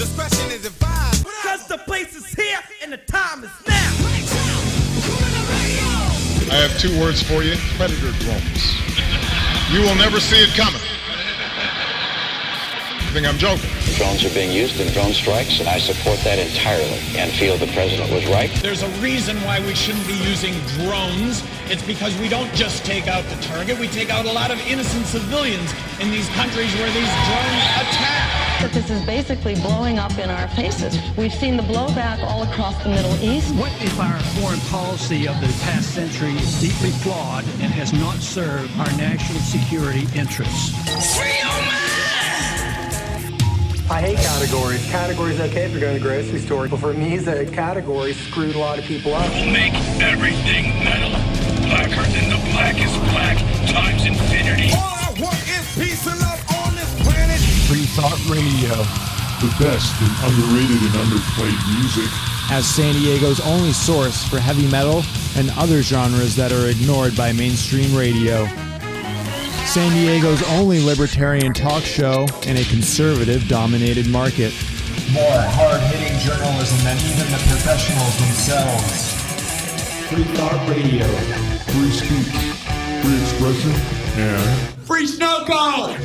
Discretion is advised. Cause the place is here and the time is now. I have two words for you predator drones. You will never see it coming. I think I'm joking. Drones are being used in drone strikes, and I support that entirely and feel the president was right. There's a reason why we shouldn't be using drones. It's because we don't just take out the target, we take out a lot of innocent civilians in these countries where these drones attack. That this is basically blowing up in our faces. We've seen the blowback all across the Middle East. What if our foreign policy of the past century is deeply flawed and has not served our national security interests? I hate categories. Categories okay if you're going to the grocery store, but for me, the category screwed a lot of people up. Make everything metal. Blacker than the blackest black times infinity. All I want is peace and love on this planet. Free Thought Radio. The best in underrated and underplayed music. As San Diego's only source for heavy metal and other genres that are ignored by mainstream radio. San Diego's only libertarian talk show in a conservative dominated market. More hard hitting journalism than even the professionals themselves. Free Thought Radio. Free speech, free expression, and free snow cone!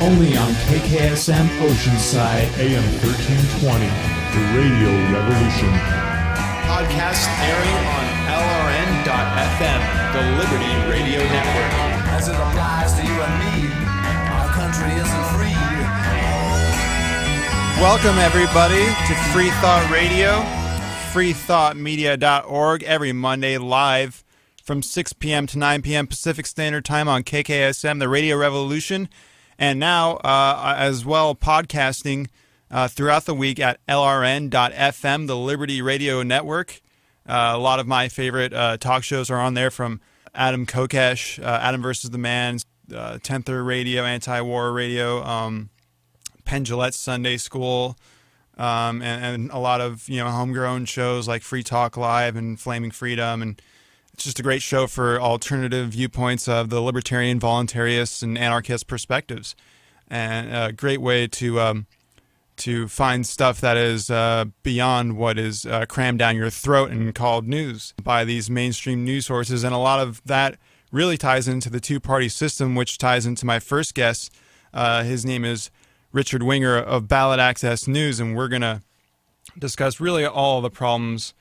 Only on KKSM Oceanside, AM 1320. The Radio Revolution. Podcast airing on LRN.FM, the Liberty Radio Network as it applies to you and me. Our country isn't free. Welcome, everybody, to Free Thought Radio, freethoughtmedia.org, every Monday live from 6 p.m. to 9 p.m. Pacific Standard Time on KKSM, the Radio Revolution, and now uh, as well podcasting uh, throughout the week at LRN.FM, the Liberty Radio Network. Uh, a lot of my favorite uh, talk shows are on there from Adam Kokesh, uh, Adam versus the Man, uh, Tenther Radio, Anti-War Radio, um, Penn Sunday School, um, and, and, a lot of you know homegrown shows like Free Talk Live and Flaming Freedom, and it's just a great show for alternative viewpoints of the libertarian, voluntarists, and anarchist perspectives, and a great way to um, to find stuff that is uh, beyond what is uh, crammed down your throat and called news by these mainstream news sources. And a lot of that really ties into the two party system, which ties into my first guest. Uh, his name is Richard Winger of Ballot Access News, and we're going to discuss really all the problems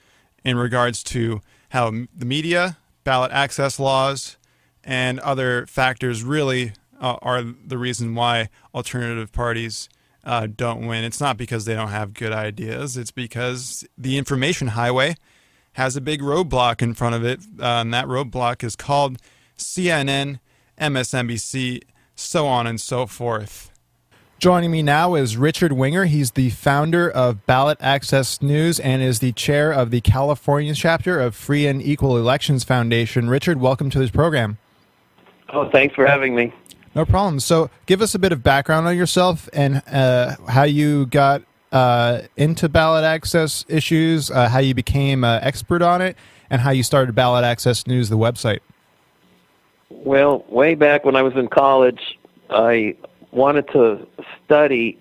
in regards to how the media, ballot access laws, and other factors really uh, are the reason why alternative parties uh, don't win. It's not because they don't have good ideas. It's because the information highway has a big roadblock in front of it, uh, and that roadblock is called CNN, MSNBC, so on and so forth. Joining me now is Richard Winger. He's the founder of Ballot Access News and is the chair of the California chapter of Free and Equal Elections Foundation. Richard, welcome to this program. Oh, thanks for having me. No problem. So, give us a bit of background on yourself and uh, how you got uh, into ballot access issues, uh, how you became an expert on it, and how you started Ballot Access News, the website. Well, way back when I was in college, I wanted to study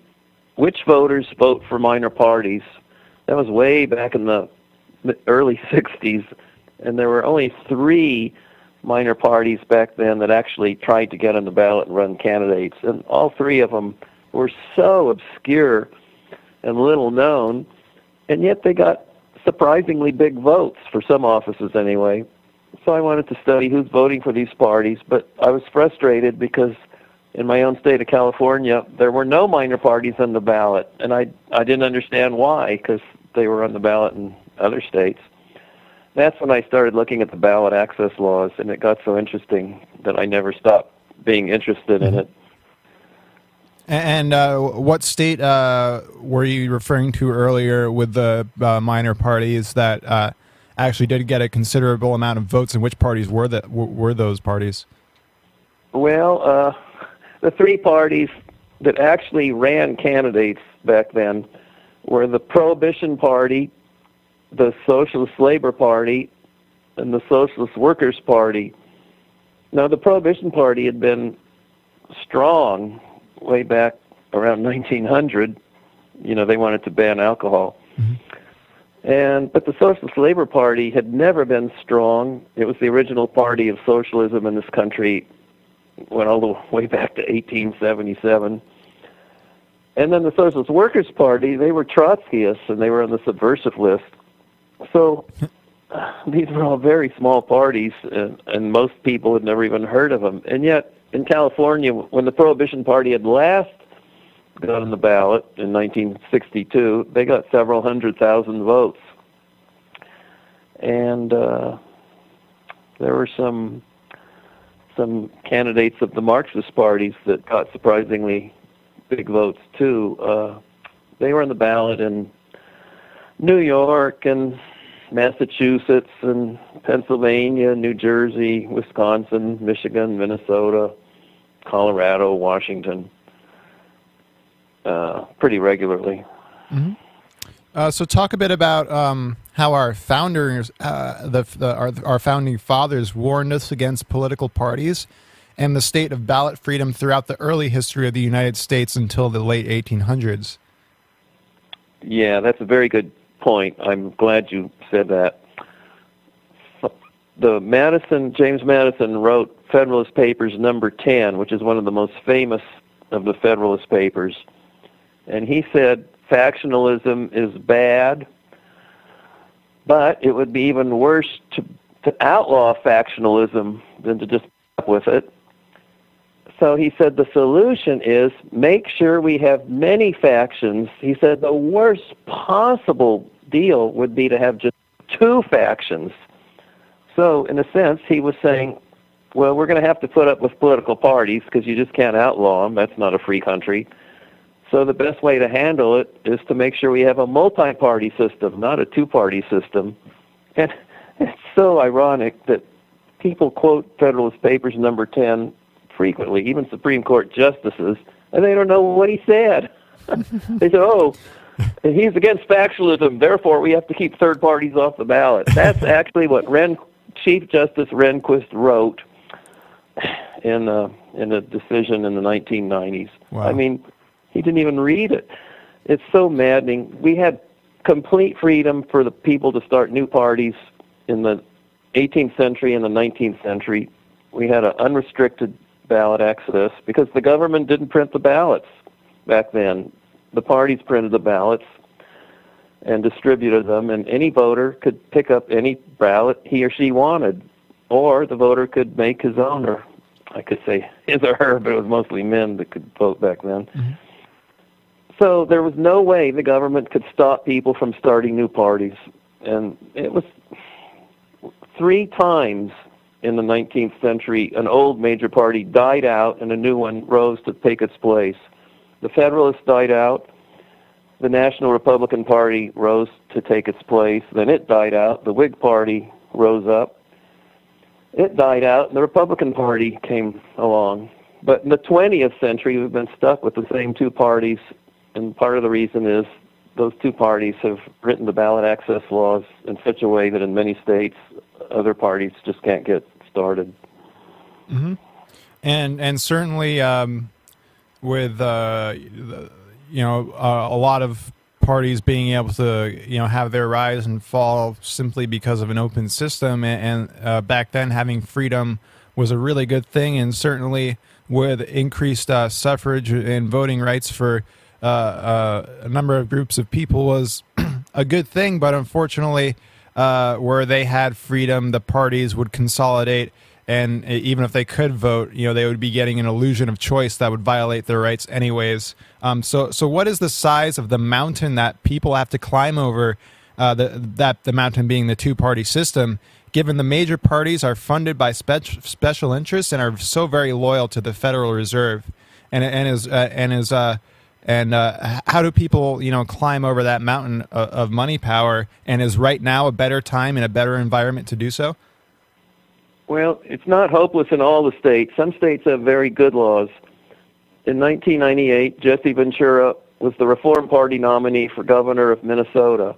which voters vote for minor parties. That was way back in the early 60s, and there were only three minor parties back then that actually tried to get on the ballot and run candidates, and all three of them were so obscure and little known, and yet they got surprisingly big votes for some offices anyway. So I wanted to study who's voting for these parties, but I was frustrated because in my own state of California, there were no minor parties on the ballot, and I I didn't understand why because they were on the ballot in other states that's when I started looking at the ballot access laws, and it got so interesting that I never stopped being interested in it. And uh, what state uh, were you referring to earlier with the uh, minor parties that uh, actually did get a considerable amount of votes, and which parties were that were those parties? Well, uh, the three parties that actually ran candidates back then were the Prohibition Party, the Socialist Labor Party and the Socialist Workers Party. Now, the Prohibition Party had been strong way back around 1900, you know, they wanted to ban alcohol. Mm-hmm. And but the Socialist Labor Party had never been strong. It was the original party of socialism in this country, went all the way back to 1877. And then the Socialist Workers Party, they were Trotskyists and they were on the subversive list. So these were all very small parties, and, and most people had never even heard of them. And yet, in California, when the Prohibition Party had last got on the ballot in 1962, they got several hundred thousand votes. And uh, there were some some candidates of the Marxist parties that got surprisingly big votes too. Uh, they were on the ballot in New York and Massachusetts and Pennsylvania, New Jersey, Wisconsin, Michigan, Minnesota, Colorado, Washington, uh, pretty regularly. Mm-hmm. Uh, so, talk a bit about um, how our founders, uh, the, the our, our founding fathers, warned us against political parties and the state of ballot freedom throughout the early history of the United States until the late 1800s. Yeah, that's a very good point. I'm glad you said that. The Madison, James Madison wrote Federalist Papers number 10, which is one of the most famous of the Federalist Papers. And he said factionalism is bad, but it would be even worse to, to outlaw factionalism than to just up with it. So he said the solution is make sure we have many factions. He said the worst possible deal would be to have just two factions. So, in a sense, he was saying, well, we're going to have to put up with political parties because you just can't outlaw them. That's not a free country. So, the best way to handle it is to make sure we have a multi party system, not a two party system. And it's so ironic that people quote Federalist Papers number 10 frequently, even Supreme Court justices, and they don't know what he said. they say, oh, he's against factionalism, therefore we have to keep third parties off the ballot. That's actually what Ren, Chief Justice Rehnquist wrote in a, in a decision in the 1990s. Wow. I mean, he didn't even read it. It's so maddening. We had complete freedom for the people to start new parties in the 18th century and the 19th century. We had an unrestricted ballot access because the government didn't print the ballots back then. The parties printed the ballots and distributed them, and any voter could pick up any ballot he or she wanted, or the voter could make his own, or I could say his or her, but it was mostly men that could vote back then. Mm-hmm. So there was no way the government could stop people from starting new parties, and it was three times in the 19th century, an old major party died out and a new one rose to take its place. The Federalists died out. The National Republican Party rose to take its place. Then it died out. The Whig Party rose up. It died out, and the Republican Party came along. But in the 20th century, we've been stuck with the same two parties, and part of the reason is those two parties have written the ballot access laws in such a way that in many states, other parties just can't get started. Mm-hmm. And and certainly um, with uh, you know uh, a lot of parties being able to you know have their rise and fall simply because of an open system, and, and uh, back then having freedom was a really good thing, and certainly with increased uh, suffrage and voting rights for uh, uh, a number of groups of people was a good thing, but unfortunately uh, where they had freedom, the parties would consolidate, and even if they could vote, you know, they would be getting an illusion of choice that would violate their rights anyways. Um, so, so what is the size of the mountain that people have to climb over? Uh, the, that the mountain being the two-party system, given the major parties are funded by spe- special interests and are so very loyal to the Federal Reserve, and and is uh, and is uh, and uh, how do people, you know, climb over that mountain of, of, money power? And is right now a better time and a better environment to do so? Well, it's not hopeless in all the states. Some states have very good laws. In 1998, Jesse Ventura was the Reform Party nominee for governor of Minnesota.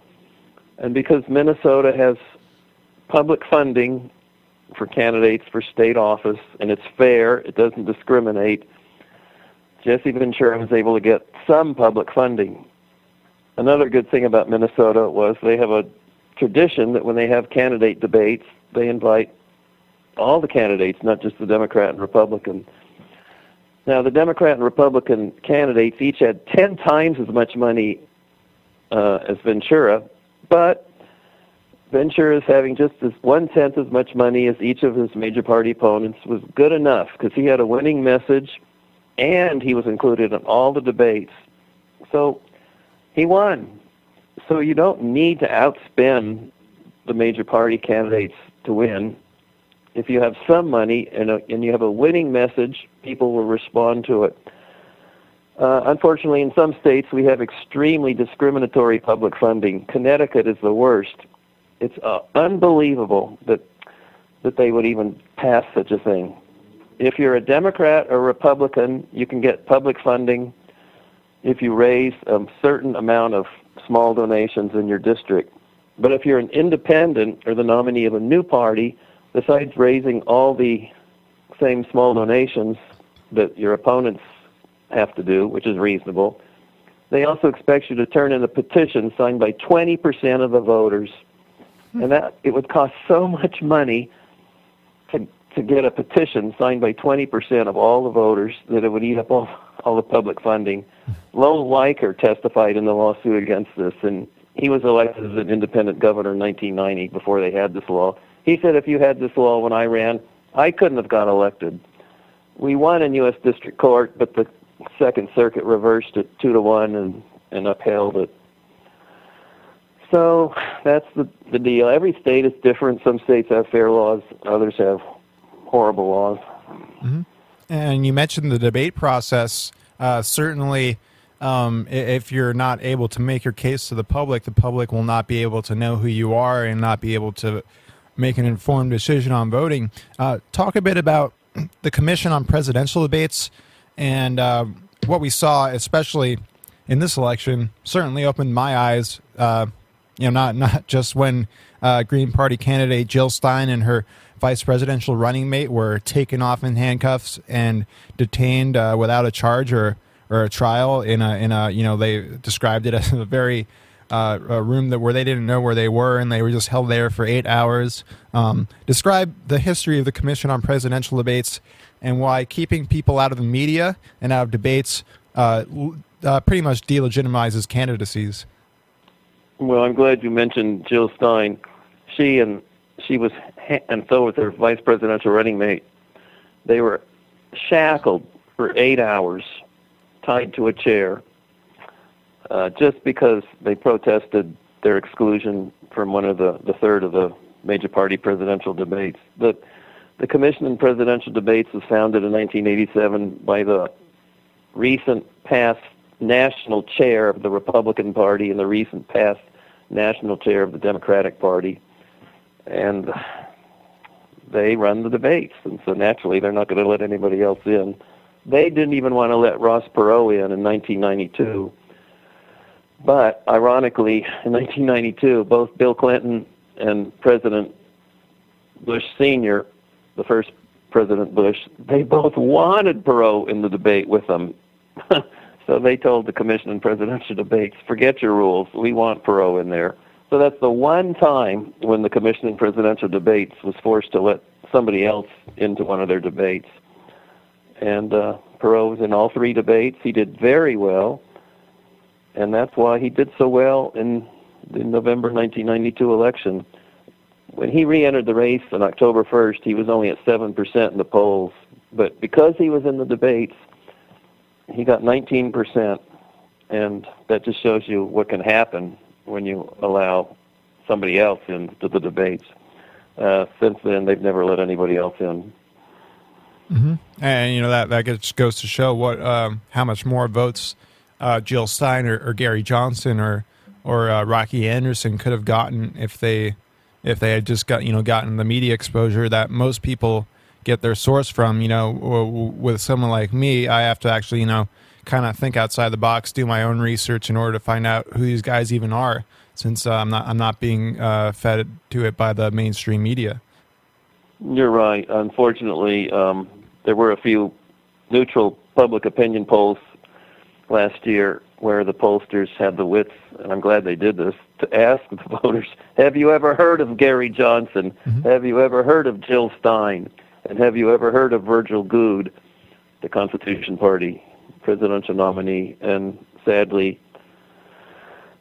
And because Minnesota has public funding for candidates for state office, and it's fair, it doesn't discriminate, Jesse Ventura was able to get some public funding. another good thing about Minnesota was they have a tradition that when they have candidate debates, they invite all the candidates, not just the Democrat and Republican. Now, the Democrat and Republican candidates each had 10 times as much money uh, as Ventura, but Ventura is having just as one tenth as much money as each of his major party opponents was good enough because he had a winning message and he was included in all the debates. So he won. So you don't need to outspend the major party candidates to win. If you have some money and, a, and you have a winning message, people will respond to it. Uh, unfortunately, in some states, we have extremely discriminatory public funding. Connecticut is the worst. It's uh, unbelievable that that they would even pass such a thing. If you're a Democrat or Republican, you can get public funding if you raise a certain amount of small donations in your district. But if you're an independent or the nominee of a new party, besides raising all the same small donations that your opponents have to do, which is reasonable, they also expect you to turn in a petition signed by 20% of the voters. And that it would cost so much money to get a petition signed by 20% of all the voters that it would eat up all all the public funding. Lowell Weicker testified in the lawsuit against this, and he was elected as an independent governor in 1990 before they had this law. He said if you had this law when I ran, I couldn't have got elected. We won in U.S. District Court, but the Second Circuit reversed it two to one and, and upheld it. So that's the the deal. Every state is different. Some states have fair laws, others have horrible laws. Mm-hmm. And you mentioned the debate process. Uh, certainly, um, if you're not able to make your case to the public, the public will not be able to know who you are and not be able to make an informed decision on voting. Uh, talk a bit about the Commission on Presidential Debates and uh, what we saw, especially in this election, certainly opened my eyes. Uh, you know, not not just when uh, Green Party candidate Jill Stein and her vice presidential running mate were taken off in handcuffs and detained uh, without a charge or or a trial in a in a you know they described it as a very uh, a room that where they didn't know where they were and they were just held there for eight hours. Um, describe the history of the Commission on Presidential Debates and why keeping people out of the media and out of debates uh, uh, pretty much delegitimizes candidacies. Well, I'm glad you mentioned Jill Stein. She and she was, and so was their vice presidential running mate. They were shackled for eight hours, tied to a chair, uh, just because they protested their exclusion from one of the the third of the major party presidential debates. The the Commission on Presidential Debates was founded in 1987 by the recent past national chair of the Republican Party and the recent past national chair of the Democratic Party. And they run the debates, and so naturally they're not going to let anybody else in. They didn't even want to let Ross Perot in in 1992. But ironically, in 1992, both Bill Clinton and President Bush Sr., the first President Bush, they both wanted Perot in the debate with them. So they told the Commission on Presidential Debates, forget your rules. We want Perot in there. So that's the one time when the Commission on Presidential Debates was forced to let somebody else into one of their debates. And uh, Perot was in all three debates. He did very well. And that's why he did so well in the November 1992 election. When he re-entered the race on October 1st, he was only at 7% in the polls. But because he was in the debates, he got 19%, and that just shows you what can happen when you allow somebody else into the debates. Uh, since then, they've never let anybody else in. Mm-hmm. And you know that that just goes to show what um, how much more votes uh, Jill Stein or, or, Gary Johnson or or uh, Rocky Anderson could have gotten if they if they had just got you know gotten the media exposure that most people get their source from. You know, with someone like me, I have to actually, you know, kind of think outside the box, do my own research in order to find out who these guys even are, since uh, I'm not I'm not being uh, fed to it by the mainstream media. You're right. Unfortunately, um, there were a few neutral public opinion polls last year, where the pollsters had the wits, and I'm glad they did this, to ask the voters, "Have you ever heard of Gary Johnson? Have you ever heard of Jill Stein? And have you ever heard of Virgil Goode, the Constitution Party presidential nominee?" And sadly,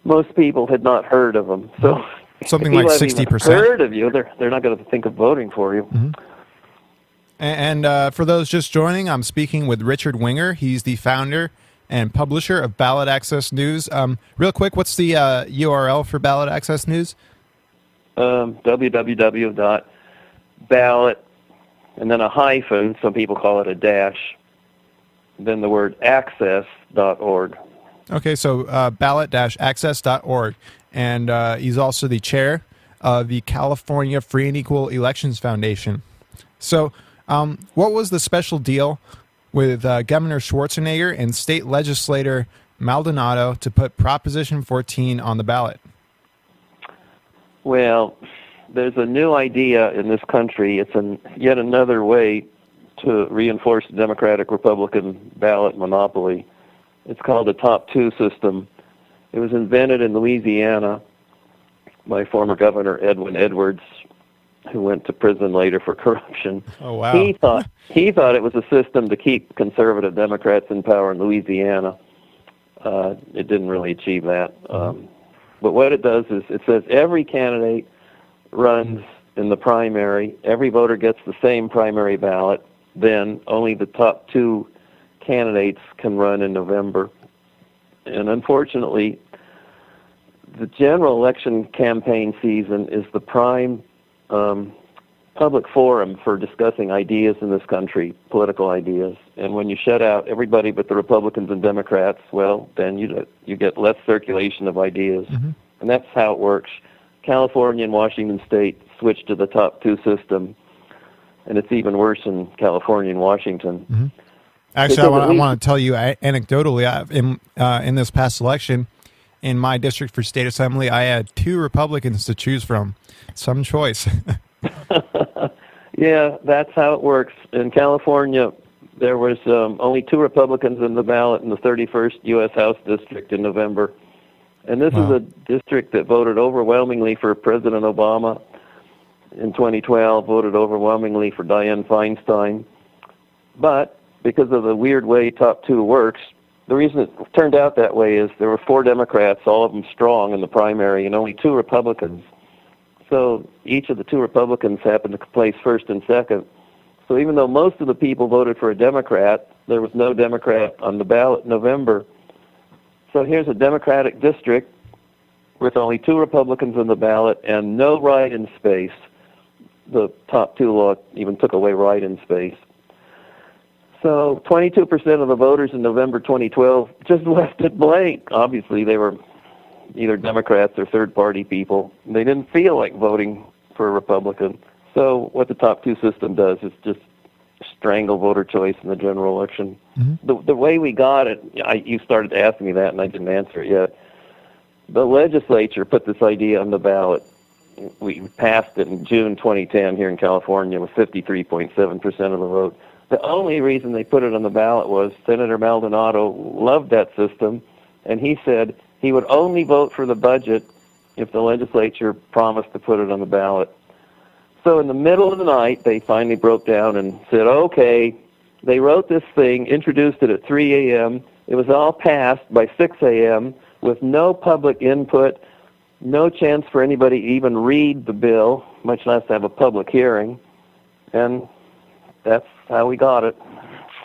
most people had not heard of him. So Something like even 60%. heard of you, they're they're not going to think of voting for you. And uh, for those just joining, I'm speaking with Richard Winger. He's the founder and publisher of Ballot Access News. Um, real quick, what's the uh, URL for Ballot Access News? um, www.ballot, and then a hyphen, some people call it a dash, then the word access.org. Okay, so uh, ballot-access.org. And uh, he's also the chair of the California Free and Equal Elections Foundation. So, um, what was the special deal with uh, Governor Schwarzenegger and state legislator Maldonado to put Proposition 14 on the ballot? Well, there's a new idea in this country. It's an, yet another way to reinforce the Democratic Republican ballot monopoly. It's called the top two system. It was invented in Louisiana by former Governor Edwin Edwards, who went to prison later for corruption. Oh, wow. He thought he thought it was a system to keep conservative Democrats in power in Louisiana. Uh, it didn't really achieve that. Um, but what it does is it says every candidate runs in the primary. Every voter gets the same primary ballot. Then only the top two candidates can run in November. And unfortunately, the general election campaign season is the prime um, public forum for discussing ideas in this country, political ideas. And when you shut out everybody but the Republicans and Democrats, well, then you you get less circulation of ideas, and that's how it works. California and Washington State switched to the top two system, and it's even worse in California and Washington. Actually, I want, I want to tell you I, anecdotally, I, in, uh, in this past election, in my district for state assembly, I had two Republicans to choose from. Some choice. Yeah, that's how it works. In California, there was um, only two Republicans in the ballot in the 31st U.S. House district in November, and this Wow. is a district that voted overwhelmingly for President Obama in 2012. Voted overwhelmingly for Dianne Feinstein, but because of the weird way top two works, the reason it turned out that way is there were four Democrats, all of them strong in the primary, and only two Republicans. So each of the two Republicans happened to place first and second. So even though most of the people voted for a Democrat, there was no Democrat on the ballot in November. So here's a Democratic district with only two Republicans on the ballot and no write-in space. The top two law even took away write-in space. So 22% of the voters in November 2012 just left it blank. Obviously, they were either Democrats or third party people. They didn't feel like voting for a Republican. So what the top two system does is just strangle voter choice in the general election. Mm-hmm. The the way we got it, I, you started asking me that, and I didn't answer it yet. The legislature put this idea on the ballot. We passed it in June 2010 here in California with 53.7 percent of the vote. The only reason they put it on the ballot was Senator Maldonado loved that system, and he said he would only vote for the budget if the legislature promised to put it on the ballot. So in the middle of the night, they finally broke down and said, okay, they wrote this thing, introduced it at 3 a.m. It was all passed by 6 a.m. with no public input, no chance for anybody to even read the bill, much less have a public hearing. And that's how we got it.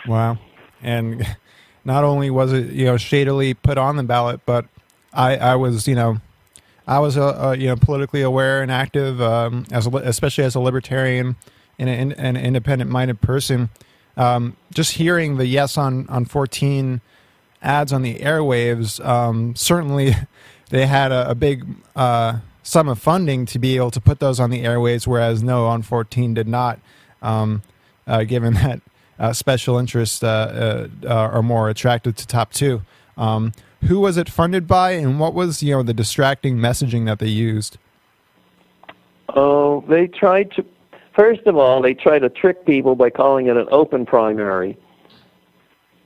Wow. And not only was it, you know, shadily put on the ballot, but I, I was, you know, I was, a, a you know, politically aware and active, um, as a, especially as a libertarian and an, an independent-minded person. Um, just hearing the yes on on 14 ads on the airwaves, um, certainly they had a, a big uh, sum of funding to be able to put those on the airways, whereas no on 14 did not. Um, uh, given that uh, special interests uh, uh, uh, are more attracted to top two. Um, who was it funded by, and what was you know the distracting messaging that they used? Oh, they tried to. First of all, they try to trick people by calling it an open primary.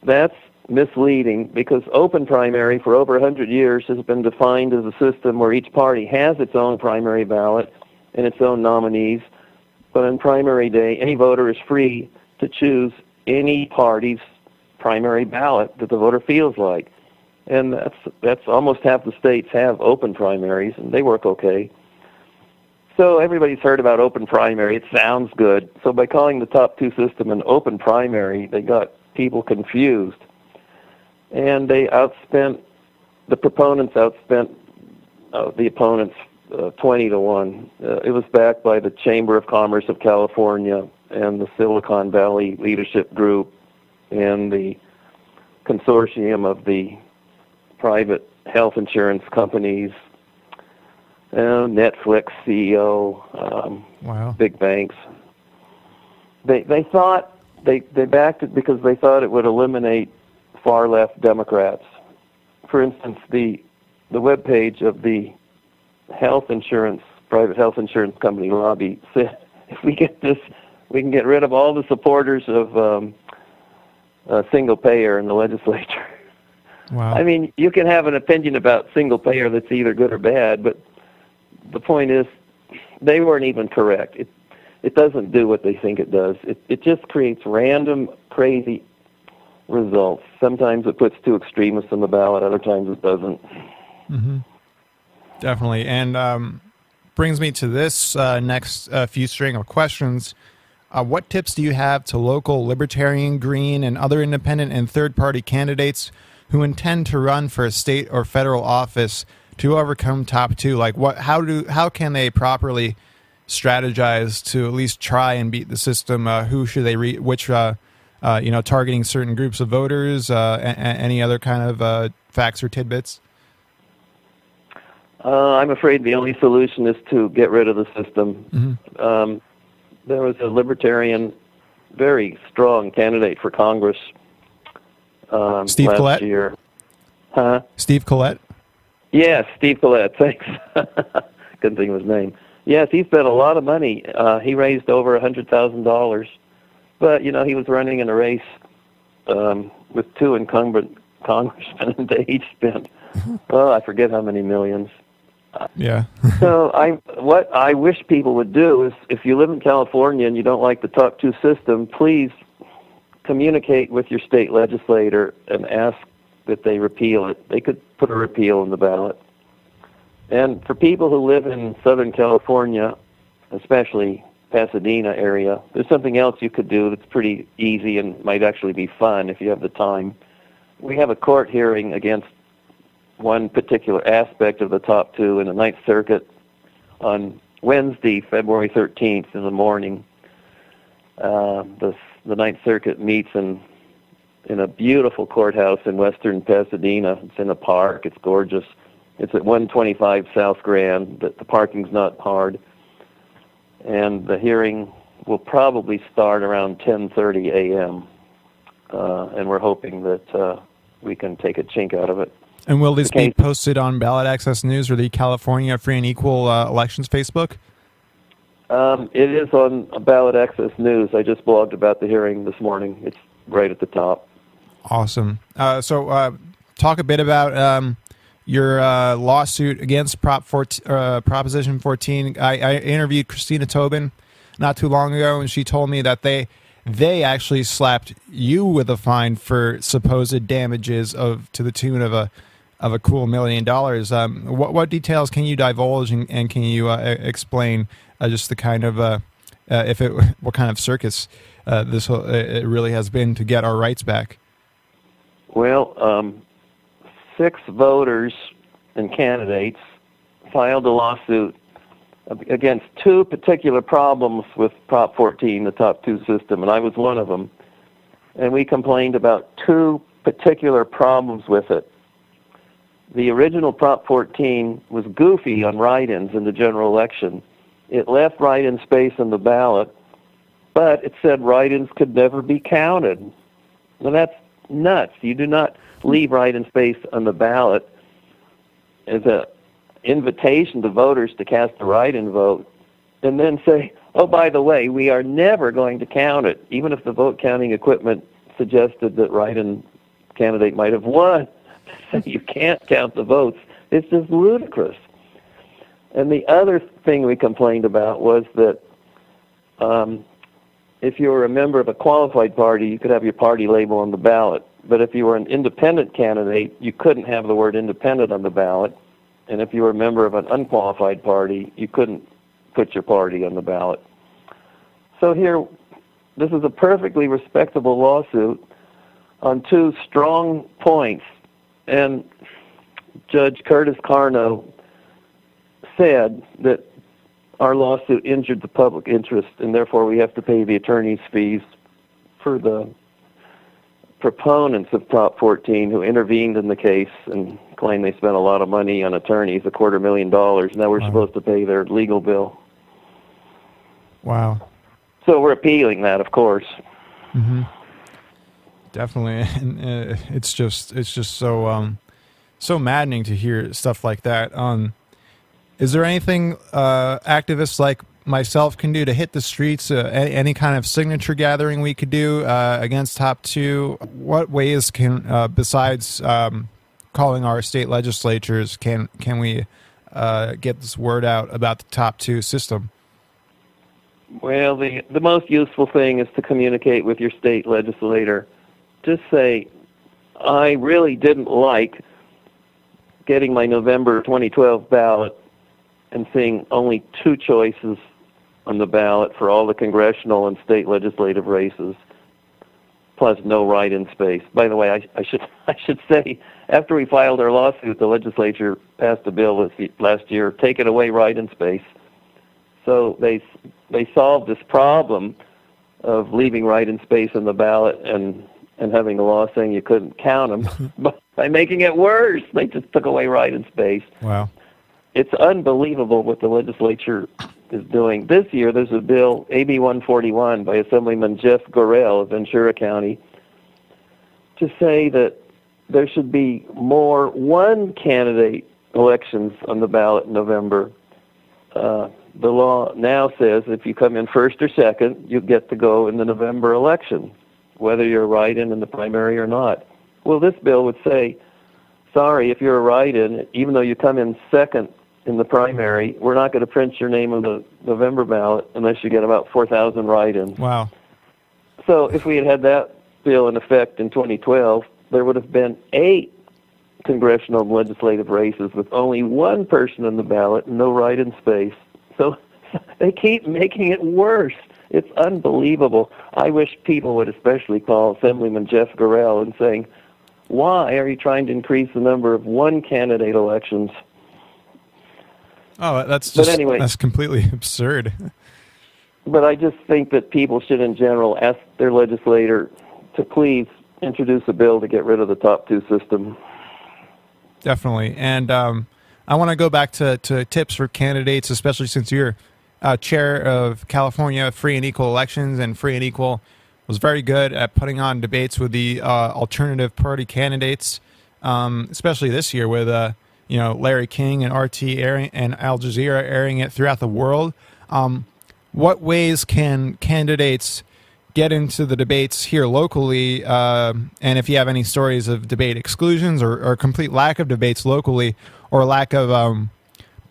That's misleading because open primary for over 100 years has been defined as a system where each party has its own primary ballot and its own nominees. But on primary day, any voter is free to choose any party's primary ballot that the voter feels like. And that's that's almost half the states have open primaries and they work okay. So everybody's heard about open primary. It sounds good. So by calling the top two system an open primary, they got people confused. And they outspent, the proponents outspent uh, the opponents uh, 20 to 1. Uh, it was backed by the Chamber of Commerce of California and the Silicon Valley Leadership Group and the consortium of the private health insurance companies uh, Netflix CEO, um, wow. big banks. They they thought they they backed it because they thought it would eliminate far left Democrats. For instance, the the web page of the health insurance private health insurance company lobby said if we get this, we can get rid of all the supporters of um, uh, single payer in the legislature. Wow. I mean, you can have an opinion about single payer that's either good or bad, but the point is, they weren't even correct. It it doesn't do what they think it does. It it just creates random, crazy results. Sometimes it puts two extremists on the ballot. Other times it doesn't. Mm-hmm. Definitely, and um, brings me to this uh, next uh, few string of questions. Uh, what tips do you have to local libertarian, green, and other independent and third party candidates who intend to run for a state or federal office to overcome top two? Like, what? How do? How can they properly strategize to at least try and beat the system? Uh, who should they reach? Which, uh, you know, targeting certain groups of voters? Uh, a- a- any other kind of uh, facts or tidbits? Uh, I'm afraid the only solution is to get rid of the system. Mm-hmm. Um, there was a libertarian, very strong candidate for Congress um, Steve last Collette? year. Huh? Steve Collette. Yes, Steve Collette. Thanks. Couldn't think of his name. Yes, he spent a lot of money. Uh, he raised over a hundred thousand dollars, but you know he was running in a race um, with two incumbent congressmen, and they each spent oh I forget how many millions. Yeah. so I what I wish people would do is if you live in California and you don't like the top two system, please communicate with your state legislator and ask that they repeal it. They could put a repeal on the ballot. And for people who live in Southern California, especially Pasadena area, there's something else you could do that's pretty easy and might actually be fun if you have the time. We have a court hearing against one particular aspect of the top two in the Ninth Circuit on Wednesday, February 13th in the morning. Uh, the the Ninth Circuit meets in in a beautiful courthouse in western Pasadena. It's in a park. It's gorgeous. It's at 125 South Grand. The, the parking's not hard, and the hearing will probably start around 10:30 a.m. Uh, and we're hoping that uh, we can take a chink out of it. And will this be posted on Ballot Access News or the California Free and Equal uh, Elections Facebook? Um, it is on Ballot Access News. I just blogged about the hearing this morning. It's right at the top. Awesome. Uh, so, uh, talk a bit about um, your uh, lawsuit against Prop 14, uh, Proposition 14. I, I interviewed Christina Tobin not too long ago, and she told me that they they actually slapped you with a fine for supposed damages of to the tune of a of a cool million dollars. Um, what what details can you divulge, and, and can you uh, explain uh, just the kind of uh, uh, if it what kind of circus this whole, it really has been to get our rights back? Well, um, six voters and candidates filed a lawsuit against two particular problems with Prop 14, the top two system, and I was one of them. And we complained about two particular problems with it. The original Prop 14 was goofy on write-ins in the general election. It left write-in space on the ballot, but it said write-ins could never be counted. Well, that's nuts. You do not leave write-in space on the ballot as an invitation to voters to cast a write-in vote, and then say, "Oh, by the way, we are never going to count it," even if the vote counting equipment suggested that write-in candidate might have won. you can't count the votes. It's just ludicrous. And the other thing we complained about was that um, if you were a member of a qualified party, you could have your party label on the ballot. But if you were an independent candidate, you couldn't have the word independent on the ballot. And if you were a member of an unqualified party, you couldn't put your party on the ballot. So here, this is a perfectly respectable lawsuit on two strong points. And Judge Curtis Karnow said that our lawsuit injured the public interest, and therefore we have to pay the attorney's fees for the proponents of Prop 14 who intervened in the case and claimed they spent a lot of money on attorneys, a quarter million dollars. Now we're Wow. supposed to pay their legal bill. Wow. So we're appealing that, of course. hmm Definitely, and uh, it's just it's just so um, so maddening to hear stuff like that. Um, is there anything uh, activists like myself can do to hit the streets? Uh, any, kind of signature gathering we could do uh, against Top Two? What ways can uh, besides um, calling our state legislatures can can we uh, get this word out about the Top Two system? Well, the the most useful thing is to communicate with your state legislator. Just say, I really didn't like getting my November 2012 ballot and seeing only two choices on the ballot for all the congressional and state legislative races, plus no write-in space. By the way, I, I should I should say, after we filed our lawsuit, the legislature passed a bill this, last year taking away write-in space. So they they solved this problem of leaving write-in space in the ballot and and having a law saying you couldn't count them, by making it worse, they just took away write-in space. Wow. It's unbelievable what the legislature is doing. This year, there's a bill, AB 141, by Assemblyman Jeff Gorell of Ventura County, to say that there should be more one candidate elections on the ballot in November. Uh, the law now says if you come in first or second, you get to go in the November election, whether you're write-in in the primary or not. Well, this bill would say, sorry, if you're a write-in, even though you come in second in the primary, we're not going to print your name on the November ballot unless you get about 4,000 write-ins. Wow. So if we had had that bill in effect in 2012, there would have been eight congressional and legislative races with only one person on the ballot and no write-in space. So they keep making it worse. It's unbelievable. I wish people would especially call Assemblyman Jeff Gorell and saying, why are you trying to increase the number of one candidate elections? Oh, that's But just anyway- that's completely absurd. But I just think that people should, in general, ask their legislator to please introduce a bill to get rid of the top two system. Definitely. And um, I want to go back to, to tips for candidates, especially since you're uh, chair of California Free and Equal Elections, and Free and Equal was very good at putting on debates with the uh, alternative party candidates, um, especially this year with uh, you know Larry King and RT airing and Al Jazeera airing it throughout the world. Um, what ways can candidates get into the debates here locally? Uh, and if you have any stories of debate exclusions or, or complete lack of debates locally, or lack of um,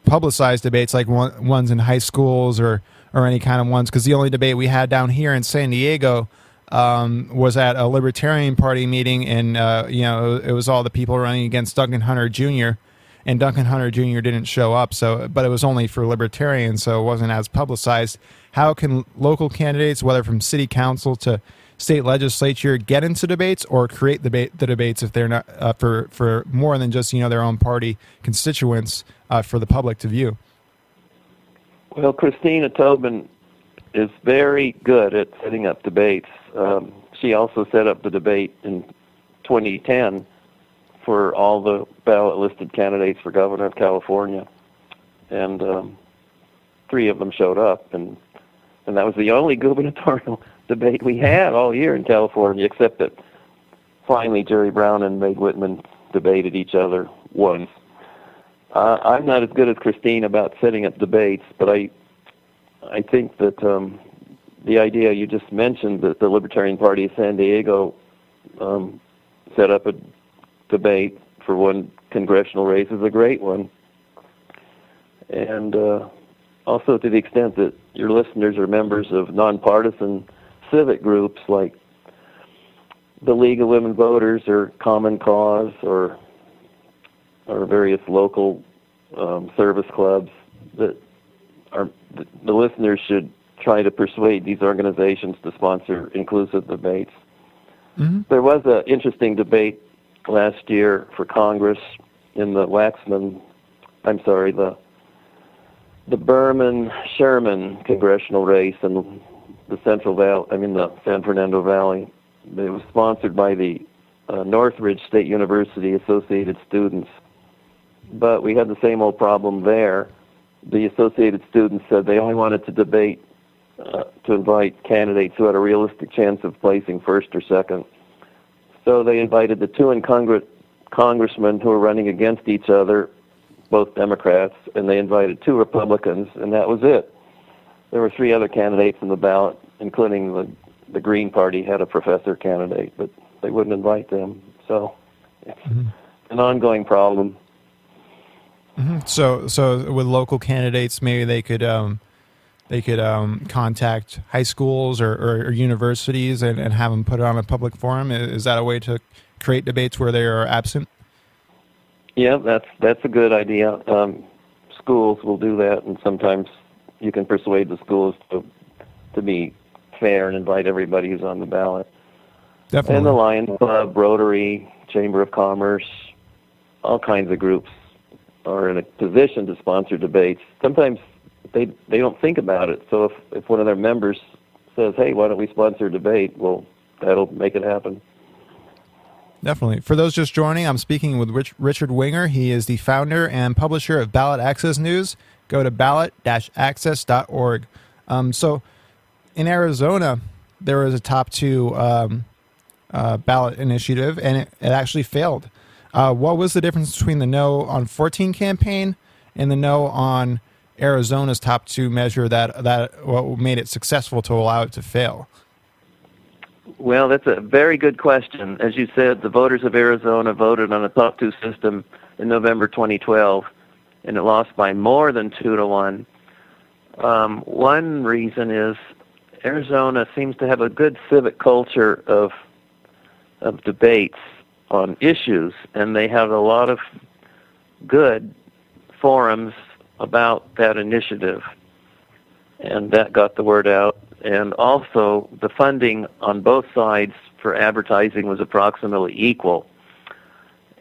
publicized debates like one, ones in high schools or or any kind of ones, because the only debate we had down here in San Diego um, was at a Libertarian Party meeting, and uh, you know it was all the people running against Duncan Hunter Jr. And Duncan Hunter Jr. didn't show up, so but it was only for Libertarians, so it wasn't as publicized. How can local candidates, whether from city council to state legislature, get into debates or create debate the debates if they're not uh, for for more than just you know their own party constituents uh, for the public to view? Well, Christina Tobin is very good at setting up debates. Um, she also set up the debate in 2010 for all the ballot listed candidates for governor of California, and um, three of them showed up, and and that was the only gubernatorial debate we had all year in California, except that finally Jerry Brown and Meg Whitman debated each other once. Uh, I'm not as good as Christine about setting up debates, but I I think that um, the idea you just mentioned that the Libertarian Party of San Diego um, set up a debate for one congressional race is a great one. And uh, also to the extent that your listeners are members of nonpartisan civic groups like the League of Women Voters or Common Cause or or various local um, service clubs that are the, listeners should try to persuade these organizations to sponsor inclusive debates. Mm-hmm. There was an interesting debate last year for Congress in the Waxman, I'm sorry, the the Berman Sherman congressional race in the Central Valley, I mean the San Fernando Valley. It was sponsored by the uh, Northridge State University Associated Students. But we had the same old problem there. The Associated Students said they only wanted to debate uh, to invite candidates who had a realistic chance of placing first or second. So they invited the two incumbent congressmen who were running against each other, both Democrats, and they invited two Republicans, and that was it. There were three other candidates in the ballot, including the the Green Party had a professor candidate, but they wouldn't invite them. So it's mm-hmm. an ongoing problem. Mm-hmm. So, so with local candidates, maybe they could um, they could um, contact high schools or, or, or universities and, and, have them put it on a public forum. Is that a way to create debates where they are absent? Yeah, that's that's a good idea. Um, schools will do that, and sometimes you can persuade the schools to to be fair and invite everybody who's on the ballot. Definitely. And the Lions Club, Rotary, Chamber of Commerce, all kinds of groups are in a position to sponsor debates. Sometimes they they don't think about it. So if if one of their members says, "Hey, why don't we sponsor a debate?" Well, that'll make it happen. Definitely. For those just joining, I'm speaking with Rich, Richard Winger. He is the founder and publisher of Ballot Access News. Go to ballot-access.org. Um, so, in Arizona, there was a top two um, uh, ballot initiative, and it, it actually failed. Uh, what was the difference between the No on 14 campaign and the No on Arizona's top two measure that that what made it successful to allow it to fail? Well, that's a very good question. As you said, the voters of Arizona voted on a top two system in November 2012, and it lost by more than two to one. Um, one reason is Arizona seems to have a good civic culture of of debates on issues, and they have a lot of good forums about that initiative, and that got the word out. And also, the funding on both sides for advertising was approximately equal.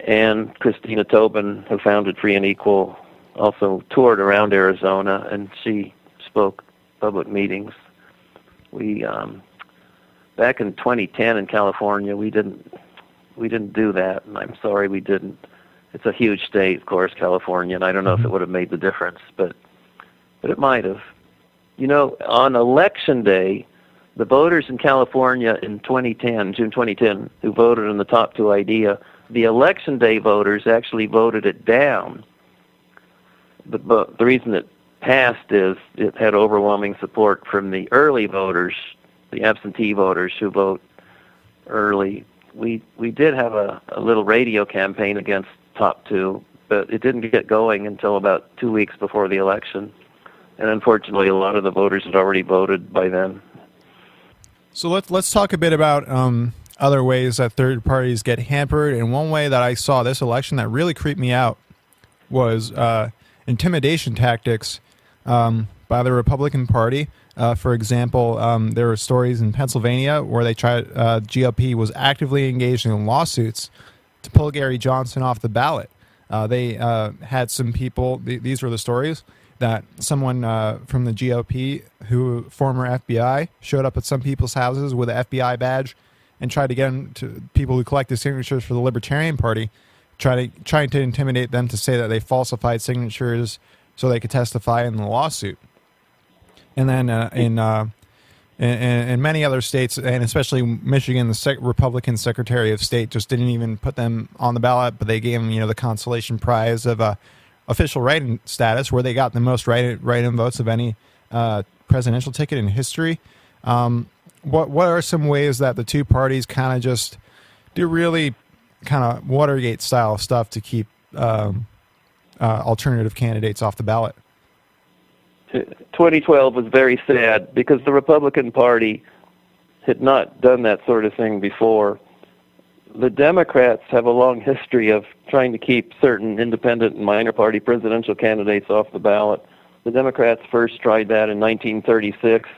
And Christina Tobin, who founded Free and Equal, also toured around Arizona, and she spoke public meetings we um, back in 2010 in California, we didn't we didn't do that, and I'm sorry we didn't. It's a huge state, of course, California, and I don't know if it mm-hmm. would have made the difference, but but it might have. You know, on election day, the voters in California in 2010, June 2010, who voted on the top two idea, the election day voters actually voted it down. But, but the reason it passed is it had overwhelming support from the early voters, the absentee voters who vote early. We we did have a, a little radio campaign against top two, but it didn't get going until about two weeks before the election. And unfortunately, a lot of the voters had already voted by then. So let's let's talk a bit about um, other ways that third parties get hampered. And one way that I saw this election that really creeped me out was uh, intimidation tactics um, by the Republican Party. Uh, for example, um, there were stories in Pennsylvania where they tried uh, GOP was actively engaged in lawsuits to pull Gary Johnson off the ballot. Uh, they uh, had some people. Th- these were the stories that someone uh, from the GOP, who former FBI, showed up at some people's houses with an FBI badge and tried to get them to people who collected signatures for the Libertarian Party, trying to trying to intimidate them to say that they falsified signatures so they could testify in the lawsuit. And then uh, in, in, in many other states, and especially Michigan, the sec- Republican Secretary of State just didn't even put them on the ballot, but they gave them, you know, the consolation prize of uh, official write-in status, where they got the most write-in, write-in votes of any uh, presidential ticket in history. Um, what what are some ways that the two parties kind of just do really kind of Watergate style stuff to keep um, uh, alternative candidates off the ballot. 2012 was very sad because the Republican Party had not done that sort of thing before. The Democrats have a long history of trying to keep certain independent and minor party presidential candidates off the ballot. The Democrats first tried that in 1936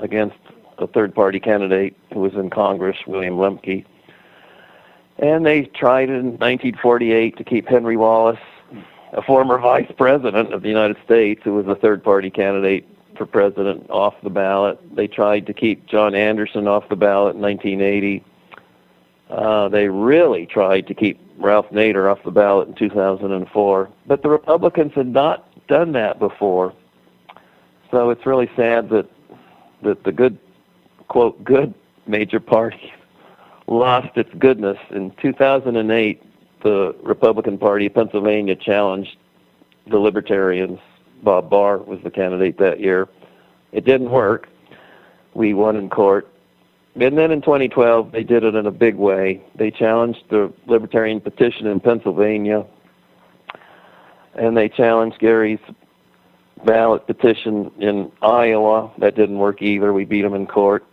against a third party candidate who was in Congress, William Lemke. And they tried in 1948 to keep Henry Wallace a former vice president of the United States who was a third party candidate for president off the ballot. They tried to keep John Anderson off the ballot in 1980. Uh, they really tried to keep Ralph Nader off the ballot in 2004. But the Republicans had not done that before. So it's really sad that that the good quote good major party lost its goodness in 2008 the Republican Party of Pennsylvania challenged the Libertarians. Bob Barr was the candidate that year. It didn't work. We won in court. And then in 2012, they did it in a big way. They challenged the Libertarian petition in Pennsylvania, and they challenged Gary's ballot petition in Iowa. That didn't work either. We beat them in court.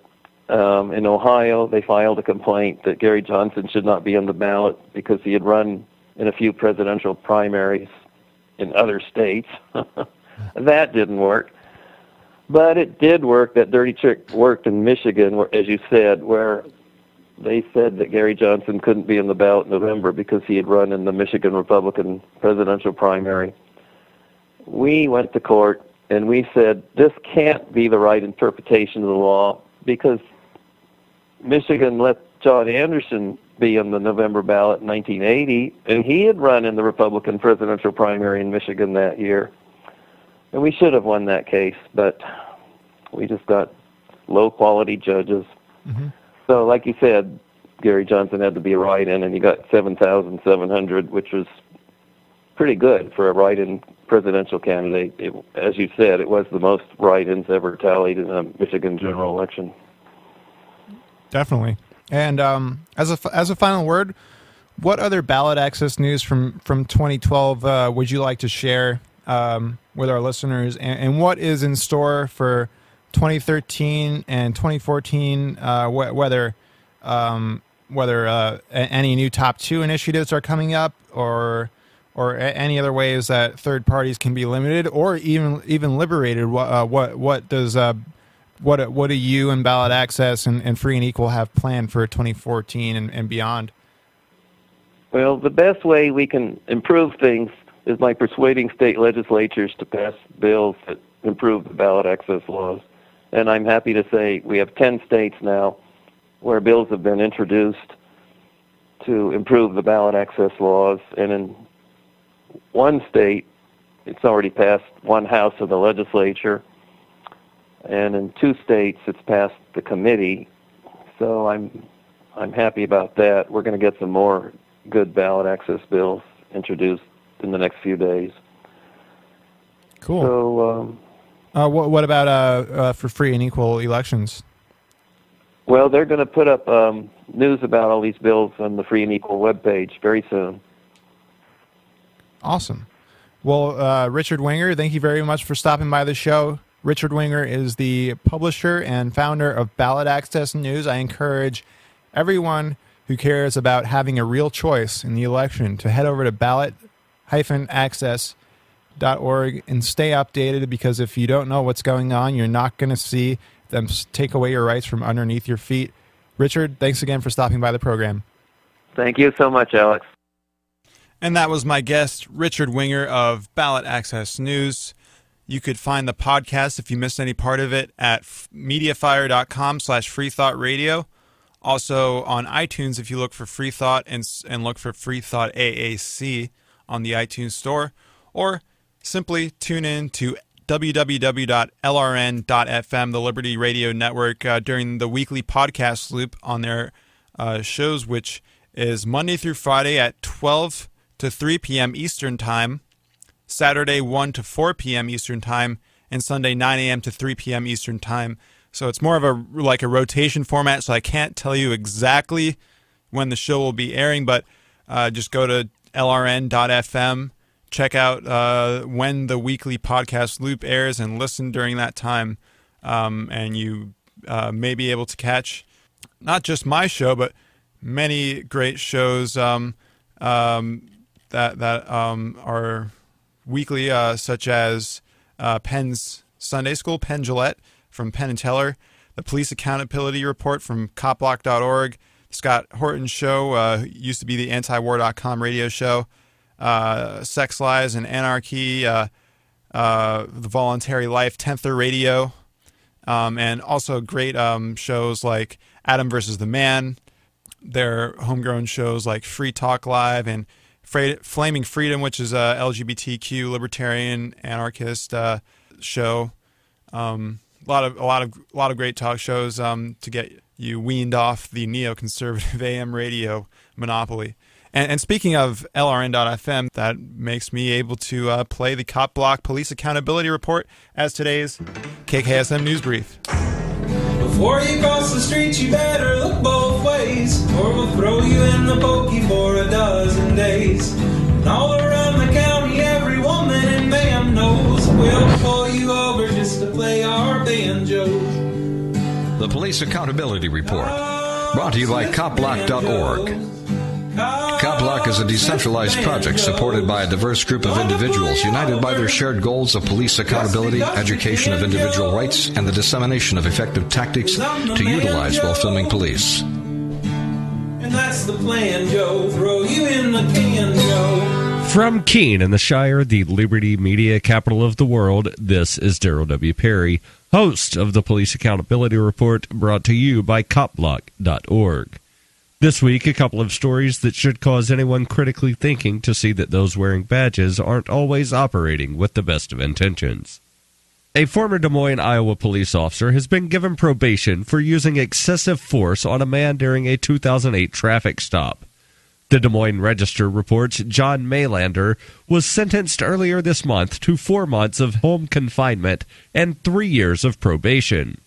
Um, in Ohio, they filed a complaint that Gary Johnson should not be on the ballot because he had run in a few presidential primaries in other states. that didn't work. But it did work. That dirty trick worked in Michigan, where, as you said, where they said that Gary Johnson couldn't be on the ballot in November because he had run in the Michigan Republican presidential primary. We went to court and we said this can't be the right interpretation of the law because Michigan let John Anderson be on the November ballot in 1980, and he had run in the Republican presidential primary in Michigan that year. And we should have won that case, but we just got low quality judges. Mm-hmm. So, like you said, Gary Johnson had to be a write-in, and he got 7,700, which was pretty good for a write-in presidential candidate. It, as you said, it was the most write-ins ever tallied in a Michigan general election. Definitely. And um, as a as a final word, what other ballot access news from from 2012 uh, would you like to share um, with our listeners, and, and, what is in store for 2013 and 2014? Uh, wh- whether um, whether uh, any new top two initiatives are coming up, or or any other ways that third parties can be limited, or even even liberated. What uh, what what does uh, what what do you and ballot access and, and free and equal have planned for 2014 and, and beyond? Well, the best way we can improve things is by persuading state legislatures to pass bills that improve the ballot access laws. And I'm happy to say we have 10 states now where bills have been introduced to improve the ballot access laws. And in one state, it's already passed one house of the legislature and in two states it's passed the committee. So I'm I'm happy about that. We're going to get some more good ballot access bills introduced in the next few days. Cool. So, um, uh, what, what about uh, uh, for free and equal elections? Well, they're going to put up um, news about all these bills on the free and equal webpage very soon. Awesome. Well, uh, Richard Winger, thank you very much for stopping by the show. Richard Winger is the publisher and founder of Ballot Access News. I encourage everyone who cares about having a real choice in the election to head over to ballot-access.org and stay updated because if you don't know what's going on, you're not going to see them take away your rights from underneath your feet. Richard, thanks again for stopping by the program. Thank you so much, Alex. And that was my guest, Richard Winger of Ballot Access News. You could find the podcast if you missed any part of it at mediafire.com slash freethoughtradio. Also on iTunes if you look for Free Thought and, and look for Free Thought AAC on the iTunes store. Or simply tune in to www.lrn.fm, the Liberty Radio Network, uh, during the weekly podcast loop on their uh, shows, which is Monday through Friday at 12 to 3 p.m. Eastern Time Saturday 1 to 4 p.m. Eastern Time, and Sunday 9 a.m. to 3 p.m. Eastern Time. So it's more of a like a rotation format. So I can't tell you exactly when the show will be airing, but uh, just go to lrn.fm, check out uh, when the weekly podcast loop airs, and listen during that time. Um, and you uh, may be able to catch not just my show, but many great shows um, um, that that um, are weekly, uh, such as uh, Penn's Sunday School, Penn Jillette from Penn and Teller, the Police Accountability Report from copblock.org, Scott Horton Show, uh, used to be the antiwar.com radio show, uh, Sex Lies and Anarchy, uh, uh, The Voluntary Life, Tenther Radio, um, and also great um, shows like Adam versus the Man, their homegrown shows like Free Talk Live and Flaming Freedom, which is a LGBTQ libertarian anarchist uh, show. Um, a lot of a lot of a lot of great talk shows um, to get you weaned off the neoconservative AM radio monopoly. And, and speaking of LRN.FM, that makes me able to uh, play the Cop Block Police Accountability Report as today's KKSM News Brief. Before you cross the street, you better look both or we'll throw you in the pokey for a dozen days. And all around the county, every woman and man knows we'll you over just to play our banjos. The Police Accountability Report, brought to you by CopBlock.org. CopBlock is a decentralized project supported by a diverse group of individuals united by their shared goals of police accountability, education of individual rights, and the dissemination of effective tactics to utilize while filming police. And that's the plan, Joe. Throw you in the can, Joe. From Keene in the Shire, the Liberty Media capital of the world, this is Daryl W. Perry, host of the Police Accountability Report, brought to you by CopBlock.org. This week, a couple of stories that should cause anyone critically thinking to see that those wearing badges aren't always operating with the best of intentions. A former Des Moines, Iowa police officer has been given probation for using excessive force on a man during a 2008 traffic stop. The Des Moines Register reports John Maylander was sentenced earlier this month to four months of home confinement and three years of probation.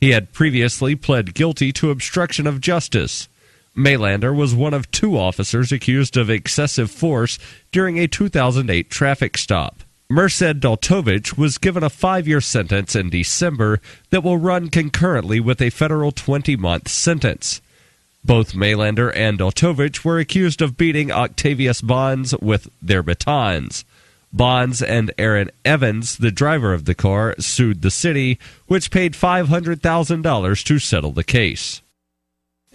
He had previously pled guilty to obstruction of justice. Maylander was one of two officers accused of excessive force during a 2008 traffic stop. Merced Daltovich was given a five year sentence in December that will run concurrently with a federal 20 month sentence. Both Maylander and Daltovich were accused of beating Octavius Bonds with their batons. Bonds and Aaron Evans, the driver of the car, sued the city, which paid $500,000 to settle the case.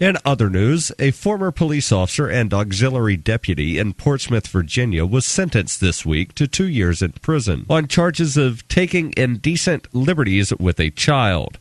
In other news, a former police officer and auxiliary deputy in Portsmouth, Virginia, was sentenced this week to two years in prison on charges of taking indecent liberties with a child.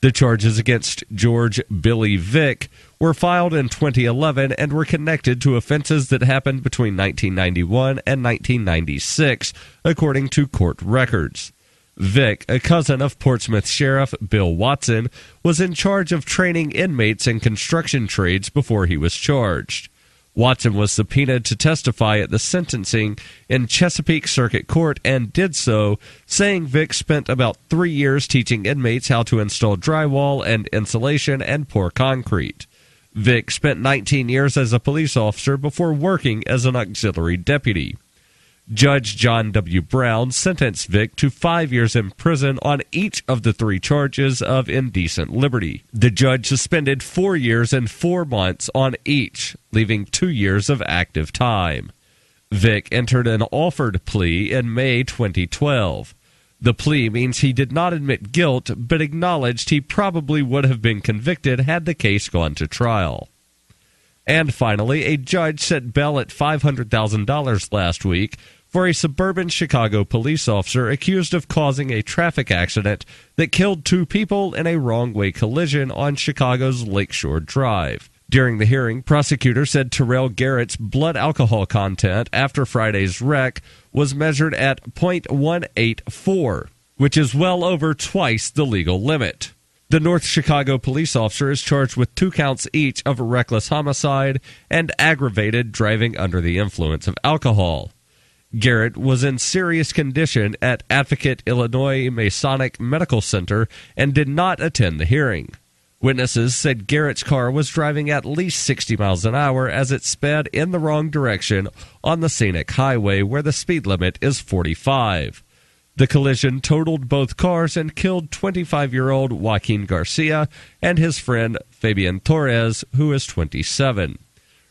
The charges against George Billy Vick were filed in 2011 and were connected to offenses that happened between 1991 and 1996, according to court records. Vick, a cousin of Portsmouth Sheriff Bill Watson, was in charge of training inmates in construction trades before he was charged. Watson was subpoenaed to testify at the sentencing in Chesapeake Circuit Court and did so, saying Vick spent about three years teaching inmates how to install drywall and insulation and pour concrete. Vick spent 19 years as a police officer before working as an auxiliary deputy. Judge John W. Brown sentenced Vick to five years in prison on each of the three charges of indecent liberty. The judge suspended four years and four months on each, leaving two years of active time. Vick entered an Alford plea in May 2012. The plea means he did not admit guilt, but acknowledged he probably would have been convicted had the case gone to trial. And finally, a judge set bail at $500,000 last week for a suburban Chicago police officer accused of causing a traffic accident that killed two people in a wrong way collision on Chicago's Lakeshore Drive. During the hearing, prosecutors said Terrell Garrett's blood alcohol content after Friday's wreck was measured at 0.184, which is well over twice the legal limit. The North Chicago police officer is charged with two counts each of reckless homicide and aggravated driving under the influence of alcohol. Garrett was in serious condition at Advocate Illinois Masonic Medical Center and did not attend the hearing. Witnesses said Garrett's car was driving at least 60 miles an hour as it sped in the wrong direction on the scenic highway where the speed limit is 45. The collision totaled both cars and killed 25 year old Joaquin Garcia and his friend Fabian Torres, who is 27.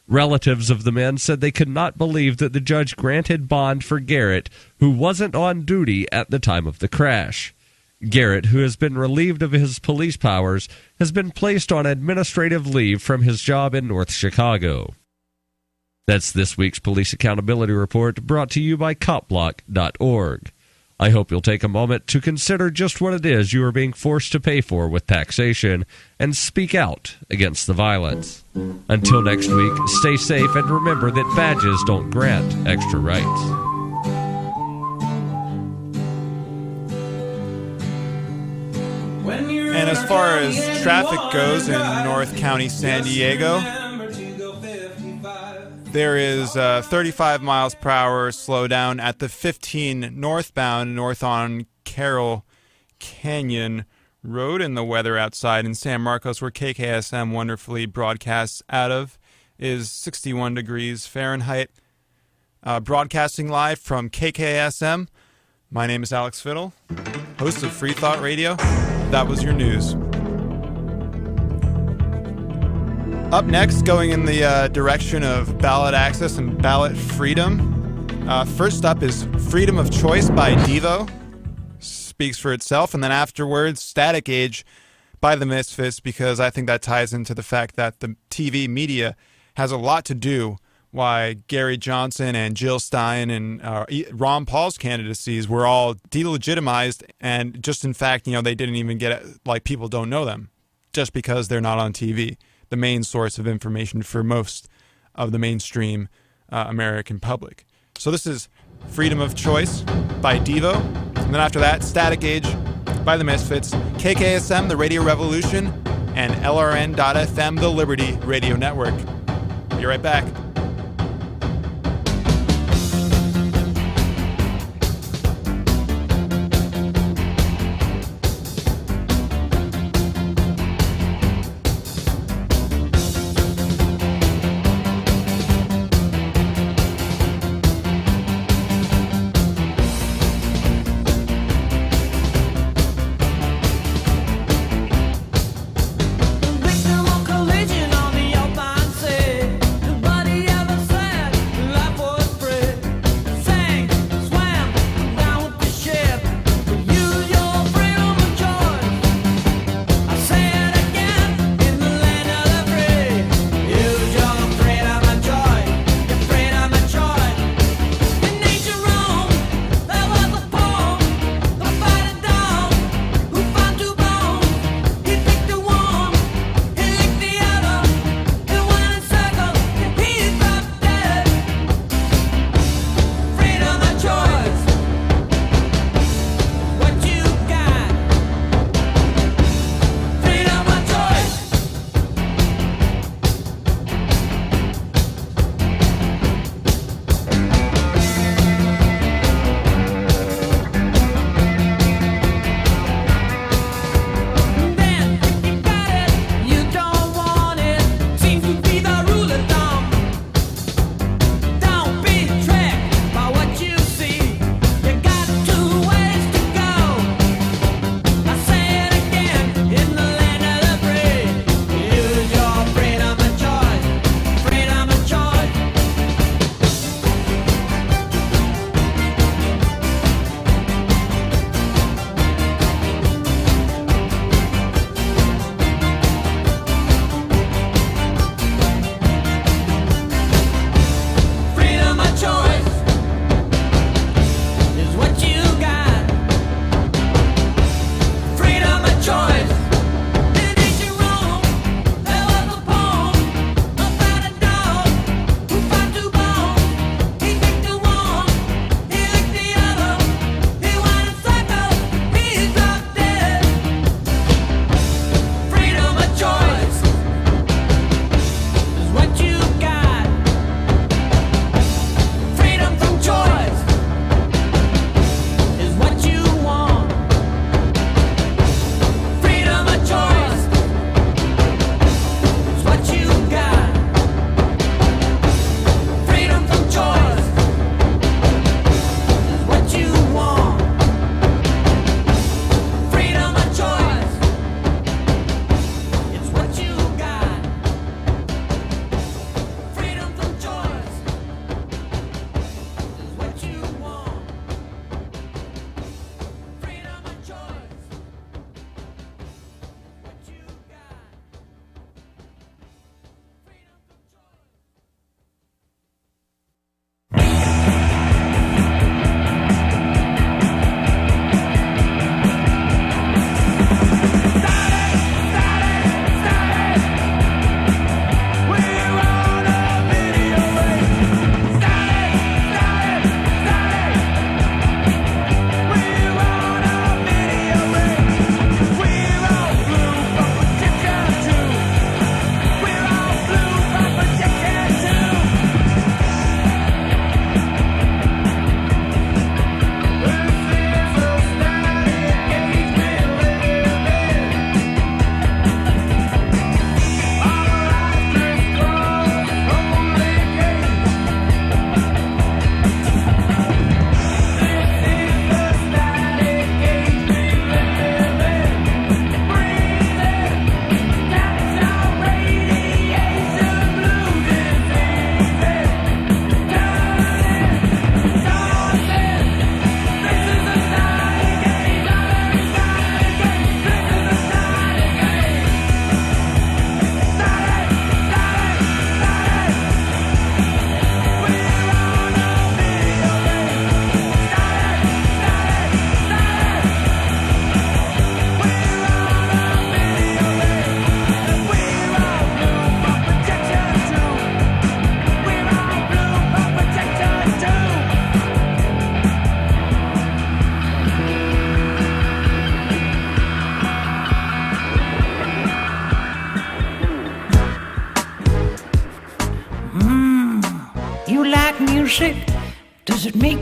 Relatives of the men said they could not believe that the judge granted bond for Garrett, who wasn't on duty at the time of the crash. Garrett, who has been relieved of his police powers, has been placed on administrative leave from his job in North Chicago. That's this week's Police Accountability Report brought to you by copblock.org. I hope you'll take a moment to consider just what it is you are being forced to pay for with taxation and speak out against the violence. Until next week, stay safe and remember that badges don't grant extra rights. And as far as traffic goes in North County, San Diego, there is uh, 35 miles per hour slowdown at the 15 northbound north on Carroll Canyon Road. And the weather outside in San Marcos, where KKSM wonderfully broadcasts out of, is 61 degrees Fahrenheit. Uh, broadcasting live from KKSM. My name is Alex Fiddle, host of Free Thought Radio. That was your news. Up next, going in the uh, direction of ballot access and ballot freedom. Uh, first up is Freedom of Choice by Devo. Speaks for itself. And then afterwards, Static Age by the Misfits, because I think that ties into the fact that the TV media has a lot to do why Gary Johnson and Jill Stein and uh, Ron Paul's candidacies were all delegitimized, and just in fact, you know, they didn't even get it, like people don't know them just because they're not on TV, the main source of information for most of the mainstream uh, American public. So this is Freedom of Choice by Devo, and then after that, Static Age by the Misfits, KKSM, the Radio Revolution, and LRN.FM, the Liberty Radio Network. Be right back.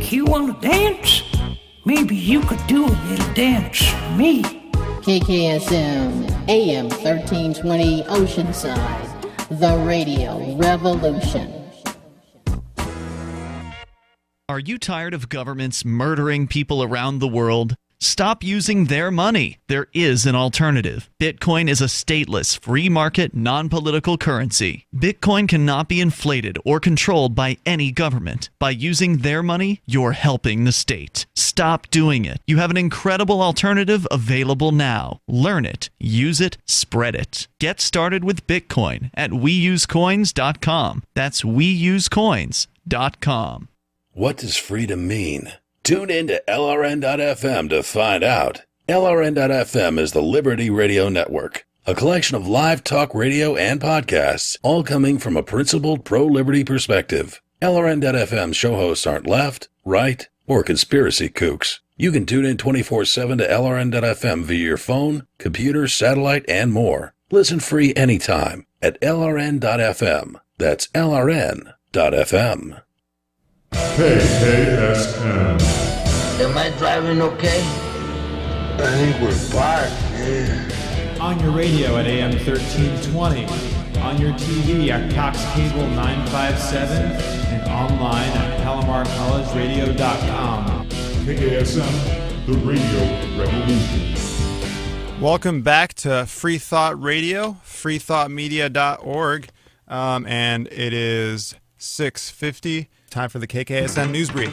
Does it make you want to dance? Maybe you could do a little dance for me. KKSM AM 1320 Oceanside, the radio revolution. Are you tired of governments murdering people around the world? Stop using their money. There is an alternative. Bitcoin is a stateless, free market, non political currency. Bitcoin cannot be inflated or controlled by any government. By using their money, you're helping the state. Stop doing it. You have an incredible alternative available now. Learn it, use it, spread it. Get started with Bitcoin at weusecoins.com. That's weusecoins.com. What does freedom mean? Tune in to LRN.FM to find out. LRN.FM is the Liberty Radio Network, a collection of live talk radio and podcasts, all coming from a principled pro liberty perspective. LRN.FM show hosts aren't left, right, or conspiracy kooks. You can tune in 24 7 to LRN.FM via your phone, computer, satellite, and more. Listen free anytime at LRN.FM. That's LRN.FM. KKSM. Am I driving okay? I think we're fine. Yeah. On your radio at AM 1320, on your TV at Cox Cable 957, and online at PalomarCollegeRadio.com. KKSM, the radio revolution. Welcome back to Free Thought Radio, freethoughtmedia.org, um, and it is 650. Time for the KKSM News Brief.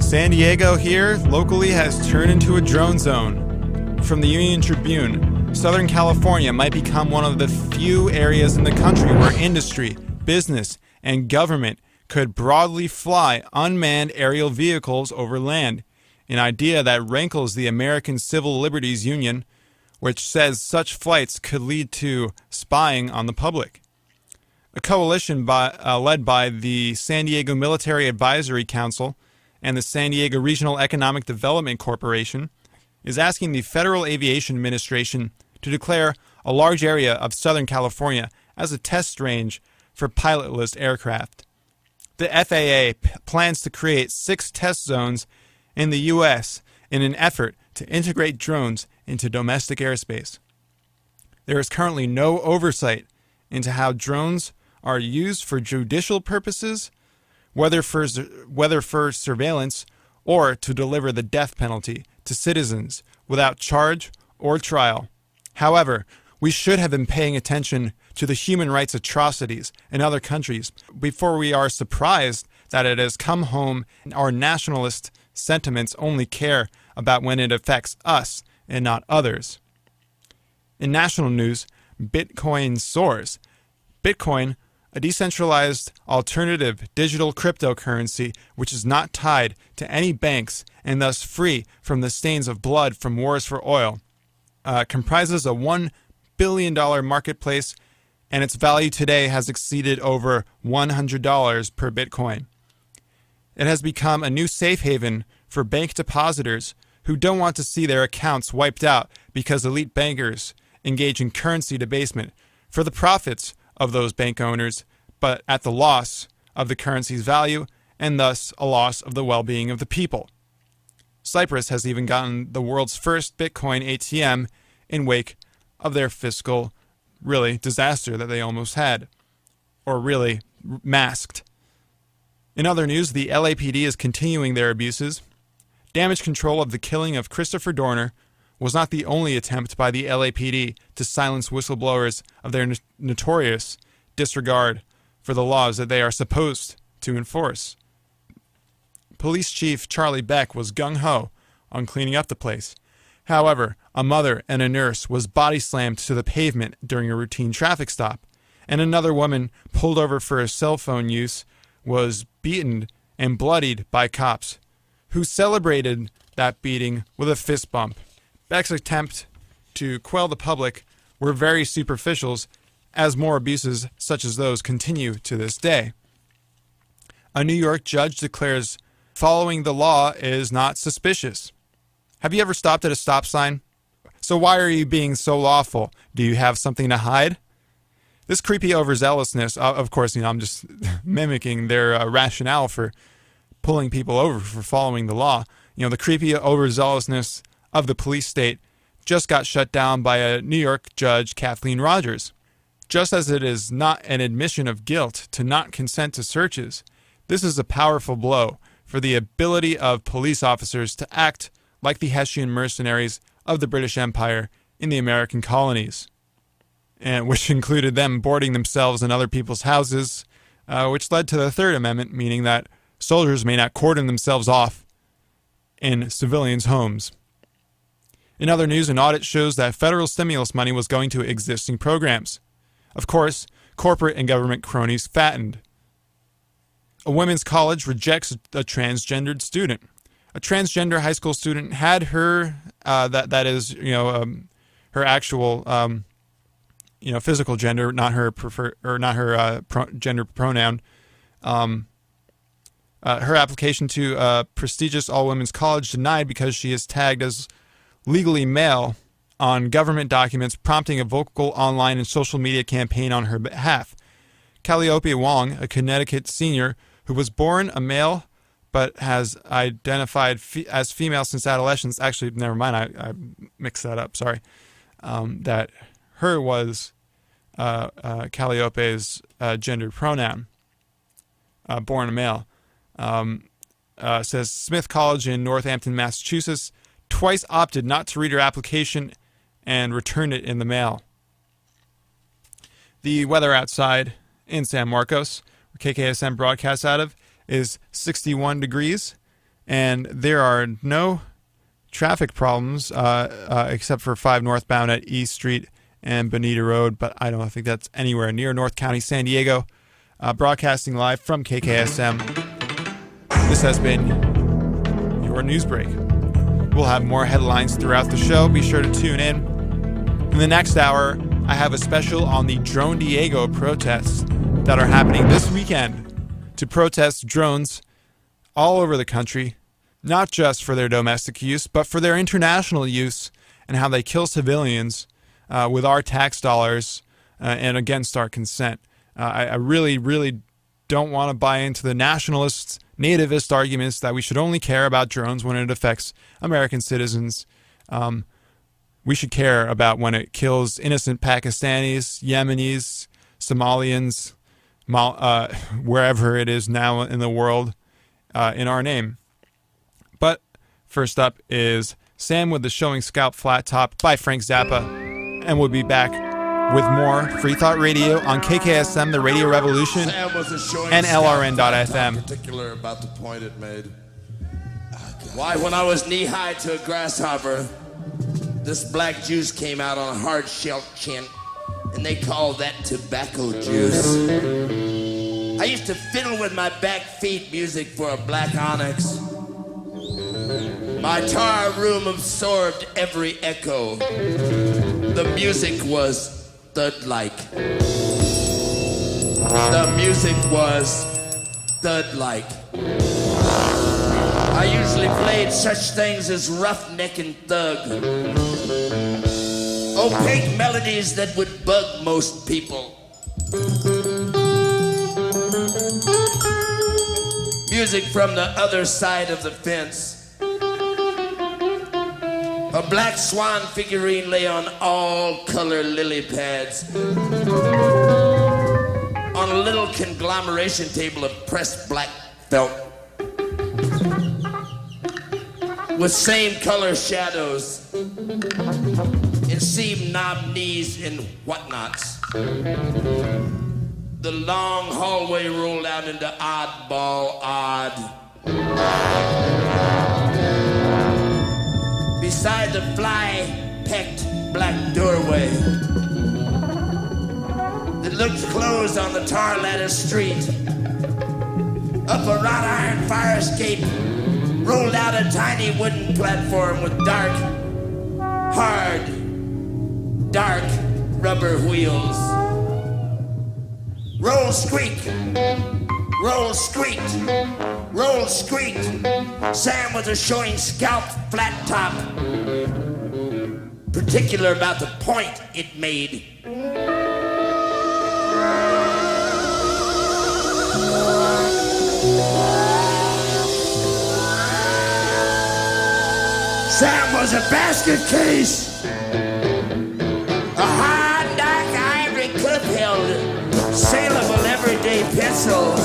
San Diego here locally has turned into a drone zone. From the Union Tribune, Southern California might become one of the few areas in the country where industry, business, and government could broadly fly unmanned aerial vehicles over land, an idea that rankles the American Civil Liberties Union, which says such flights could lead to spying on the public. A coalition by, uh, led by the San Diego Military Advisory Council and the San Diego Regional Economic Development Corporation is asking the Federal Aviation Administration to declare a large area of Southern California as a test range for pilotless aircraft. The FAA p- plans to create six test zones in the U.S. in an effort to integrate drones into domestic airspace. There is currently no oversight into how drones are used for judicial purposes, whether for, whether for surveillance or to deliver the death penalty to citizens without charge or trial. However, we should have been paying attention to the human rights atrocities in other countries before we are surprised that it has come home and our nationalist sentiments only care about when it affects us and not others. In national news, Bitcoin soars. Bitcoin, a decentralized alternative digital cryptocurrency which is not tied to any banks and thus free from the stains of blood from wars for oil, uh, comprises a $1 billion marketplace and its value today has exceeded over $100 per Bitcoin. It has become a new safe haven for bank depositors who don't want to see their accounts wiped out because elite bankers engage in currency debasement for the profits of those bank owners, but at the loss of the currency's value and thus a loss of the well being of the people. Cyprus has even gotten the world's first Bitcoin ATM in wake of their fiscal, really, disaster that they almost had, or really masked. In other news, the LAPD is continuing their abuses. Damage control of the killing of Christopher Dorner was not the only attempt by the LAPD to silence whistleblowers of their notorious disregard for the laws that they are supposed to enforce. Police Chief Charlie Beck was gung ho on cleaning up the place. However, a mother and a nurse was body slammed to the pavement during a routine traffic stop, and another woman pulled over for a cell phone use was beaten and bloodied by cops, who celebrated that beating with a fist bump. Beck's attempt to quell the public were very superficials, as more abuses such as those continue to this day. A New York judge declares following the law is not suspicious. Have you ever stopped at a stop sign? So why are you being so lawful? Do you have something to hide? This creepy overzealousness, of course, you know, I'm just mimicking their uh, rationale for pulling people over for following the law. You know, the creepy overzealousness of the police state just got shut down by a New York judge, Kathleen Rogers. Just as it is not an admission of guilt to not consent to searches, this is a powerful blow for the ability of police officers to act like the Hessian mercenaries of the British Empire in the American colonies, and which included them boarding themselves in other people's houses, uh, which led to the Third Amendment, meaning that soldiers may not cordon themselves off in civilians' homes. In other news, an audit shows that federal stimulus money was going to existing programs. Of course, corporate and government cronies fattened. A women's college rejects a transgendered student. A transgender high school student had her uh, that that is you know um, her actual um, you know physical gender, not her prefer or not her uh, pro- gender pronoun. Um, uh, her application to a prestigious all women's college denied because she is tagged as legally male on government documents, prompting a vocal online and social media campaign on her behalf. Calliope Wong, a Connecticut senior who was born a male but has identified fe- as female since adolescence. Actually, never mind, I, I mixed that up. Sorry. Um, that her was uh, uh, Calliope's uh, gendered pronoun, uh, born a male. Um, uh, says Smith College in Northampton, Massachusetts, twice opted not to read her application and returned it in the mail. The weather outside in San Marcos, where KKSM broadcasts out of, is 61 degrees, and there are no traffic problems uh, uh, except for 5 northbound at East Street and Bonita Road, but I don't think that's anywhere near North County, San Diego. Uh, broadcasting live from KKSM. This has been your news break. We'll have more headlines throughout the show. Be sure to tune in. In the next hour, I have a special on the Drone Diego protests that are happening this weekend to protest drones all over the country, not just for their domestic use, but for their international use and how they kill civilians uh, with our tax dollars uh, and against our consent. Uh, I, I really, really don't want to buy into the nationalist, nativist arguments that we should only care about drones when it affects American citizens. Um, we should care about when it kills innocent Pakistanis, Yemenis, Somalians, uh, wherever it is now in the world uh, in our name. But first up is Sam with the Showing Scalp Flat Top by Frank Zappa. And we'll be back with more Free Thought Radio on KKSM, the Radio Revolution, and LRN.FM. particular about the point it made. Why, when I was knee high to a grasshopper, this black juice came out on a hard shell chin, and they called that tobacco juice. I used to fiddle with my back feet music for a black onyx. My tar room absorbed every echo. The music was thud like. The music was thud like. I usually played such things as roughneck and thug. Opaque melodies that would bug most people. Music from the other side of the fence. A black swan figurine lay on all color lily pads. On a little conglomeration table of pressed black felt. With same color shadows. And seam knob knees and whatnots. The long hallway rolled out into oddball odd. Beside the fly pecked black doorway that looked closed on the tar lattice street. Up a wrought iron fire escape rolled out a tiny wooden platform with dark, hard, dark rubber wheels. Roll squeak, Roll Street, Roll Street. Sam was a showing scalp flat top, particular about the point it made. Sam was a basket case. A hard, dark ivory clip held sailable pencils.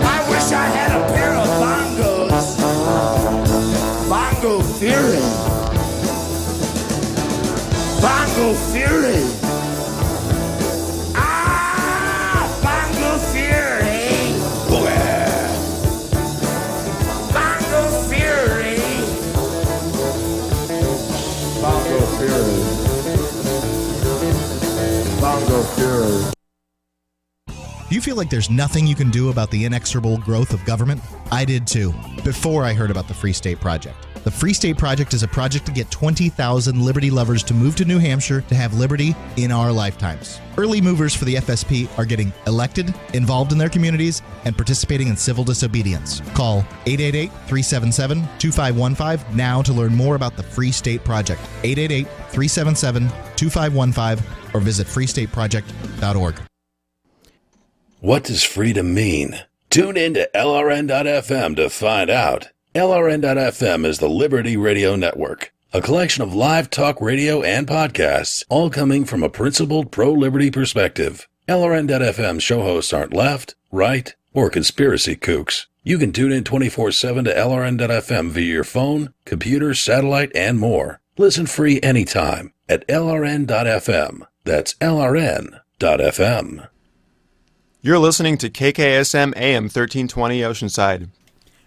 I wish I had a pair of bongos. Bongo theory. Bongo you feel like there's nothing you can do about the inexorable growth of government? I did too, before I heard about the Free State Project. The Free State Project is a project to get 20,000 liberty lovers to move to New Hampshire to have liberty in our lifetimes. Early movers for the FSP are getting elected, involved in their communities, and participating in civil disobedience. Call 888 377 2515 now to learn more about the Free State Project. 888 377 2515 or visit freestateproject.org. What does freedom mean? Tune in to LRN.FM to find out. LRN.FM is the Liberty Radio Network, a collection of live talk radio and podcasts, all coming from a principled pro liberty perspective. LRN.FM show hosts aren't left, right, or conspiracy kooks. You can tune in 24 7 to LRN.FM via your phone, computer, satellite, and more. Listen free anytime at LRN.FM. That's LRN.FM. You're listening to KKSM AM 1320 Oceanside.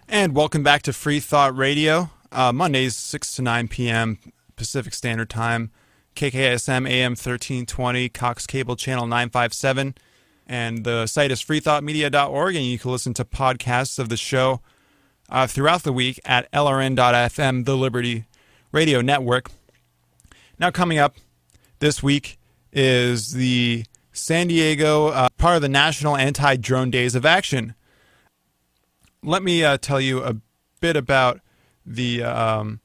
And welcome back to Free Thought Radio, uh, Mondays 6 to 9 p.m. Pacific Standard Time. KKSM AM 1320, Cox Cable Channel 957. And the site is freethoughtmedia.org, and you can listen to podcasts of the show uh, throughout the week at lrn.fm, the Liberty Radio Network. Now, coming up this week is the San Diego, uh, part of the National Anti Drone Days of Action. Let me uh, tell you a bit about the um,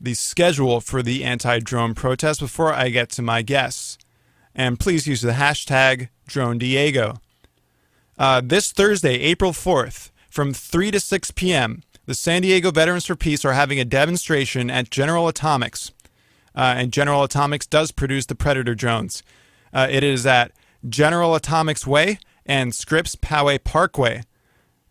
the schedule for the anti drone protest before I get to my guests. And please use the hashtag Drone Diego. Uh, this Thursday, April 4th, from 3 to 6 p.m., the San Diego Veterans for Peace are having a demonstration at General Atomics. Uh, and General Atomics does produce the Predator drones. Uh, it is at General Atomics Way and Scripps Poway Parkway.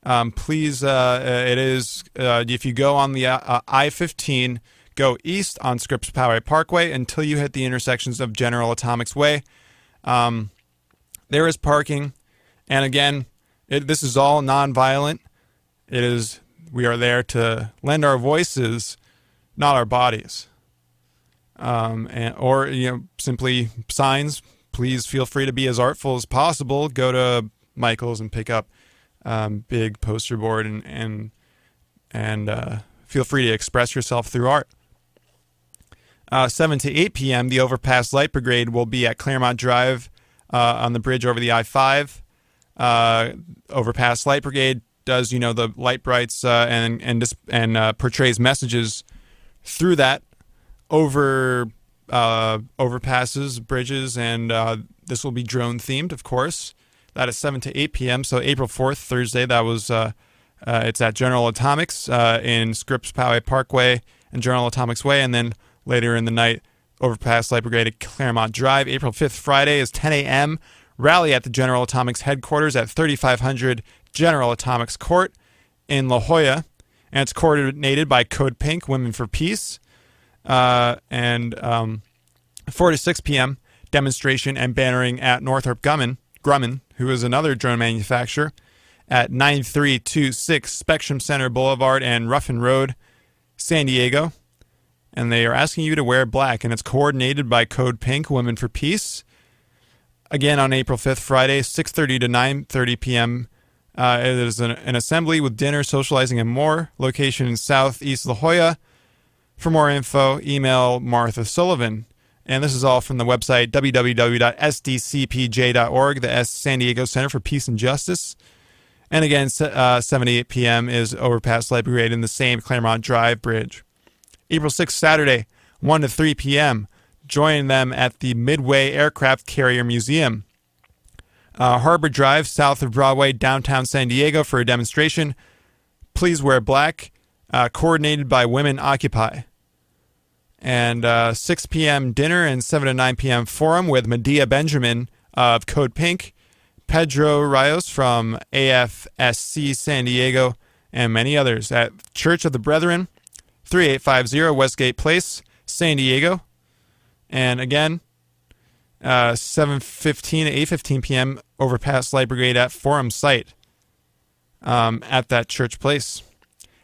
Um, please, uh, it is, uh, if you go on the uh, I 15, go east on Scripps Poway Parkway until you hit the intersections of General Atomics Way. Um, there is parking. And again, it, this is all nonviolent. It is, we are there to lend our voices, not our bodies. Um, and, or, you know, simply signs. Please feel free to be as artful as possible. Go to Michael's and pick up um, big poster board and and and uh, feel free to express yourself through art. Uh, 7 to 8 p.m., the Overpass Light Brigade will be at Clairemont Drive uh, on the bridge over the I 5. Uh, Overpass Light Brigade does, you know, the light brights uh, and and and uh, portrays messages through that over uh, overpasses, bridges, and this will be drone themed, of course. That is 7 to 8 p.m. So April 4th, Thursday, that was uh, uh, it's at General Atomics uh, in Scripps Poway Parkway and General Atomics Way, and then later in the night, Overpass Light Brigade at Clairemont Drive. April 5th, Friday is 10 a.m. Rally at the General Atomics headquarters at 3500 General Atomics Court in La Jolla, and it's coordinated by Code Pink Women for Peace. Uh, and um, 4 to 6 p.m. demonstration and bannering at Northrop Grumman. Grumman who is another drone manufacturer, at 9326 Spectrum Center Boulevard and Ruffin Road, San Diego. And they are asking you to wear black, and it's coordinated by Code Pink, Women for Peace. Again on April 5th, Friday, 6:30 to 9:30 p.m. Uh, it is an, an, assembly with dinner, socializing, and more. Location in Southeast La Jolla. For more info, email Martha Sullivan and this is all from the website www.sdcpj.org, the S San Diego Center for Peace and Justice. And again, uh, 78 p.m. is Overpass Light Brigade in the same Clairemont Drive Bridge. April 6th, Saturday, 1 to 3 p.m. Join them at the Midway Aircraft Carrier Museum. Uh, Harbor Drive, south of Broadway, downtown San Diego, for a demonstration. Please wear black. Uh, coordinated by Women Occupy. And uh, 6 p.m. dinner and 7 to 9 p.m. forum with Medea Benjamin of Code Pink, Pedro Rios from AFSC San Diego, and many others at Church of the Brethren, 3850 Westgate Place, San Diego. And again, uh, 7.15 to 8.15 p.m. Overpass Light Brigade at Forum site um, at that church place.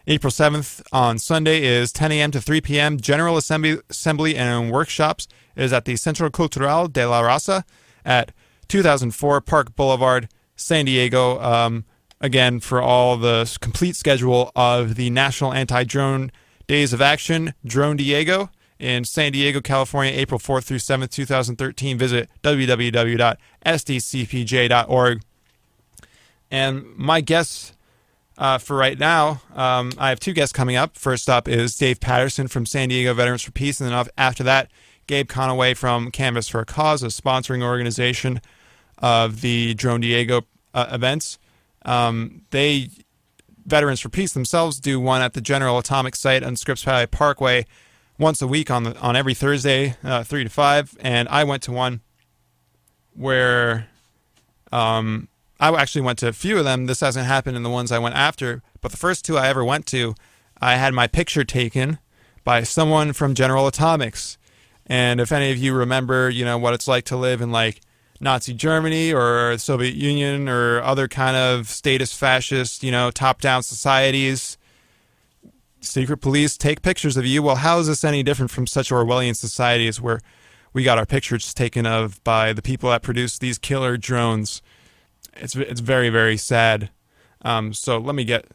April 7th on Sunday is 10 a.m. to 3 p.m. General Assembly, Assembly and workshops is at the Centro Cultural de la Raza at 2004 Park Boulevard, San Diego. Um, again, for all the complete schedule of the National Anti Drone Days of Action, Drone Diego, in San Diego, California, April 4th through 7th, 2013. Visit www.sdcpj.org. And my guest uh, for right now, um, I have two guests coming up. First up is Dave Patterson from San Diego Veterans for Peace, and then after that, Gabe Conaway from Canvass for a Cause, a sponsoring organization of the Drone Diego uh, events. Um, they Veterans for Peace themselves do one at the General Atomic site on Scripps Valley Parkway once a week on the, on every Thursday, uh, three to five. And I went to one where um, I actually went to a few of them. This hasn't happened in the ones I went after, but the first two I ever went to, I had my picture taken by someone from General Atomics. And if any of you remember, you know, what it's like to live in like Nazi Germany or Soviet Union or other kind of statist fascist, you know, top down societies, secret police take pictures of you. Well, how is this any different from such Orwellian societies where we got our pictures taken of by the people that produce these killer drones? It's it's very very sad. Um, so let me get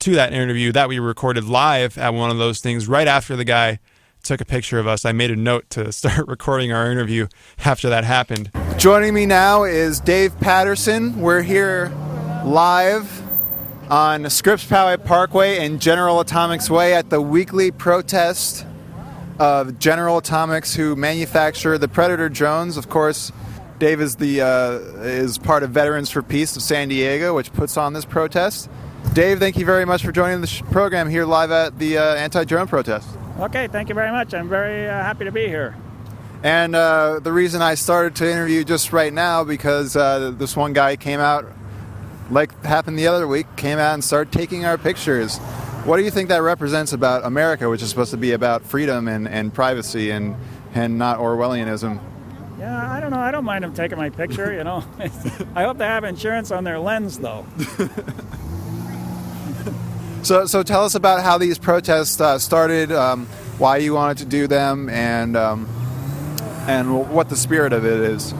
to that interview that we recorded live at one of those things right after the guy took a picture of us. I made a note to start recording our interview after that happened. Joining me now is Dave Patterson. We're here live on Scripps Valley Parkway and General Atomics Way at the weekly protest of General Atomics, who manufacture the Predator drones. Of course, Dave is the uh, is part of Veterans for Peace of San Diego, which puts on this protest. Dave, thank you very much for joining the sh- program here live at the uh, anti-drone protest. Okay, thank you very much. I'm very uh, happy to be here. And uh, the reason I started to interview just right now because uh, this one guy came out, like happened the other week, came out and started taking our pictures. What do you think that represents about America, which is supposed to be about freedom and, and privacy and, and not Orwellianism? Yeah, I don't know. I don't mind them taking my picture, you know. I hope they have insurance on their lens, though. So, so tell us about how these protests uh, started, um, why you wanted to do them, and um, and what the spirit of it is.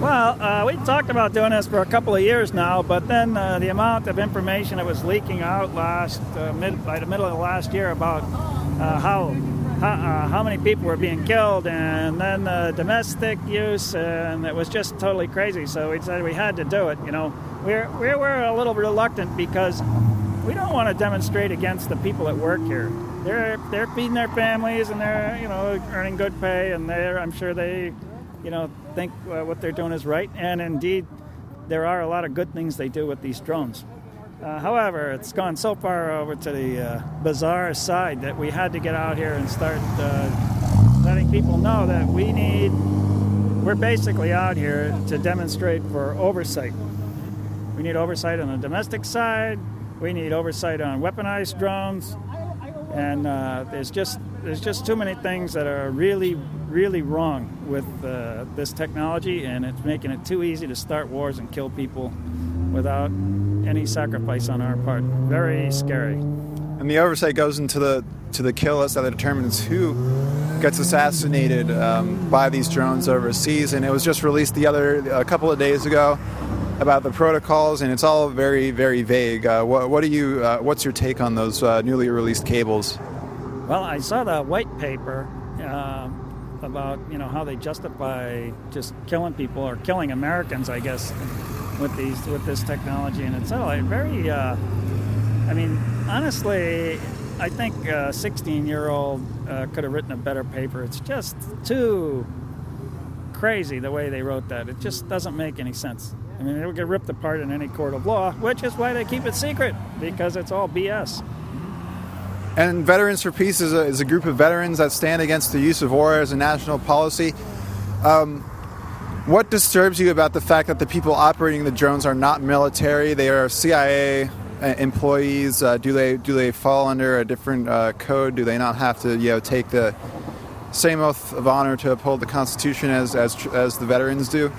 Well, uh, we talked about doing this for a couple of years now, but then uh, the amount of information that was leaking out last uh, mid, by the middle of last year about uh, how how, uh, how, many people were being killed, and then the domestic use, and it was just totally crazy. So we decided we had to do it. You know, we're we were a little reluctant because we don't want to demonstrate against the people that work here. They're they're feeding their families and they're you know earning good pay and they're I'm sure they you know think uh, what they're doing is right and indeed there are a lot of good things they do with these drones. Uh, however, it's gone so far over to the uh, bizarre side that we had to get out here and start uh, letting people know that we need. We're basically out here to demonstrate for oversight. We need oversight on the domestic side, we need oversight on weaponized drones, and uh, there's just there's just too many things that are really really wrong with uh, this technology, and it's making it too easy to start wars and kill people without any sacrifice on our part. Very scary. And the oversight goes into the to the kill list that determines who gets assassinated um, by these drones overseas. And it was just released the other a couple of days ago about the protocols, and it's all very, very vague. Uh, what, what, do you? Uh, what's your take on those uh, newly released cables? Well, I saw the white paper um, about you know how they justify just killing people or killing Americans, I guess, with these with this technology, and it's all very. Uh, I mean, honestly, I think a 16-year-old uh, could have written a better paper. It's just too crazy the way they wrote that. It just doesn't make any sense. I mean, it would get ripped apart in any court of law, which is why they keep it secret, because it's all BS. And Veterans for Peace is a, is a group of veterans that stand against the use of war as a national policy. Um, what disturbs you about the fact that the people operating the drones are not military? They are CIA uh, employees. Uh, do they do they fall under a different uh, code? Do they not have to you know take the same oath of honor to uphold the Constitution as as as the veterans do?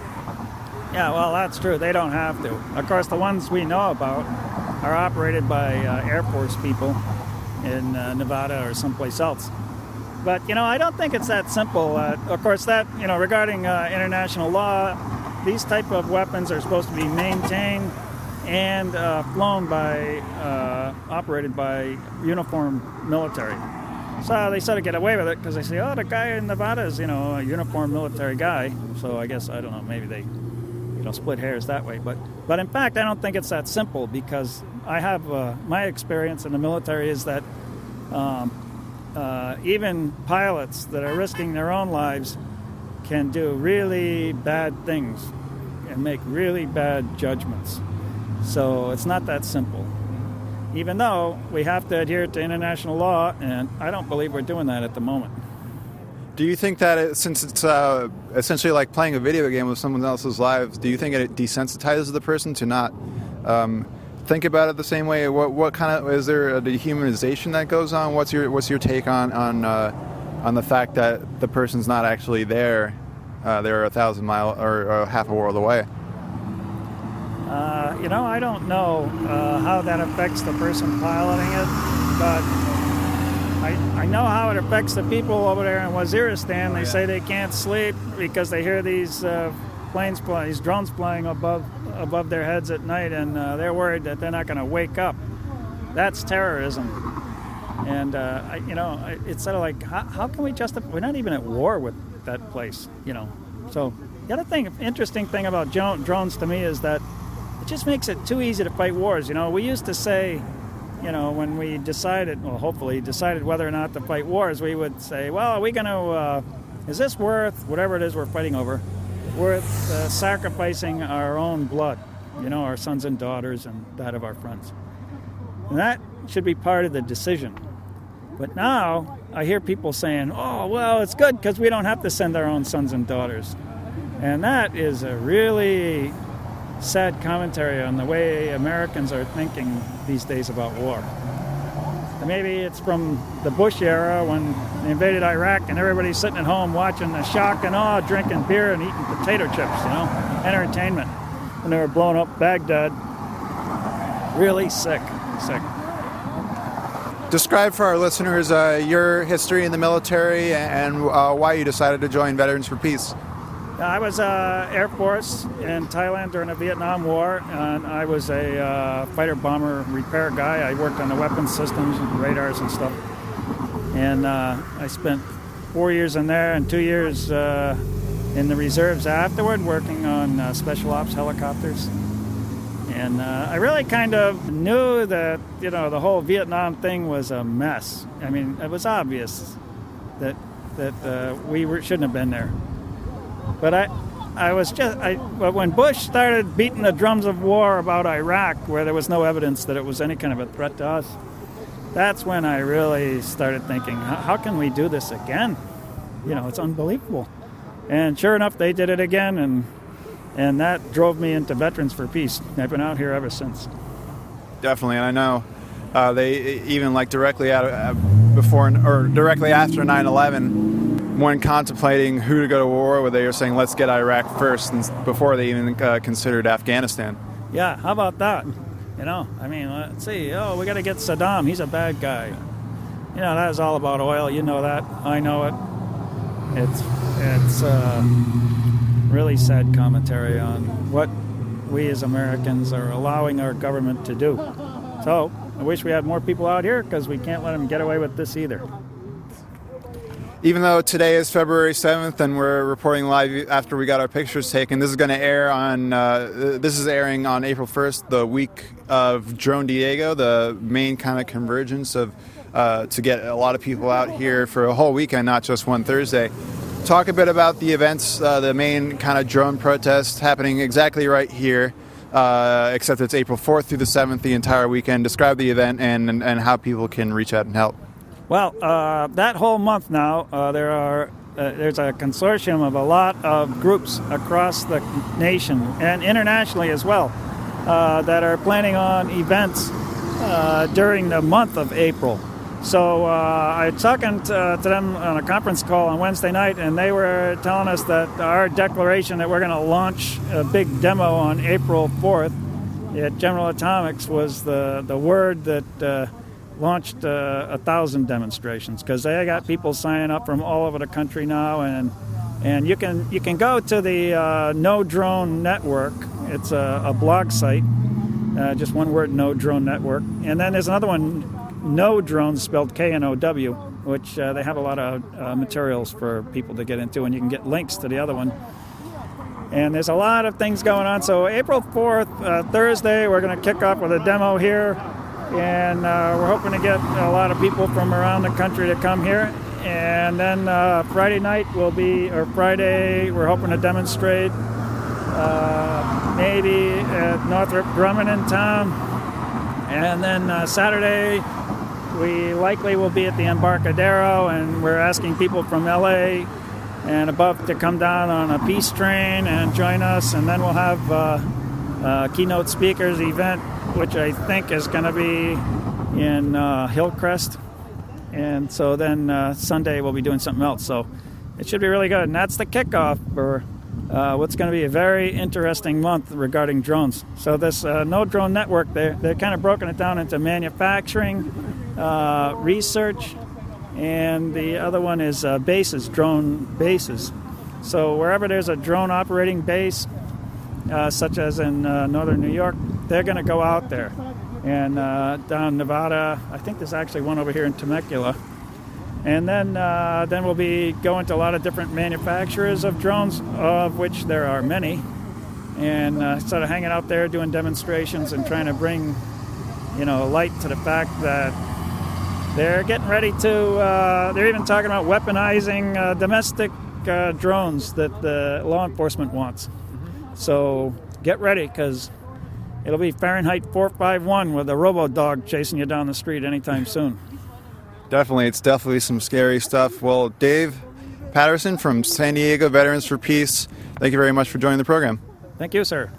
Yeah, well, that's true. They don't have to. Of course, the ones we know about are operated by uh, Air Force people in uh, Nevada or someplace else. But you know, I don't think it's that simple. Uh, of course, that you know, regarding uh, international law, these type of weapons are supposed to be maintained and uh, flown by, uh, operated by uniformed military. So they sort of get away with it because they say, "Oh, the guy in Nevada is you know a uniformed military guy." So I guess I don't know. Maybe they you know split hairs that way. But but in fact, I don't think it's that simple because I have uh, my experience in the military is that um, uh, even pilots that are risking their own lives can do really bad things and make really bad judgments. So it's not that simple. Even though we have to adhere to international law, and I don't believe we're doing that at the moment. Do you think that it, since it's uh, essentially like playing a video game with someone else's lives, do you think it desensitizes the person to not um, think about it the same way? What what kind of is there a dehumanization that goes on? What's your what's your take on on uh, on the fact that the person's not actually there? Uh, they're a thousand mile or, or half a world away. Uh, you know, I don't know uh, how that affects the person piloting it, but I, I know how it affects the people over there in Waziristan. They say they can't sleep because they hear these uh, planes flying, these drones flying above above their heads at night, and uh, they're worried that they're not going to wake up. That's terrorism. And uh, I, you know, it's sort of like, how, how can we justify? We're not even at war with that place, you know. So the other thing, interesting thing about drones to me is that it just makes it too easy to fight wars. You know, we used to say, you know, when we decided, well, hopefully decided whether or not to fight wars, we would say, well, are we going to, uh, is this worth whatever it is we're fighting over, worth uh, sacrificing our own blood, you know, our sons and daughters and that of our friends? And that should be part of the decision. But now I hear people saying, oh, well, it's good because we don't have to send our own sons and daughters. And that is a really sad commentary on the way Americans are thinking these days about war. Maybe it's from the Bush era when they invaded Iraq and everybody's sitting at home watching the shock and awe, drinking beer and eating potato chips, you know, entertainment. And they were blowing up Baghdad. Really sick, sick. Describe for our listeners uh, your history in the military and uh, why you decided to join Veterans for Peace. I was uh, Air Force in Thailand during the Vietnam War, and I was a uh, fighter bomber repair guy. I worked on the weapons systems and radars and stuff. And uh, I spent four years in there and two years uh, in the reserves afterward, working on uh, special ops helicopters. And uh, I really kind of knew that you know the whole Vietnam thing was a mess. I mean, it was obvious that that we were, shouldn't have been there. But I, I was just, I, but when Bush started beating the drums of war about Iraq, where there was no evidence that it was any kind of a threat to us, that's when I really started thinking, how can we do this again? You know, it's unbelievable. And sure enough, they did it again, and and that drove me into Veterans for Peace. I've been out here ever since. Definitely, and I know uh, they even like directly out uh, before or directly after 9/11 when contemplating who to go to war with, they were saying, let's get Iraq first, and before they even uh, considered Afghanistan. Yeah, how about that? You know, I mean, let's see. Oh, we got to get Saddam. He's a bad guy. You know, that is all about oil. You know that. I know it. It's it's uh, really sad commentary on what we as Americans are allowing our government to do. So I wish we had more people out here because we can't let them get away with this either even though today is February 7th and we're reporting live after we got our pictures taken, this is going to air on, uh, this is airing on April 1st, the week of Drone Diego, the main kind of convergence of, uh, to get a lot of people out here for a whole weekend, not just one Thursday. Talk a bit about the events, uh, the main kind of drone protest happening exactly right here. Uh, except it's April 4th through the 7th, the entire weekend. Describe the event and, and, and how people can reach out and help. Well, uh, that whole month now, uh, there are uh, there's a consortium of a lot of groups across the nation and internationally as well uh, that are planning on events uh, during the month of April. So uh, I talking to, to them on a conference call on Wednesday night, and they were telling us that our declaration that we're going to launch a big demo on April 4th at General Atomics was the, the word that launched uh, a thousand demonstrations because they got people signing up from all over the country now, and and you can you can go to the uh, No Drone Network. It's a, a blog site, uh, just one word, No Drone Network, and then there's another one, No Drones, spelled K N O W, which uh, they have a lot of uh, materials for people to get into, and you can get links to the other one. And there's a lot of things going on. So April 4th, uh, Thursday, we're going to kick off with a demo here and uh, we're hoping to get a lot of people from around the country to come here. And then uh, Friday night will be, or Friday, we're hoping to demonstrate uh, maybe at Northrop Grumman in town. And then uh, Saturday, we likely will be at the Embarcadero, and we're asking people from LA and above to come down on a peace train and join us. And then we'll have uh, uh, keynote speakers event which I think is going to be in uh, Hillcrest. And so then uh, Sunday we'll be doing something else. So it should be really good. And that's the kickoff for uh, what's going to be a very interesting month regarding drones. So this uh, No Drone Network, they're, they're kind of broken it down into manufacturing, uh, research, and the other one is uh, bases, drone bases. So wherever there's a drone operating base, uh, such as in uh, northern New York, they're going to go out there. And uh, down Nevada, I think there's actually one over here in Temecula. And then, uh, then we'll be going to a lot of different manufacturers of drones, of which there are many, and uh, sort of hanging out there doing demonstrations and trying to bring, you know, light to the fact that they're getting ready to. Uh, they're even talking about weaponizing uh, domestic uh, drones that the law enforcement wants. So get ready because it'll be Fahrenheit 451 with a robo dog chasing you down the street anytime soon. Definitely, it's definitely some scary stuff. Well, Dave Patterson from San Diego Veterans for Peace, thank you very much for joining the program. Thank you, sir.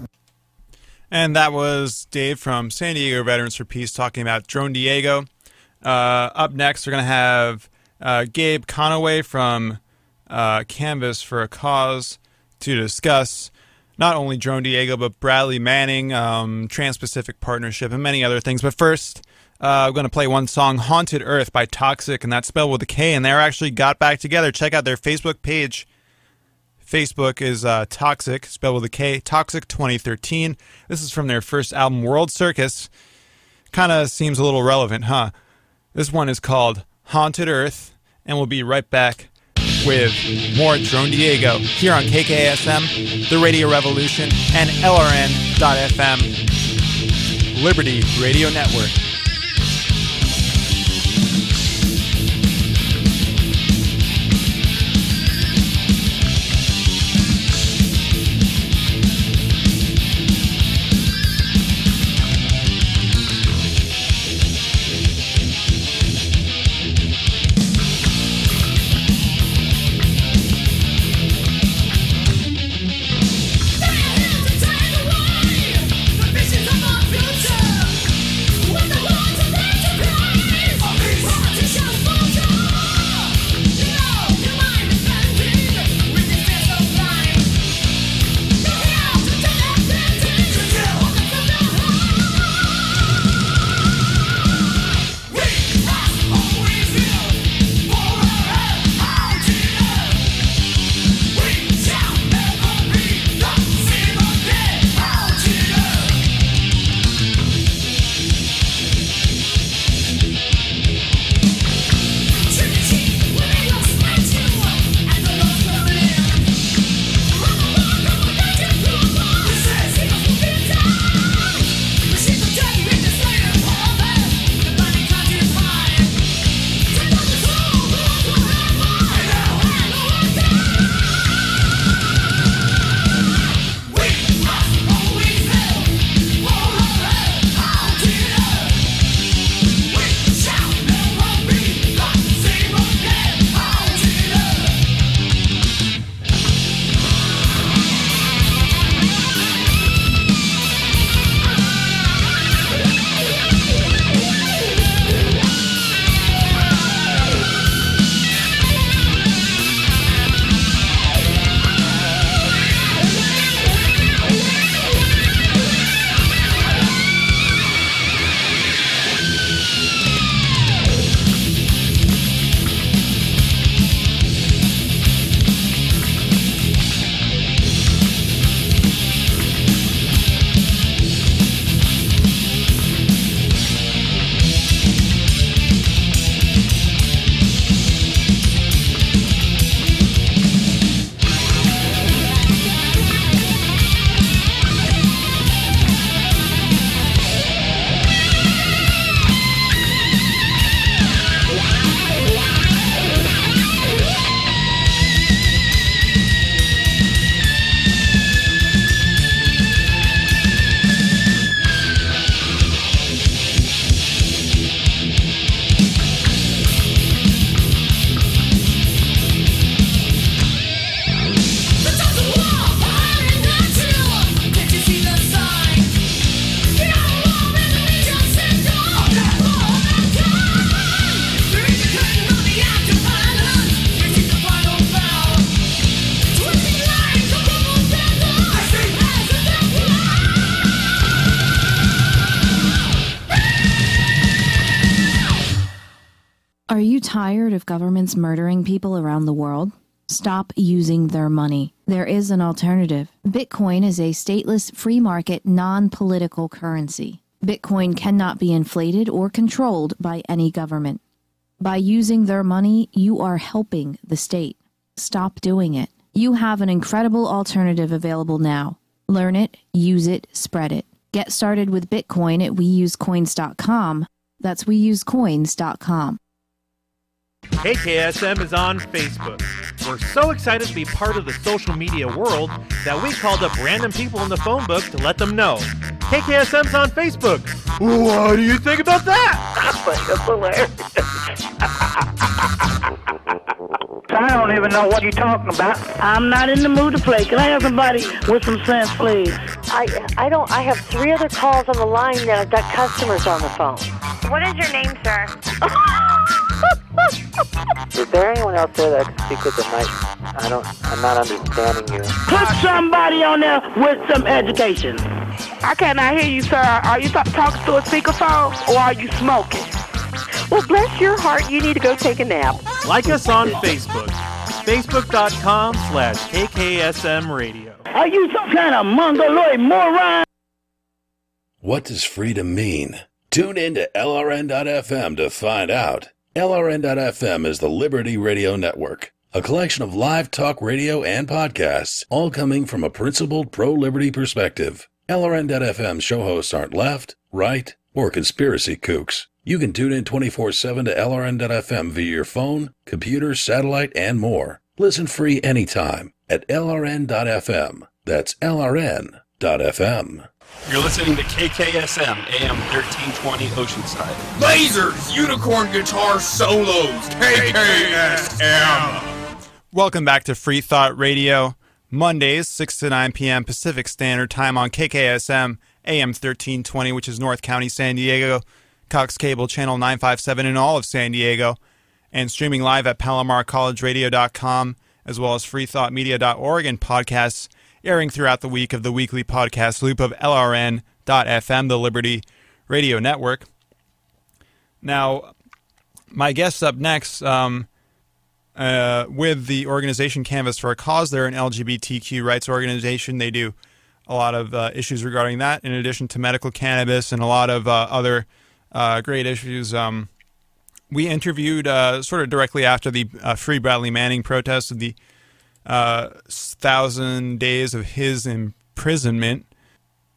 And that was Dave from San Diego Veterans for Peace talking about Drone Diego. Uh, up next, we're going to have uh, Gabe Conaway from uh, Canvass for a Cause to discuss not only Drone Diego, but Bradley Manning, um, Trans Pacific Partnership, and many other things. But first, uh, I'm going to play one song, Haunted Earth by Toxik, and that's spelled with a K. And they're actually got back together. Check out their Facebook page. Facebook is uh, Toxik, spelled with a K, Toxik 2013. This is from their first album, World Circus. Kind of seems a little relevant, huh? This one is called Haunted Earth, and we'll be right back with more Drone Diego here on KKSM, the Radio Revolution, and LRN.FM, Liberty Radio Network. Governments murdering people around the world? Stop using their money. There is an alternative. Bitcoin is a stateless, free market, non political currency. Bitcoin cannot be inflated or controlled by any government. By using their money, you are helping the state. Stop doing it. You have an incredible alternative available now. Learn it, use it, spread it. Get started with Bitcoin at weusecoins.com. That's weusecoins.com. KKSM is on Facebook. We're so excited to be part of the social media world that we called up random people in the phone book to let them know. KKSM's on Facebook. What do you think about that? That's hilarious. I don't even know what you're talking about. I'm not in the mood to play. Can I have somebody with some sense, please? I I don't. I have three other calls on the line that I've got customers on the phone. What is your name, sir? Is there anyone else there that can speak with the mic? I don't. I'm not understanding you. Put somebody on there with some education. I cannot hear you, sir. Are you th- talking to a speakerphone or are you smoking? Well, bless your heart. You need to go take a nap. Like us on Facebook. Facebook.com slash KKSM Radio. Are you some kind of mongoloid moron? What does freedom mean? Tune in to LRN.FM to find out. LRN.FM is the Liberty Radio Network, a collection of live talk radio and podcasts, all coming from a principled pro liberty perspective. LRN.FM show hosts aren't left, right, or conspiracy kooks. You can tune in 24 7 to LRN.FM via your phone, computer, satellite, and more. Listen free anytime at LRN.FM. That's LRN.FM. You're listening to KKSM AM 1320 Oceanside. Lasers, unicorn guitar solos, KKSM. Welcome back to Free Thought Radio. Mondays, 6 to 9 p.m. Pacific Standard Time on KKSM AM 1320, which is North County, San Diego, Cox Cable Channel 957 in all of San Diego, and streaming live at PalomarCollegeRadio.com, as well as freethoughtmedia.org and podcasts airing throughout the week of the weekly podcast loop of LRN.FM, the Liberty Radio Network. Now, my guests up next um, uh, with the organization Canvass for a Cause. They're an LGBTQ rights organization. They do a lot of uh, issues regarding that, in addition to medical cannabis and a lot of uh, other uh, great issues. Um, we interviewed uh, sort of directly after the uh, Free Bradley Manning protest of the thousand days of his imprisonment,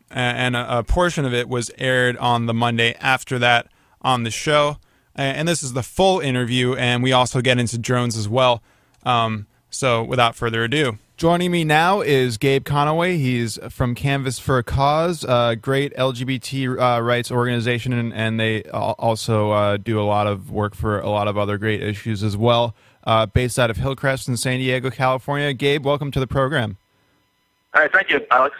and a, a portion of it was aired on the Monday after that on the show. And this is the full interview, and we also get into drones as well. Um, so, without further ado, joining me now is Gabe Conaway. He's from Canvass for a Cause, a great LGBT uh, rights organization, and, and they also uh, do a lot of work for a lot of other great issues as well. Uh, based out of Hillcrest in San Diego, California. Gabe, welcome to the program. All right, thank you, Alex.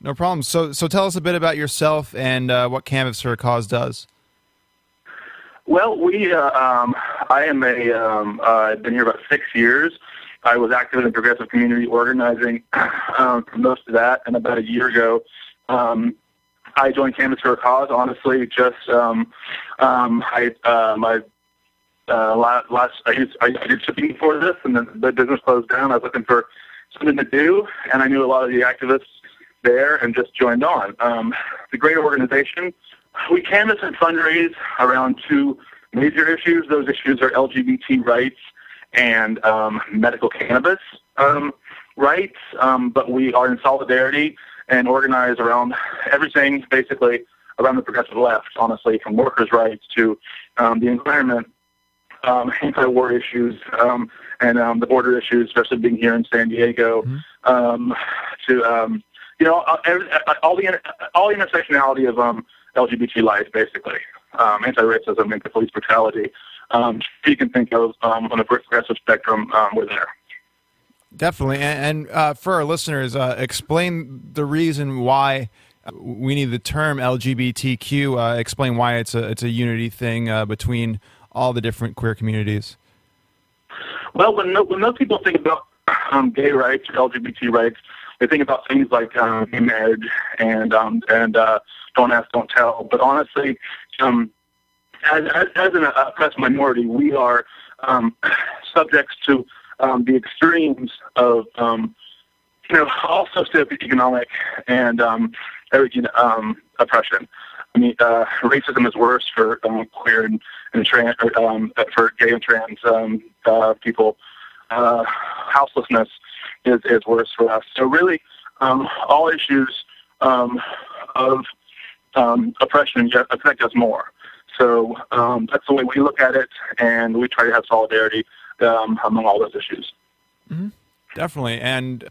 No problem. So, so tell us a bit about yourself and uh, what Canvass for a Cause does. Well, we, uh, um, I am a, um, uh, I've been here about six years. I was active in the progressive community organizing um, for most of that, and about a year ago, um, I joined Canvass for a Cause. Honestly, just um, um, I, uh, my uh, last, last I, used, I, I did shipping before this, and then the business closed down. I was looking for something to do, and I knew a lot of the activists there, and just joined on. Um, the great organization. We canvass and fundraise around two major issues. Those issues are LGBT rights and um, medical cannabis um, rights. Um, but we are in solidarity and organize around everything, basically around the progressive left. Honestly, from workers' rights to um, the environment, um, anti-war issues, um, and um, the border issues, especially being here in San Diego, Mm-hmm. um, to um, you know uh, every, uh, all the all the intersectionality of um, LGBT life, basically um, anti-racism, anti-police brutality. Um, you can think of um, on the progressive spectrum, um, we're there. Definitely, and, and uh, for our listeners, uh, explain the reason why we need the term LGBTQ. Uh, explain why it's a it's a unity thing uh, between all the different queer communities. Well, when, when most people think about um, gay rights or LGBT rights, they think about things like um, marriage and um, and uh, don't ask, don't tell. But honestly, um, as, as, as an oppressed minority, we are um, subjects to um, the extremes of, um, you know, all socioeconomic and um, um, oppression. I mean, uh, racism is worse for um, queer and, and trans, um, for gay and trans um, uh, people. Uh, houselessness is, is worse for us. So really, um, all issues um, of um, oppression affect us more. So um, that's the way we look at it, and we try to have solidarity um, among all those issues. Definitely, and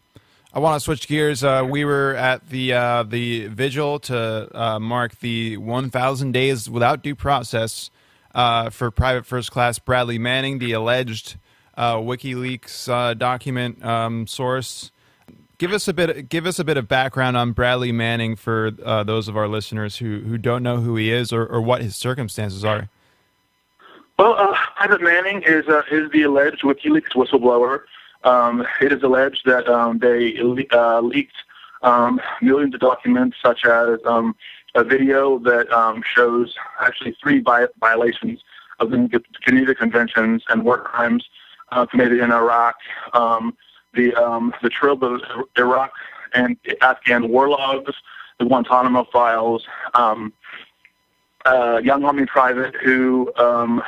I want to switch gears. Uh, we were at the uh, the vigil to uh, mark the 1,000 days without due process uh, for Private First Class Bradley Manning, the alleged uh, WikiLeaks uh, document um, source. Give us a bit. Give us a bit of background on Bradley Manning for uh, those of our listeners who who don't know who he is or, or what his circumstances are. Well, uh, Private Manning is uh, is the alleged WikiLeaks whistleblower. Um, it is alleged that um, they uh, leaked um, millions of documents, such as um, a video that um, shows actually three vi- violations of the Geneva Conventions and war crimes uh, committed in Iraq. The um, the Trove of Iraq and Afghan war logs, the Guantanamo files, um, uh, young army private who um,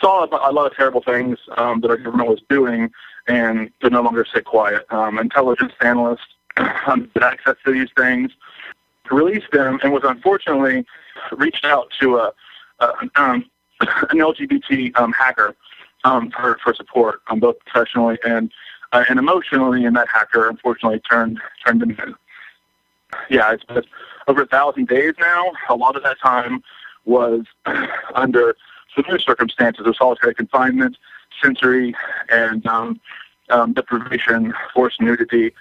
saw a, a lot of terrible things um, that our government was doing and could no longer sit quiet. Um, intelligence analysts um, had access to these things, released them, and was unfortunately reached out to a, a um, an LGBT um, hacker um, for for support, um, both professionally and uh, and emotionally. And that hacker unfortunately turned turned him in. Yeah, it's been over a thousand days now. A lot of that time was under severe circumstances of solitary confinement, sensory and um, um, deprivation, forced nudity,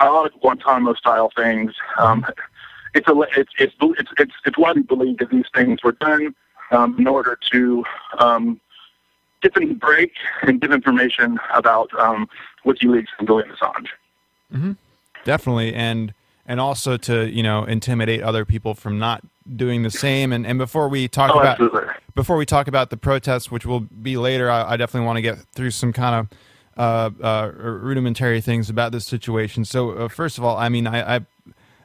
a lot of Guantanamo style things. Um, it's, a, it's, it's, it's, it's, it's widely believed that these things were done um, in order to um, them break and give information about um, WikiLeaks and Julian Assange. Mm-hmm. Definitely, and and also to you know intimidate other people from not doing the same. And and before we talk Oh, about absolutely. before we talk about the protests, which will be later, I, I definitely want to get through some kind of uh, uh, rudimentary things about this situation. So uh, first of all, I mean, I, I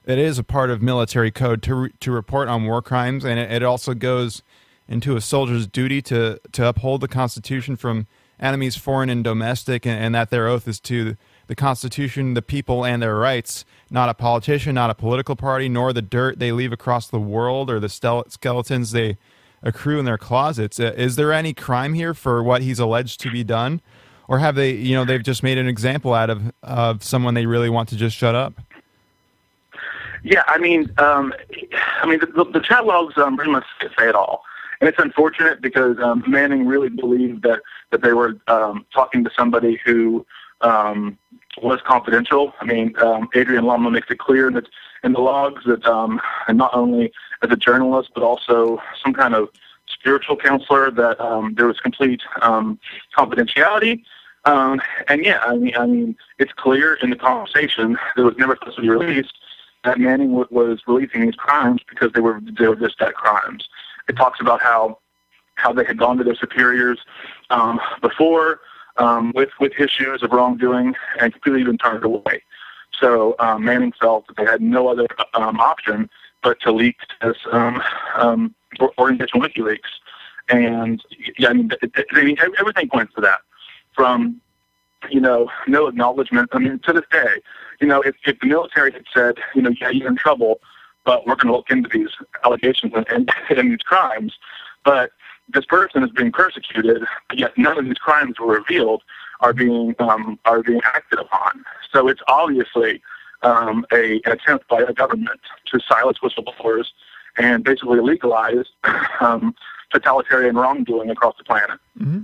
it is a part of military code to re- to report on war crimes, and it, it also goes into a soldier's duty to to uphold the Constitution from enemies, foreign and domestic, and, and that their oath is to the Constitution, the people, and their rights. Not a politician, not a political party, nor the dirt they leave across the world or the skeletons they accrue in their closets. Uh, is there any crime here for what he's alleged to be done, or have they, you know, they've just made an example out of of someone they really want to just shut up? Yeah, I mean, um, I mean, the, the, the chat logs um, pretty much say it all, and it's unfortunate because um, Manning really believed that that they were um, talking to somebody who um, was confidential. I mean, um, Adrian Lamo makes it clear that in the logs that, um, and not only as a journalist but also some kind of spiritual counselor, that um, there was complete um, confidentiality. Um, and yeah, I mean, I mean, it's clear in the conversation that was never supposed to be released that Manning was releasing these crimes because they were they were just that crimes. It talks about how how they had gone to their superiors um, before um, with with issues of wrongdoing and completely been turned away. So um, Manning felt that they had no other um, option but to leak this um, um, organization WikiLeaks. And yeah, I mean, it, it, I mean, everything points to that. From you know, no acknowledgement. I mean, to this day, you know, if, if the military had said, you know, yeah, you're in trouble, but we're going to look into these allegations and, and, and these crimes, but this person is being persecuted, yet none of these crimes were revealed, are being um, are being acted upon. So it's obviously um, a, an attempt by the government to silence whistleblowers and basically legalize um, totalitarian wrongdoing across the planet. Mm-hmm.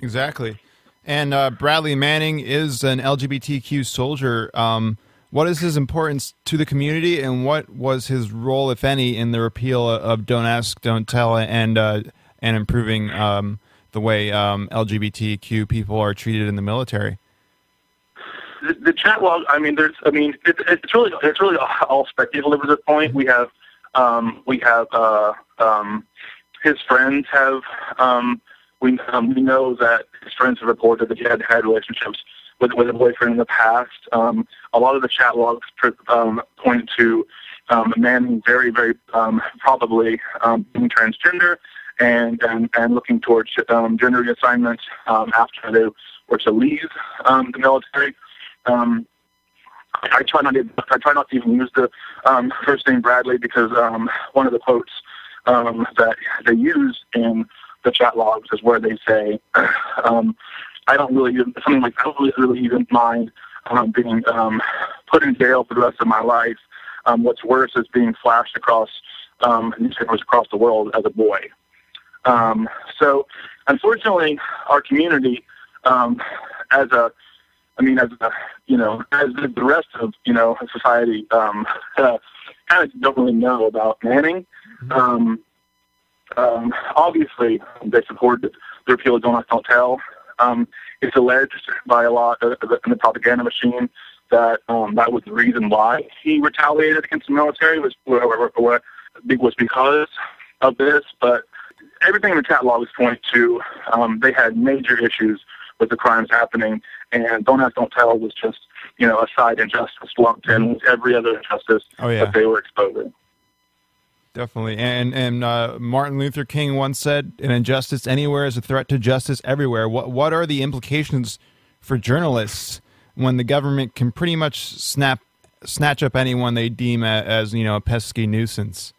Exactly. And uh, Bradley Manning is an LGBTQ soldier. Um, what is his importance to the community, and what was his role, if any, in the repeal of "Don't Ask, Don't Tell" and uh, and improving um, the way um, LGBTQ people are treated in the military? the, the chat log. I mean, there's. I mean, it, it's really it's really all speculative at this point. We have um, we have uh, um, his friends have um, we um, we know that his friends have reported that he had had relationships with with a boyfriend in the past. Um, a lot of the chat logs um, point to um, man, very very um, probably um, being transgender and and and looking towards um, gender reassignment after they were to leave the military. I try not to I try not to even use the um, first name Bradley because um, one of the quotes um, that they use in the chat logs is where they say, "I don't really even, something like I don't really, really even mind um, being um, put in jail for the rest of my life. Um, what's worse is being flashed across um, newspapers across the world as a boy." Um, so, unfortunately, our community, um, as a I mean, as a, you know, as the rest of you know society, um, uh, kind of don't really know about Manning. Um, um, obviously, they supported the repeal of Don't Ask, Don't Tell. Um, it's alleged by a lot uh, in the propaganda machine that um, that was the reason why he retaliated against the military was was because of this. But everything in the chat logs point to um, they had major issues with the crimes happening, and Don't Ask, Don't Tell was just you know a side injustice lumped in with every other injustice Oh, yeah. that they were exposing. Definitely, and and uh, Martin Luther King once said, "An injustice anywhere is a threat to justice everywhere." What what are the implications for journalists when the government can pretty much snap snatch up anyone they deem a, as you know a pesky nuisance?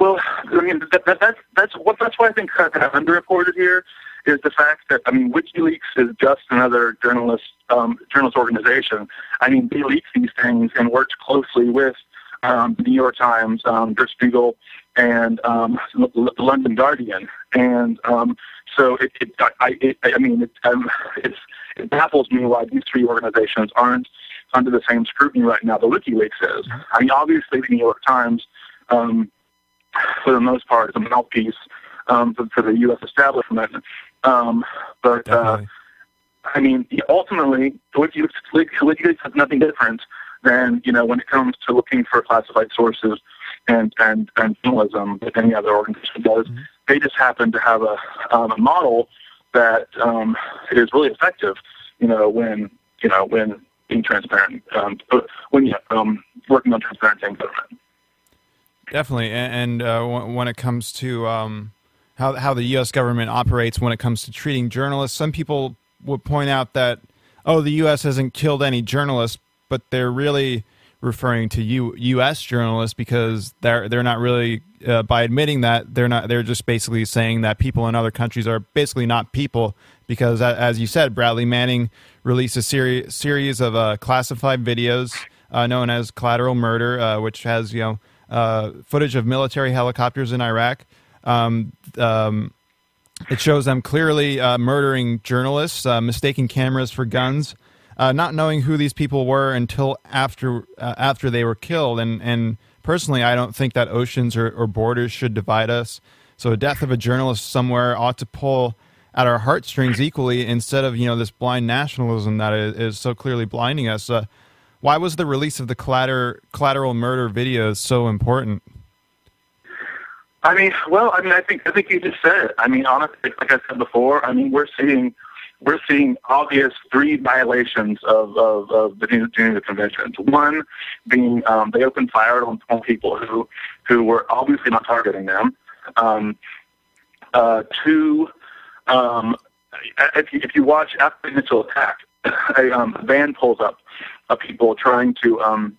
Well, I mean, that, that, that's that's what that's why I think kind of underreported here is the fact that I mean, WikiLeaks is just another journalist um, journalist organization. I mean, they leak these things and worked closely with um, the New York Times, um, Der Spiegel, and um, L- London Guardian, and um, so it, it, I, it, I mean, it, um, it's, it baffles me why these three organizations aren't under the same scrutiny right now The WikiLeaks is. I mean, obviously, the New York Times. Um, for the most part, is a mouthpiece um, for, for the U.S. establishment. Um, but uh, I mean, ultimately, WikiLeaks, WikiLeaks has nothing different than you know when it comes to looking for classified sources and and and journalism that any other organization does. They just happen to have a, um, a model that um, is really effective. You know, when you know when being transparent, um, when um, working on transparency in government. Definitely, A- and uh, when when it comes to um, how how the U.S. government operates when it comes to treating journalists, some people would point out that oh, the U.S. hasn't killed any journalists, but they're really referring to U- U.S. journalists because they're they're not really uh, by admitting that they're not they're just basically saying that people in other countries are basically not people because as you said, Bradley Manning released a seri- series of uh, classified videos uh, known as Collateral Murder, uh, which has you know uh, footage of military helicopters in Iraq. Um, um, it shows them clearly uh, murdering journalists, mistaking cameras for guns, uh, not knowing who these people were until after uh, after they were killed. And and personally, I don't think that oceans or, or borders should divide us. So the death of a journalist somewhere ought to pull at our heartstrings equally instead of you know this blind nationalism that is, is so clearly blinding us. Uh, why was the release of the collateral collateral murder videos so important? I mean, well, I mean, I think I think you just said it. I mean, honestly, like I said before, I mean, we're seeing we're seeing obvious three violations of of, of the Geneva Conventions. One being um, they opened fire on, on people who who were obviously not targeting them. Um, uh, two, um, if you, if you watch after the initial attack, a um, van pulls up of people trying to um,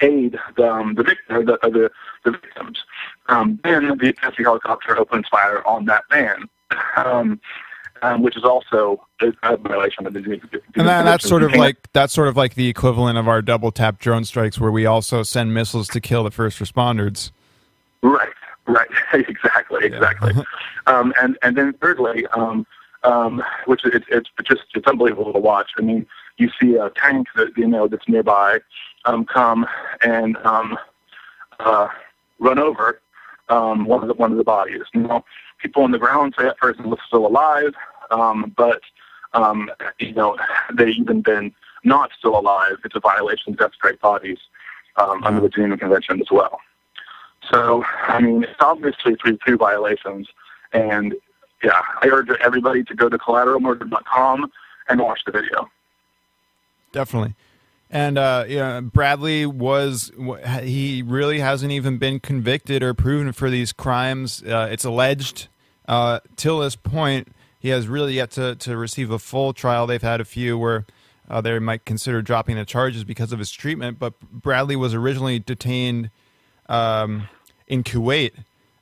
aid the um, the, victim, the, the the victims. Um, then the Apache helicopter opens fire on that van, um, um, which is also a violation of the Geneva And that, that's sort of like that's sort of like the equivalent of our double tap drone strikes, where we also send missiles to kill the first responders. Right, right, exactly, exactly. um, and and then thirdly, um, um, which it's it's just it's unbelievable to watch. I mean, you see a tank that you know that's nearby um, come and um, uh, run over um, one of the one of the bodies. You know, people on the ground say that person was still alive, um, but um, you know they even been not still alive. It's a violation of death strike bodies um, under the Geneva Convention as well. So, I mean, it's obviously three two violations. And yeah, I urge everybody to go to collateralmurder.com and watch the video. Definitely. And uh, yeah, Bradley was he really hasn't even been convicted or proven for these crimes. Uh, it's alleged uh, till this point he has really yet to, to receive a full trial. They've had a few where uh, they might consider dropping the charges because of his treatment. But Bradley was originally detained um, in Kuwait.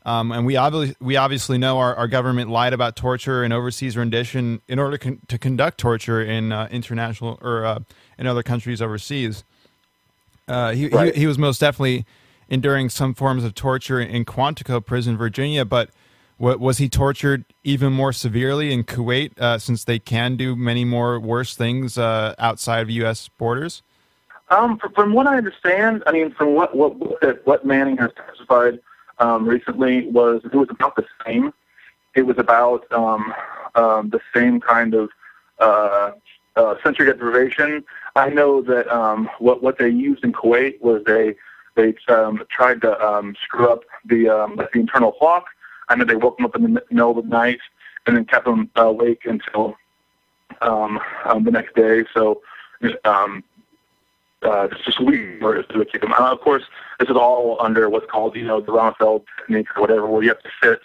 Um, and we obviously we obviously know our, our government lied about torture and overseas rendition in order con- to conduct torture in uh, international or uh, in other countries overseas. Uh, he, right. he, he was most definitely enduring some forms of torture in Quantico prison, Virginia. But was he tortured even more severely in Kuwait, uh, since they can do many more worse things uh, outside of U.S. borders? Um, from what I understand, I mean, from what what what Manning has testified um, recently was it was about the same. It was about um, um, the same kind of uh, uh, sensory deprivation. I know that um, what what they used in Kuwait was they they um, tried to um, screw up the um, the internal clock. I know they woke them up in the middle of the night and then kept them uh, awake until um, um, the next day. So um, uh, it's just weird to keep them. Uh, of course, this is all under what's called, you know, the Ronfeld technique or whatever, where you have to sit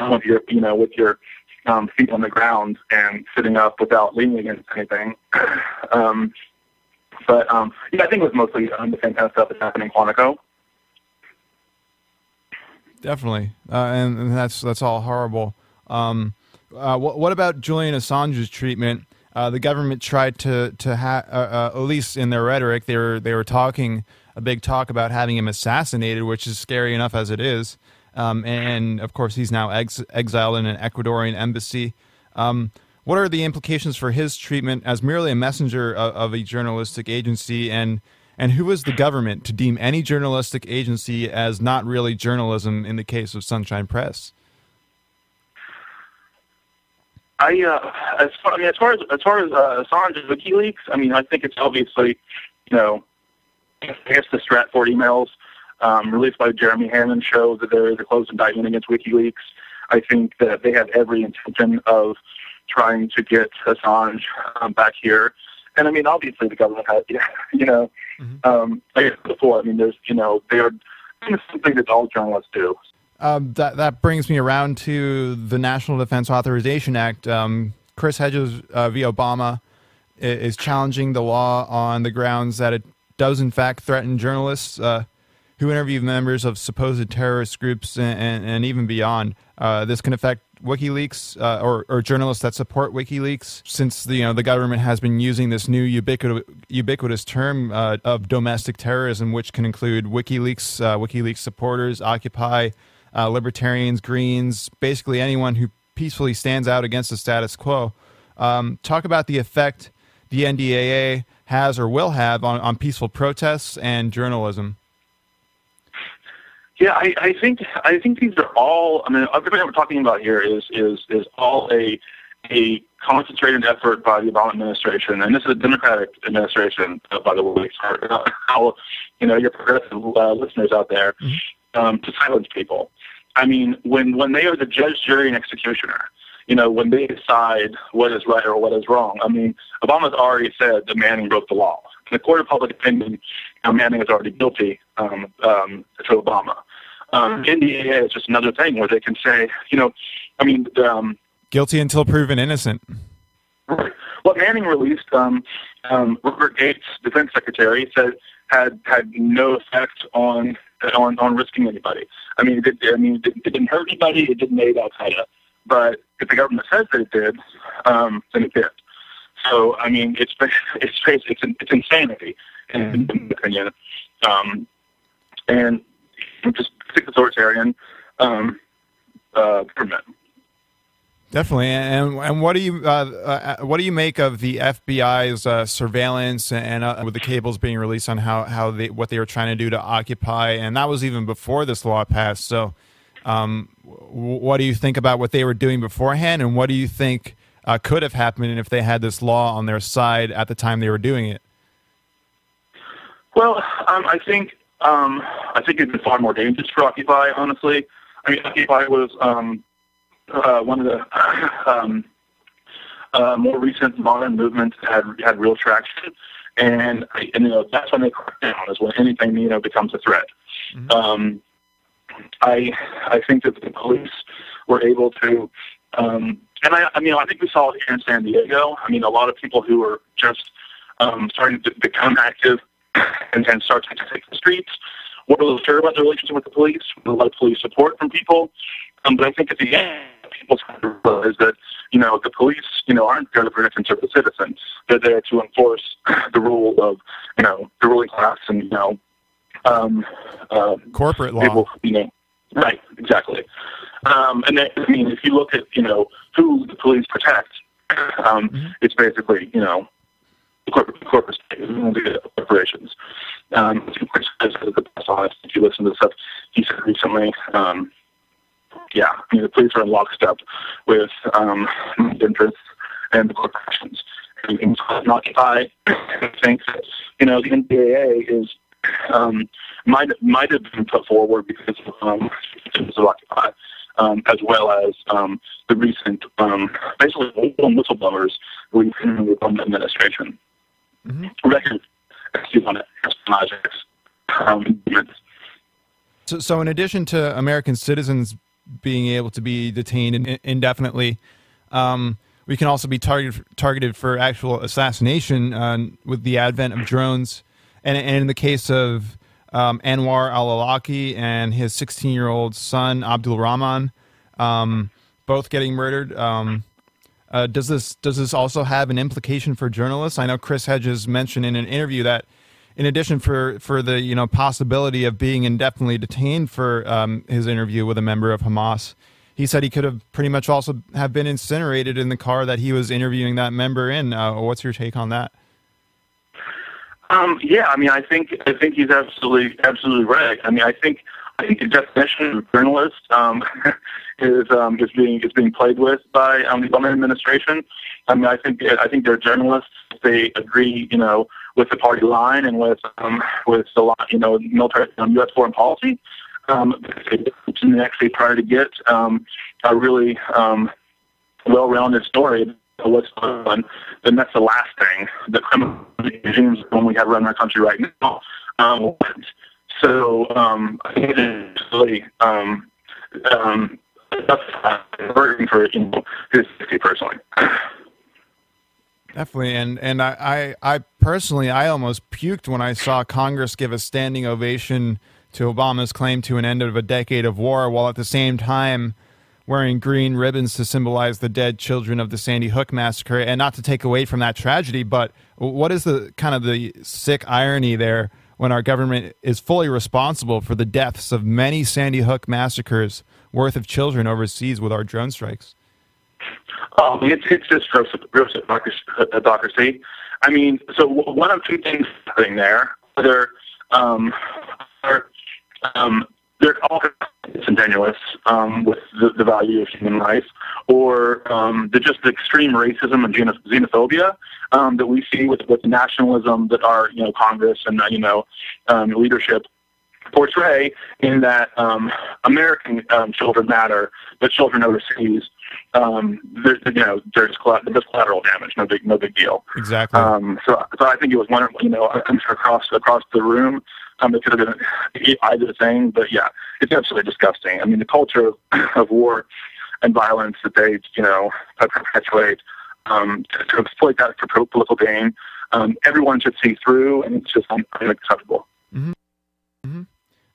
um, with your, you know, with your um, feet on the ground and sitting up without leaning against anything. um, but um, yeah, I think it was mostly um, the same kind of stuff that's happening in Quantico. Definitely, uh, and, and, that's that's all horrible. Um, uh, what, what about Julian Assange's treatment? Uh, the government tried to to have, uh, uh, at least in their rhetoric, they were they were talking a big talk about having him assassinated, which is scary enough as it is. Um, and of course, he's now ex- exiled in an Ecuadorian embassy. Um, what are the implications for his treatment as merely a messenger of, of, a journalistic agency? And and who is the government to deem any journalistic agency as not really journalism in the case of Sunshine Press? I, uh, as far, I mean, as far as as far as uh, Assange's WikiLeaks, I mean, I think it's obviously, you know, I guess the Stratfor emails um, released by Jeremy Hammond show that there is a closed indictment against WikiLeaks. I think that they have every intention of trying to get Assange um, back here. And I mean, obviously, the government has, you know, mm-hmm. um, like I said before, I mean, there's, you know, they are doing something that all journalists do. Um, that that brings me around to the National Defense Authorization Act. Um, Chris Hedges uh, v. Obama is challenging the law on the grounds that it does in fact threaten journalists uh, who interview members of supposed terrorist groups and, and, and even beyond. Uh, this can affect WikiLeaks uh, or, or, journalists that support WikiLeaks, since the, you know the government has been using this new ubiquitous, ubiquitous term uh, of domestic terrorism, which can include WikiLeaks, uh, WikiLeaks supporters, Occupy, uh, libertarians, Greens, basically anyone who peacefully stands out against the status quo. Um, talk about the effect the NDAA has or will have on, on peaceful protests and journalism. Yeah, I, I think I think these are all. I mean, everything we're talking about here is is is all a a concentrated effort by the Obama administration, and this is a Democratic administration, uh, by the way. So, how you know your progressive uh, listeners out there mm-hmm. um, to silence people. I mean, when when they are the judge, jury, and executioner, you know, when they decide what is right or what is wrong. I mean, Obama's already said that Manning broke the law. In the court of public opinion, you know, Manning is already guilty um, um, to Obama. Um, NDAA mm-hmm. is just another thing where they can say, you know, I mean, um, guilty until proven innocent. Right. What Manning released, um, um, Robert Gates, defense secretary, said had had no effect on on on risking anybody. I mean, it, I mean, it, it didn't hurt anybody. It didn't aid Al Qaeda. But if the government says that it did, um, then it did. So I mean, it's it's it's it's insanity in, my opinion, um, and just authoritarian um, uh, government. Definitely, and and what do you uh, uh, what do you make of the FBI's uh, surveillance and uh, with the cables being released on how how they what they were trying to do to occupy, and that was even before this law passed. So, um, what do you think about what they were doing beforehand, and what do you think uh, could have happened if they had this law on their side at the time they were doing it? Well, um, I think Um, I think it'd been far more dangerous for Occupy, honestly. I mean, Occupy was um, uh, one of the um, uh, more recent modern movements that had had real traction, and, and you know that's when they crack down is when anything you know becomes a threat. Um, I I think that the police were able to, um, and I I mean I think we saw it here in San Diego. I mean a lot of people who were just um, starting to become active and, and start to take the streets were a little sure about their relationship with the police, with a lot of police support from people. Um, but I think at the end, people trying to realize that you know the police you know aren't there to protect and serve the citizens. They're there to enforce the rule of you know the ruling class and you know um, um, corporate law. People, you know, right, exactly. Um, and then, I mean, if you look at you know who the police protect, um, it's basically you know the corporate corporate corporations. Um, the honest. If you listen to the stuff he said recently, um, yeah, I mean the police are in lockstep with um, interests and the corporations. And and not Occupy, I think that you know the NDAA is um, might might have been put forward because of um, of Occupy, um, as well as um, the recent um, basically all whistleblowers who were in the Obama administration. Record, excuse on espionage um, So, so in addition to American citizens being able to be detained in, indefinitely, um, we can also be targeted targeted for actual assassination uh, with the advent of drones. And, and in the case of um, Anwar al-Awlaki and his 16-year-old son Abdul Rahman, um, both getting murdered. Um, uh, does this does this also have an implication for journalists? I know Chris Hedges mentioned in an interview that, in addition for for the you know possibility of being indefinitely detained for um, his interview with a member of Hamas, he said he could have pretty much also have been incinerated in the car that he was interviewing that member in. Uh, what's your take on that? Um, yeah, I mean, I think I think he's absolutely absolutely right. I mean, I think I think the definition of journalist um, is um, is being is being played with by um, the Obama administration. I mean, I think I think they're journalists. They agree, you know, with the party line and with um, with the lot, you know, military um, U.S. foreign policy. Um, they actually try to get um, a really um, well-rounded story of what's going on, then that's the last thing the criminal regimes when we have run our country right now. Um, so um, I think it's really um, um, burden for you know his safety personally. Definitely, and and I, I, I personally, I almost puked when I saw Congress give a standing ovation to Obama's claim to an end of a decade of war, while at the same time wearing green ribbons to symbolize the dead children of the Sandy Hook massacre. And not to take away from that tragedy, but what is the kind of the sick irony there when our government is fully responsible for the deaths of many Sandy Hook massacres worth of children overseas with our drone strikes? Oh, it's it's just gross, gross hypocrisy. I mean, so one of two things happening there. Either um, um, they're all disingenuous um, with the, the value of human life, or um, the just the extreme racism and xenophobia um, that we see with with nationalism that our you know Congress and uh, you know um, leadership portray in that um, American um, children matter, but children overseas, um, there, you know, there's, there's collateral damage, no big, no big deal. Exactly. Um, so, so I think it was one, you know, across across the room, um, it could have been either the thing, but yeah, it's absolutely disgusting. I mean, the culture of, of war and violence that they, you know, perpetuate um, to, to exploit that for political gain, um, everyone should see through, and it's just unacceptable. Mm-hmm. Mm-hmm.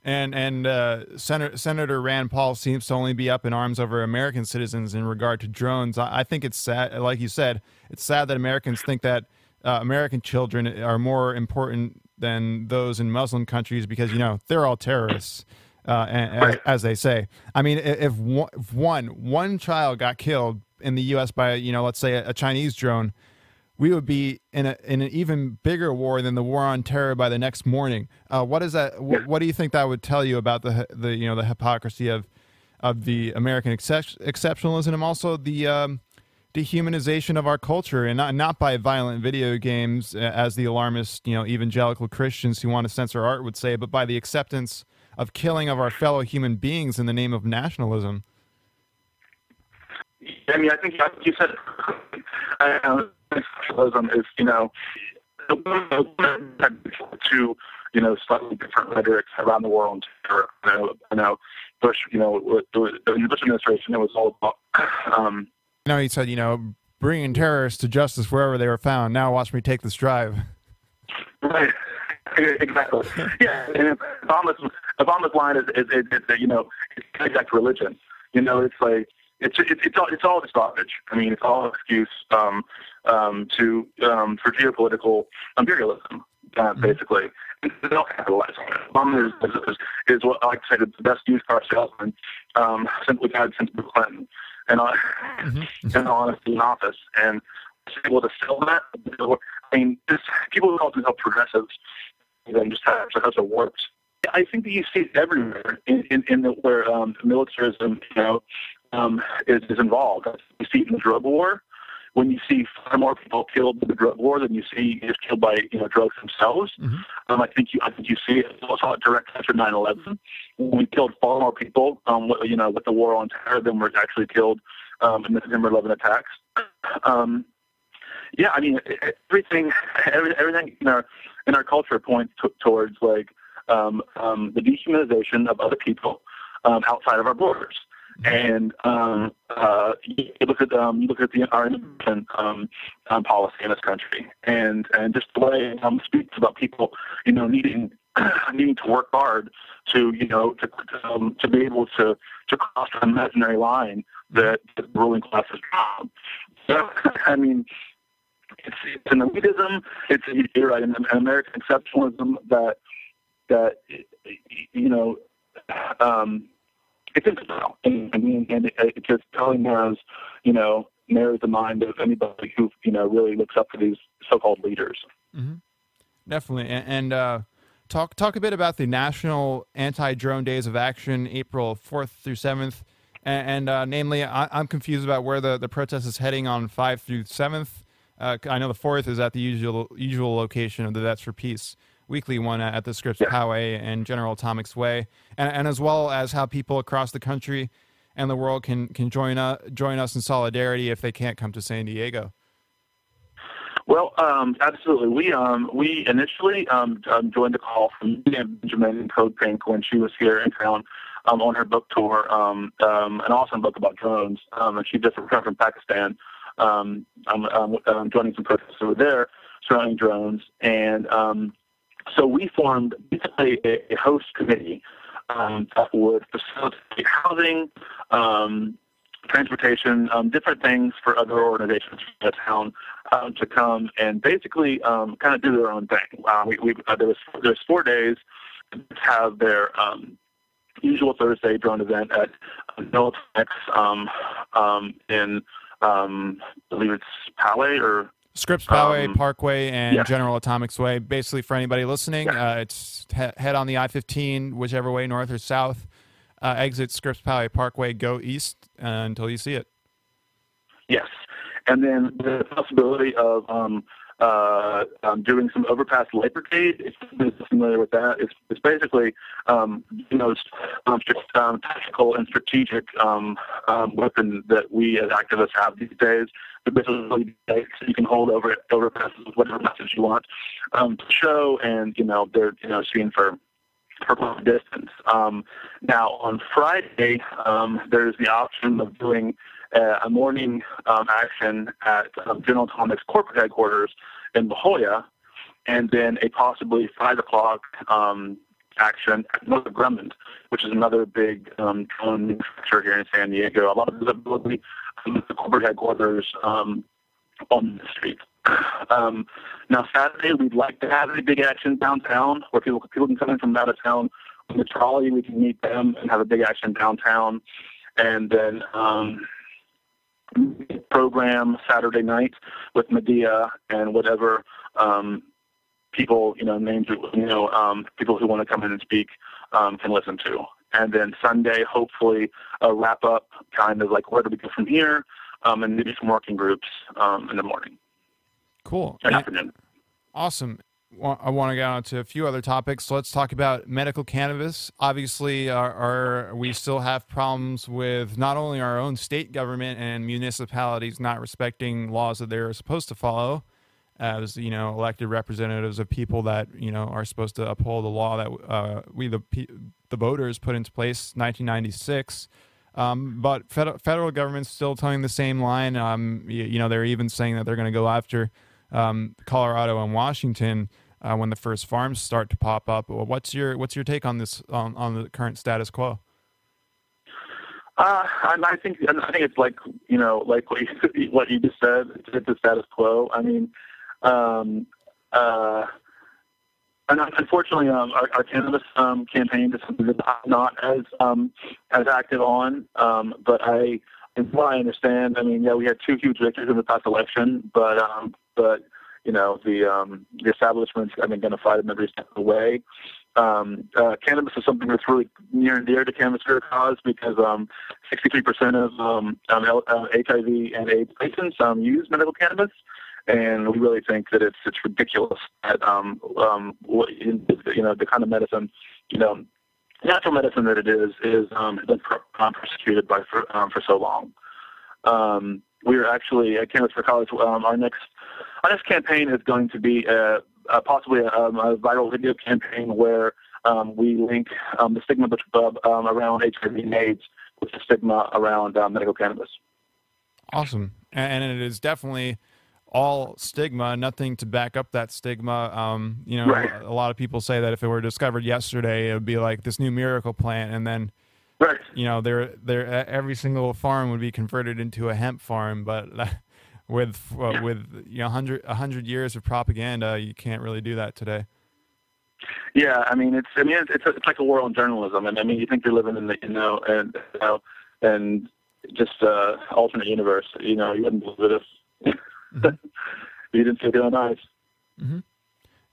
And and uh, Senator, Senator Rand Paul seems to only be up in arms over American citizens in regard to drones. I, I think it's sad, like you said, it's sad that Americans think that uh, American children are more important than those in Muslim countries because you know they're all terrorists, uh, and, as, as, they say. I mean, if one, if one one child got killed in the U.S. by you know let's say a, a Chinese drone, we would be in a in an even bigger war than the war on terror by the next morning. Uh, what is that? Wh- what do you think that would tell you about the the you know the hypocrisy of of the American excep- exceptionalism and also the um, dehumanization of our culture, and not not by violent video games, uh, as the alarmist, you know, evangelical Christians who want to censor art would say, but by the acceptance of killing of our fellow human beings in the name of nationalism. I mean, I think you said uh, nationalism is you know to you know slightly different rhetorics around the world. You know, you know Bush, you know, in the Bush administration, it was all about. Um, No, he said, you know, bringing terrorists to justice wherever they were found. Now watch me take this drive. Right. Exactly. Yeah. And Obama's Obama's line is, is, is, is you know it's exact religion. You know, it's like it's it's it's all it's all just garbage. I mean, it's all an excuse um, um, to um, for geopolitical imperialism, uh, basically. And They don't capitalize on it. Obama is, is, is what I like to say the best used car salesman um, since we've had since Bill Clinton, and in all honesty, in office, and was able to sell that. I mean, this, people who call themselves progressives, and just have such a warped. I think that you see it everywhere in, in, in the, where um, militarism, you know, um, is, is involved. You see it in the drug war. When you see far more people killed in the drug war than you see just killed by you know drugs themselves, um, I think you I think you see it. It direct after 9/11. We killed far more people, um, you know, with the war on terror than were actually killed um, in the September 11 attacks. Um, yeah, I mean, everything, every, everything in our in our culture points t- towards like um, um, the dehumanization of other people um, outside of our borders. And um, uh, you look at um, you look at the our immigration um, um, policy in this country, and and just the way um, speaks about people, you know, needing needing to work hard to you know to um, to be able to to cross an imaginary line that the ruling class has drawn. So, I mean, it's, it's an elitism. It's you're right, an, an American exceptionalism that that you know um, it's. And, I mean, and it, it just totally narrows, you know, narrows the mind of anybody who you know really looks up to these so-called leaders. Definitely, and, and uh, talk talk a bit about the National Anti-Drone Days of Action, April fourth through seventh, and, and uh, namely, I, I'm confused about where the, the protest is heading on five through seventh. Uh, I know the fourth is at the usual usual location of the Vets for Peace weekly one at the Scripps Poway and General Atomics Way, and, and as well as how people across the country and the world can can join uh, join us in solidarity if they can't come to San Diego. Well, um, absolutely. We um, we initially um, um, joined the call from Benjamin Code Pink when she was here in town um, on her book tour, um, um, an awesome book about drones. Um, and she just returned from Pakistan, um, um, joining some protests over there surrounding drones. And um, so we formed basically a, a host committee um, that would facilitate housing, um, transportation, um, different things for other organizations in the town um, to come and basically um, kind of do their own thing. Uh, we, we, uh, there was there's four days to have their um, usual Thursday drone event at uh, Militex um, um, in um, I believe it's Palais or Scripps Poway, Um, Parkway, and yeah. General Atomics Way. Basically, for anybody listening, uh, it's he- head on the I-15, whichever way, north or south. Uh, exit Scripps Poway Parkway, go east uh, until you see it. Yes, and then the possibility of um, uh, um, doing some overpass light brigade. If you're familiar with that, it's, it's basically um, the most um, um, tactical and strategic um, um, weapon that we as activists have these days. But basically, you can hold over overpasses with whatever message you want to show, and you know they're you know seen for long distance. Um, now, on Friday, um, there's the option of doing uh, a morning um, action at um, General Atomics corporate headquarters in La Jolla, and then a possibly 5 o'clock um, action at Northrop Grumman, which is another big um, drone manufacturer here in San Diego. A lot of visibility from the corporate headquarters um, on the street. Um, now Saturday, we'd like to have a big action downtown where people people can come in from out of town on the trolley. We can meet them and have a big action downtown, and then um, program Saturday night with Medea and whatever um, people you know names you know um, people who want to come in and speak um, can listen to. And then Sunday, hopefully, a wrap up kind of like where do we go from here? um, and maybe some working groups um, in the morning Cool. and afternoon. Awesome. I want to get on to a few other topics. So Let's talk about medical cannabis. Obviously, our, we still have problems with not only our own state government and municipalities not respecting laws that they're supposed to follow, as you know, elected representatives of people that you know are supposed to uphold the law that uh, we the the voters put into place 1996. Um, but federal, federal government's still telling the same line. Um, you, you know, they're even saying that they're going to go after um, Colorado and Washington uh, when the first farms start to pop up. What's your what's your take on this on, on the current status quo? Uh, and I think I think it's like you know like what you, what you just said. It's, the status quo. I mean, um, uh, and unfortunately, um, our, our cannabis um, campaign is not as um, as active on. Um, but I, from what I understand, I mean, yeah, we had two huge victories in the past election, but um, but you know the um, the establishment's I mean going to fight them every step of the way. Um, uh, cannabis is something that's really near and dear to Cannabis Cause because um, 63% of um, L- uh, HIV and AIDS patients um, use medical cannabis, and we really think that it's it's ridiculous that um, um, you know the kind of medicine, you know, natural medicine that it is is um, has been per- um, persecuted by for, for so long. We are actually at Cannabis for College. Um, our next our next campaign is going to be uh, uh, possibly a, um, a viral video campaign where um, we link um, the stigma uh, um, around HIV and AIDS with the stigma around uh, medical cannabis. Awesome, and, and it is definitely all stigma, nothing to back up that stigma. Um, you know, Right. a lot of people say that if it were discovered yesterday, it would be like this new miracle plant, and then, right. you know, there, there, every single farm would be converted into a hemp farm, but. With uh, with you know hundred a hundred years of propaganda, you can't really do that today. Yeah, I mean, it's I mean, it's it's like a war on journalism, and I mean, you think you're living in the you know and you know and just uh, alternate universe. You know, you wouldn't believe it if you didn't see it on eyes. Mm-hmm.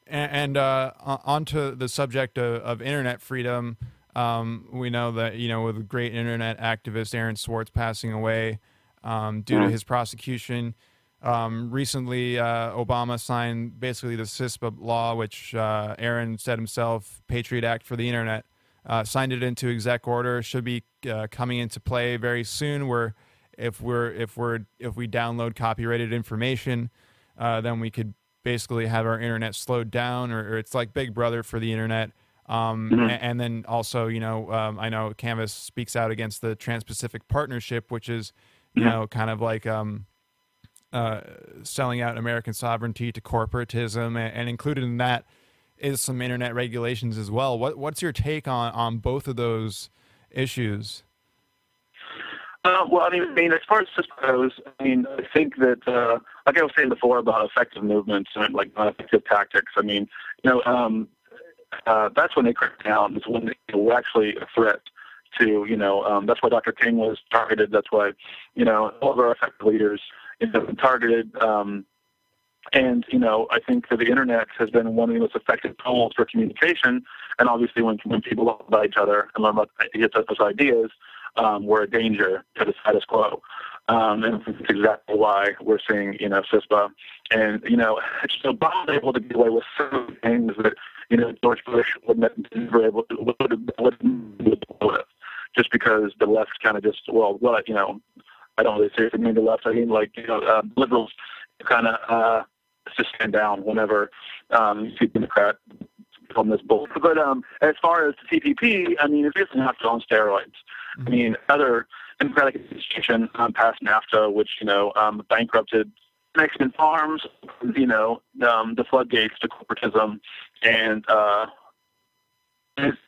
And, and uh, on- onto the subject of, of internet freedom, um, we know that you know with great internet activist Aaron Swartz passing away um, due to Mhm. his prosecution. Um, recently, uh, Obama signed basically the CISPA law, which uh, Aaron said himself, Patriot Act for the Internet, uh, signed it into exec order. Should be uh, coming into play very soon. Where if we're if we're if we download copyrighted information, uh, then we could basically have our internet slowed down, or, or it's like Big Brother for the internet. Um, Mhm. and, then also, you know, um, I know Canvass speaks out against the Trans-Pacific Partnership, which is, you Mhm. know, kind of like um, uh, selling out American sovereignty to corporatism, and, and included in that is some internet regulations as well. What what's your take on on both of those issues? Uh, well, I mean, I mean, as far as CISPA goes, I mean, I think that, uh, like I was saying before about effective movements and like effective tactics. I mean, you know, um, uh, that's when they crack down. Is when they were actually a threat to, you know, um, that's why Dr. King was targeted. That's why, you know, all of our effective leaders you know, targeted. Um, and you know, I think that the internet has been one of the most effective tools for communication. And obviously, when when people learn about each other and learn about get those ideas, um, we're a danger to the status quo. Um, and that's exactly why we're seeing, you know, CISPA. And, you know, so Obama was able to get away with certain things that, you know, George Bush would never able to, would, would, would, with, just because the left kind of just, well, what, you know, I don't really seriously mean the left. I mean, like, you know, uh, liberals kind of uh, just stand down whenever um, you see Democrat on this bull. But um, as far as the TPP, I mean, it's basically NAFTA on steroids. I mean, other democratic institution um, passed NAFTA, which you know um, bankrupted Mexican farms, you know, um, the floodgates to corporatism, and uh, it's,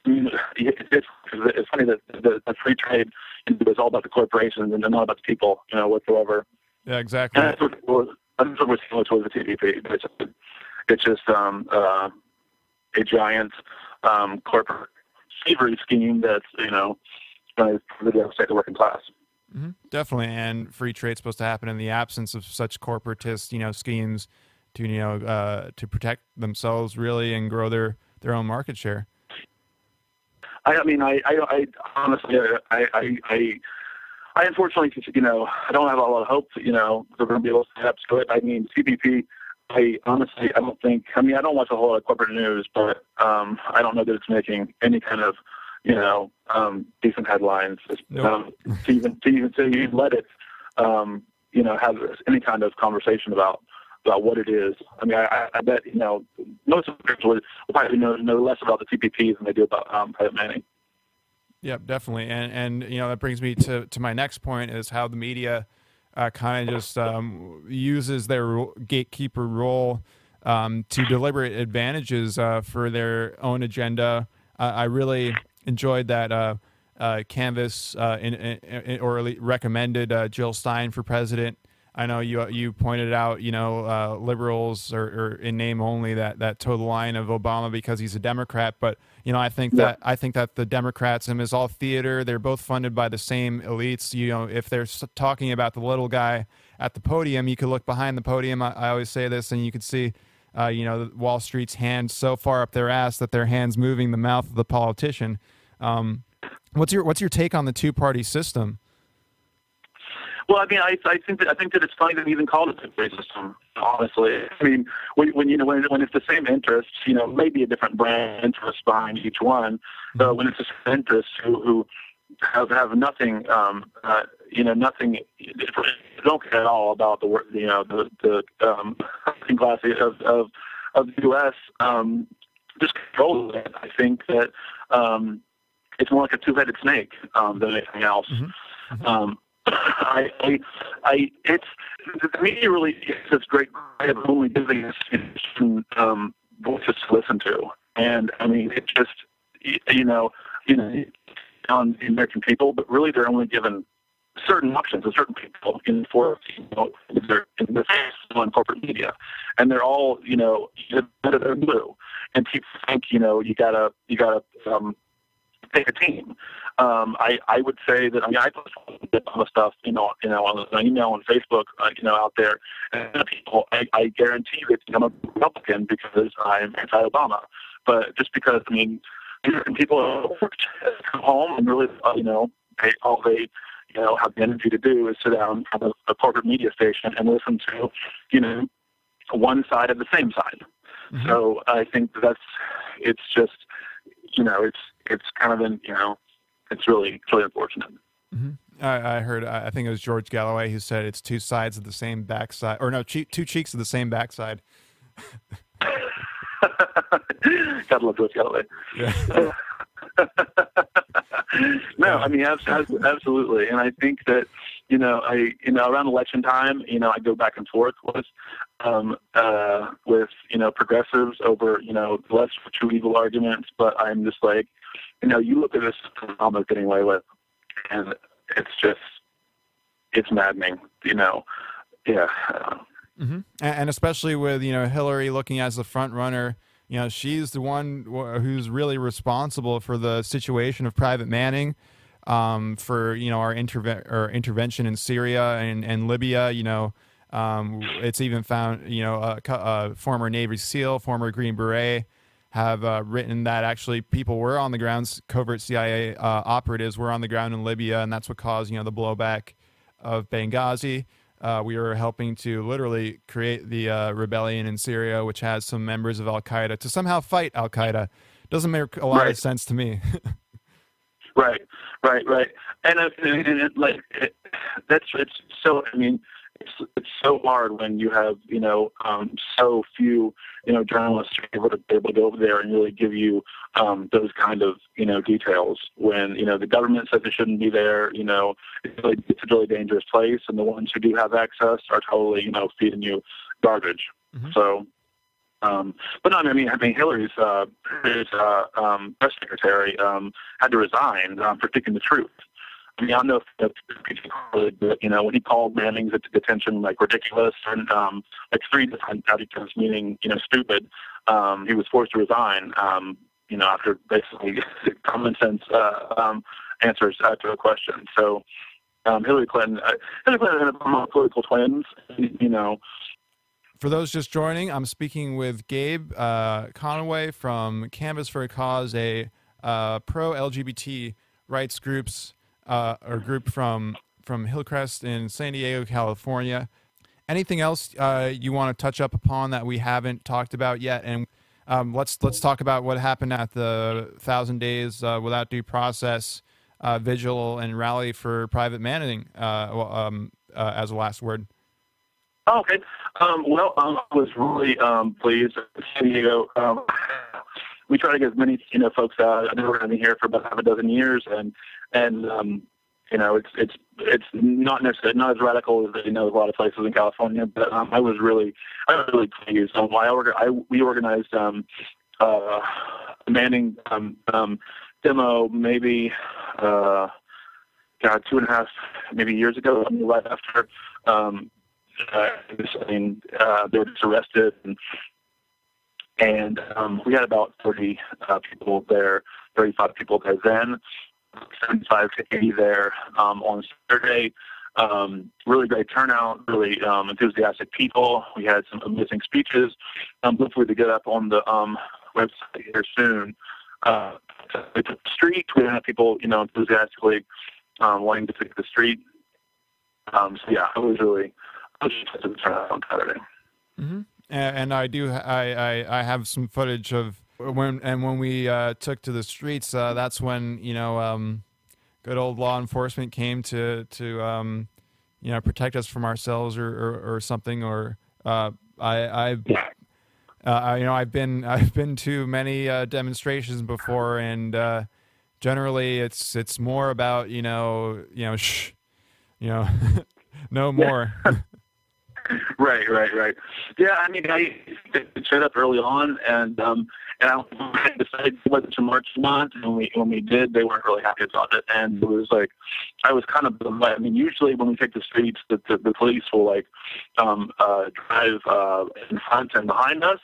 it's, it's funny that the, the free trade is all about the corporations and not about the people, you know, whatsoever. Yeah, exactly. And that's what, we're- that's what with the TPP. It's, it's just um, uh, a giant um, corporate slavery scheme that's, you know, going to really devastate the working class. hmm Definitely, and free trade's supposed to happen in the absence of such corporatist, you know, schemes to you know uh, to protect themselves really and grow their their own market share. I, I mean, I, I, I honestly, I, I, I, I unfortunately, you know, I don't have a lot of hope that you know they're going to be able to adapt to it. I mean, TPP. I honestly, I don't think. I mean, I don't watch a whole lot of corporate news, but um, I don't know that it's making any kind of, you know, um, decent headlines. Um, to even to even to even let it, um, you know, have any kind of conversation about about what it is. I mean, I, I bet you know most of the people would probably know know less about the TPPs than they do about um, private Manning. Yep, definitely. And and you know that brings me to to my next point is how the media uh, kind of just um, uses their gatekeeper role um, to deliberate advantages uh, for their own agenda. Uh, I really enjoyed that uh, uh, Canvass uh, in, in, or recommended Jill Stein for president. I know you you pointed out, you know, liberals are, in name only that that toe the line of Obama because he's a Democrat, but you know, I think yeah. that I think that the Democrats and is all theater. They're both funded by the same elites. You know, if they're talking about the little guy at the podium, you could look behind the podium. I, I always say this, and you could see, uh, you know, Wall Street's hand so far up their ass that their hands moving the mouth of the politician. Um, what's your what's your take on the two party system? Well, I mean, I, I think that I think that it's funny that they even called it the two-party system. Honestly, I mean, when, when you know when, when it's the same interests, you know, maybe a different brand interest behind each one. Uh, when it's the same interests who who have have nothing, um, uh, you know, nothing, don't care at all about the you know the the um, class of of of the U.S. Um, just control it. I think that um, it's more like a two-headed snake um, than anything else. Mm-hmm. Mm-hmm. Um, I, I, I, it's the media really is this great way of only giving us um, voices to listen to, and I mean, it just, you know, you know, on the American people, but really they're only given certain options to certain people in for you know, they're in the on corporate media, and they're all you know they're blue, and people think you know you gotta you gotta um, pick a team. Um, I, I would say that I mean I post all the stuff you know you know on, on email and Facebook uh, you know out there and people I, I guarantee that I'm a Republican because I'm anti-Obama, but just because I mean American people come home and really uh, you know they, all they you know have the energy to do is sit down at a, a corporate media station and listen to you know one side of the same side. Mm-hmm. So I think that's it's just you know it's it's kind of an you know it's really it's really unfortunate. Mm-hmm. I, I, heard I think it was George Galloway who said it's two sides of the same backside, or no, che- two cheeks of the same backside. Gotta love George Galloway. Yeah. no, I mean absolutely, and I think that you know I you know around election time, you know I go back and forth with um, uh, with you know progressives over you know less for true evil arguments, but I'm just like you know you look at this Obama getting away with, and it's just it's maddening, you know, yeah. Mm-hmm. And especially with you know Hillary looking as the front runner you know, she's the one who's really responsible for the situation of Private Manning, um, for you know our, interve- intervention in Syria and, and Libya. You know, um, it's even found you know a, a, former Navy SEAL, former Green Beret have uh, written that actually people were on the ground, covert CIA uh, operatives were on the ground in Libya, and that's what caused you know the blowback of Benghazi. Uh, we were helping to literally create the uh, rebellion in Syria, which has some members of Al Qaeda to somehow fight Al Qaeda. Doesn't make a lot right. of sense to me. right, right, right. And, uh, and, and it, like it, that's it's so. I mean, it's it's so hard when you have you know um, so few you know journalists able to able to go over there and really give you um, those kind of you know details. When you know the government says it shouldn't be there, you know it's, really, it's a really dangerous place, and the ones who do have access are totally you know feeding you garbage. Mm-hmm. So. Um, but no, I mean, I mean, Hillary's uh, his uh, um, press secretary um, had to resign um, for speaking the truth. I mean, I don't know if, if but you know, when he called Manning's detention like ridiculous and um, like three different adjectives meaning you know stupid, um, he was forced to resign. Um, you know, after basically common sense uh, um, answers uh, to a question. So um, Hillary Clinton, uh, Hillary Clinton and Obama political twins. You know. For those just joining, I'm speaking with Gabe uh, Conaway from Canvass for a Cause, a uh, pro LGBT rights groups uh, or group from from Hillcrest in San Diego, California. Anything else uh, you want to touch up upon that we haven't talked about yet? And um, let's let's talk about what happened at the Thousand Days uh, Without Due Process uh, vigil and rally for private Manning um, as a last word. Oh, okay. Um, well, um, I was really um, pleased in San Diego. Um, we try to get as many you know folks out. I know we're going here for about half a dozen years, and and um, you know it's it's it's not necessarily not as radical as you know a lot of places in California. But um, I was really I was really pleased. Um, I, orga- I we organized um, uh, a Manning um, um, demo maybe uh, God two and a half maybe years ago, right after. Um, uh, I mean, uh, they were just arrested, and, and um, we had about 30 uh, people there, 35 people there then, 75 to 80 there um, on Saturday. Um, really great turnout, really um, enthusiastic people. We had some amazing speeches. Um, hopefully, to get up on the um, website here soon. Uh, we took the street. We had people, you know, enthusiastically um, wanting to take the street. Um, so yeah, it was really on Saturday. Mm-hmm. And, I do, I, I, I have some footage of when, and when we uh, took to the streets, uh, that's when you know, um, good old law enforcement came to to um, you know protect us from ourselves or or, or something. Or uh, I, I, uh, you know, I've been I've been to many uh, demonstrations before, and uh, generally it's it's more about you know you know shh, you know, no more. right, right, right. Yeah, I mean, I showed up early on, and um, and I decided whether to march or not. And when we when we did, they weren't really happy about it, and it was like I was kind of. I mean, usually when we take the streets, the the, the police will like um, uh, drive uh, in front and behind us,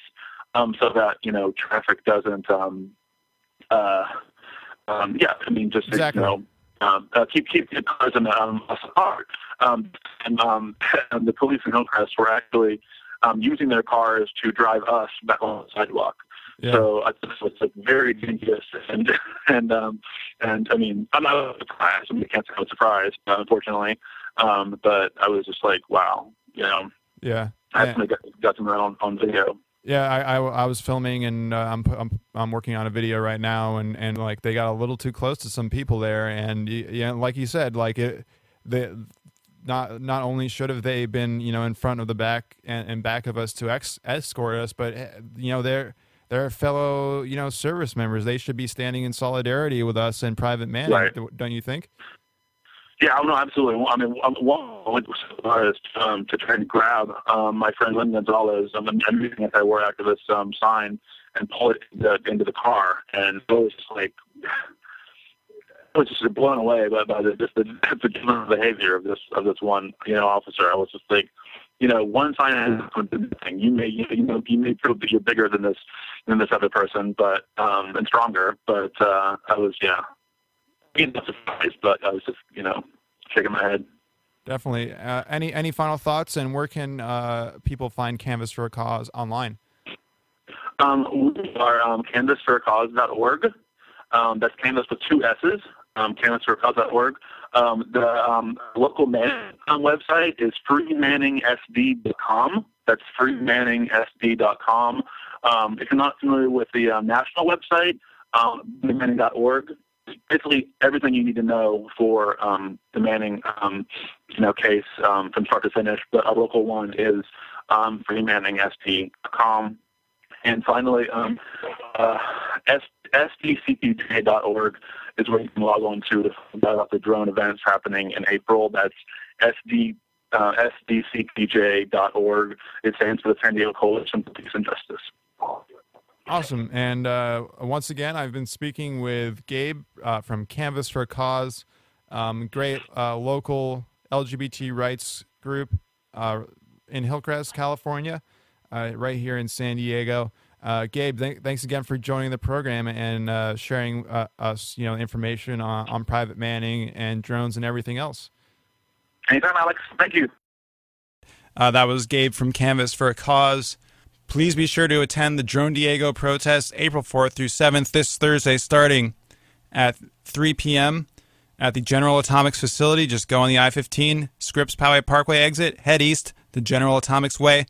um, so that you know traffic doesn't. Um, uh, um, yeah, I mean, just exactly. you know. Um, uh, keep keep the cars in um, apart. Um, and, um, and the police in Hillcrest were actually um, using their cars to drive us back on the sidewalk. Yeah. So I think it's like very dangerous, and and um, and I mean I'm not surprised. I mean, I can't say I was surprised, uh, unfortunately. Um, but I was just like, wow, you know. Yeah. I Yeah. got, got some of that on, on video. Yeah, I, I, I was filming and uh, I'm, I'm I'm working on a video right now, and, and like they got a little too close to some people there, and yeah, like you said, like it, they not not only should have they been you know in front of the back and, and back of us to ex- escort us, but eh, you know they're they're fellow you know service members. They should be standing in solidarity with us in private Manning, Right. don't you think? Yeah, no, absolutely. I mean, um, one went as far as um, to try and grab um, my friend Lynn Gonzalez, um, an an anti-war activist um, sign, and pull it into, into the car. And it was just like, I was just blown away by, by the just the, the behavior of this of this one you know officer. I was just like, you know, one sign has thing. You may you know you may prove that you're bigger than this than this other person, but um, and stronger. But uh, I was yeah, I not surprised, but I was just you know shaking my head. Definitely. Uh, any any final thoughts, and where can uh, people find Canvass for a Cause online? Um, we are um, canvasforacause.org. Um, that's canvas with two S's. Um, canvasforacause.org. Um, the um, local Manning website is freemanningsd.com. That's freemanningsd.com. Um, if you're not familiar with the uh, national website, um, manning.org, basically everything you need to know for um, the Manning, um, you know, case um, from start to finish. But a local one is um, freemanningsd.com. And finally, um, uh, is where you can log on to to find out about the drone events happening in April. That's sd uh, sdcpj.org. It stands for the San Diego Coalition for Peace and Justice. Awesome. And uh, once again, I've been speaking with Gabe uh, from Canvass for a Cause, um, great uh, local LGBT rights group uh, in Hillcrest, California, uh, right here in San Diego. Uh, Gabe, th- thanks again for joining the program and uh, sharing uh, us, you know, information on, on private manning and drones and everything else. Anytime, Alex. Thank you. Uh, that was Gabe from Canvass for a Cause. Please be sure to attend the Drone Diego protest April 4th through 7th this Thursday, starting at 3 p.m. at the General Atomics facility. Just go on the I 15, Scripps Poway Parkway exit, head east the General Atomics Way.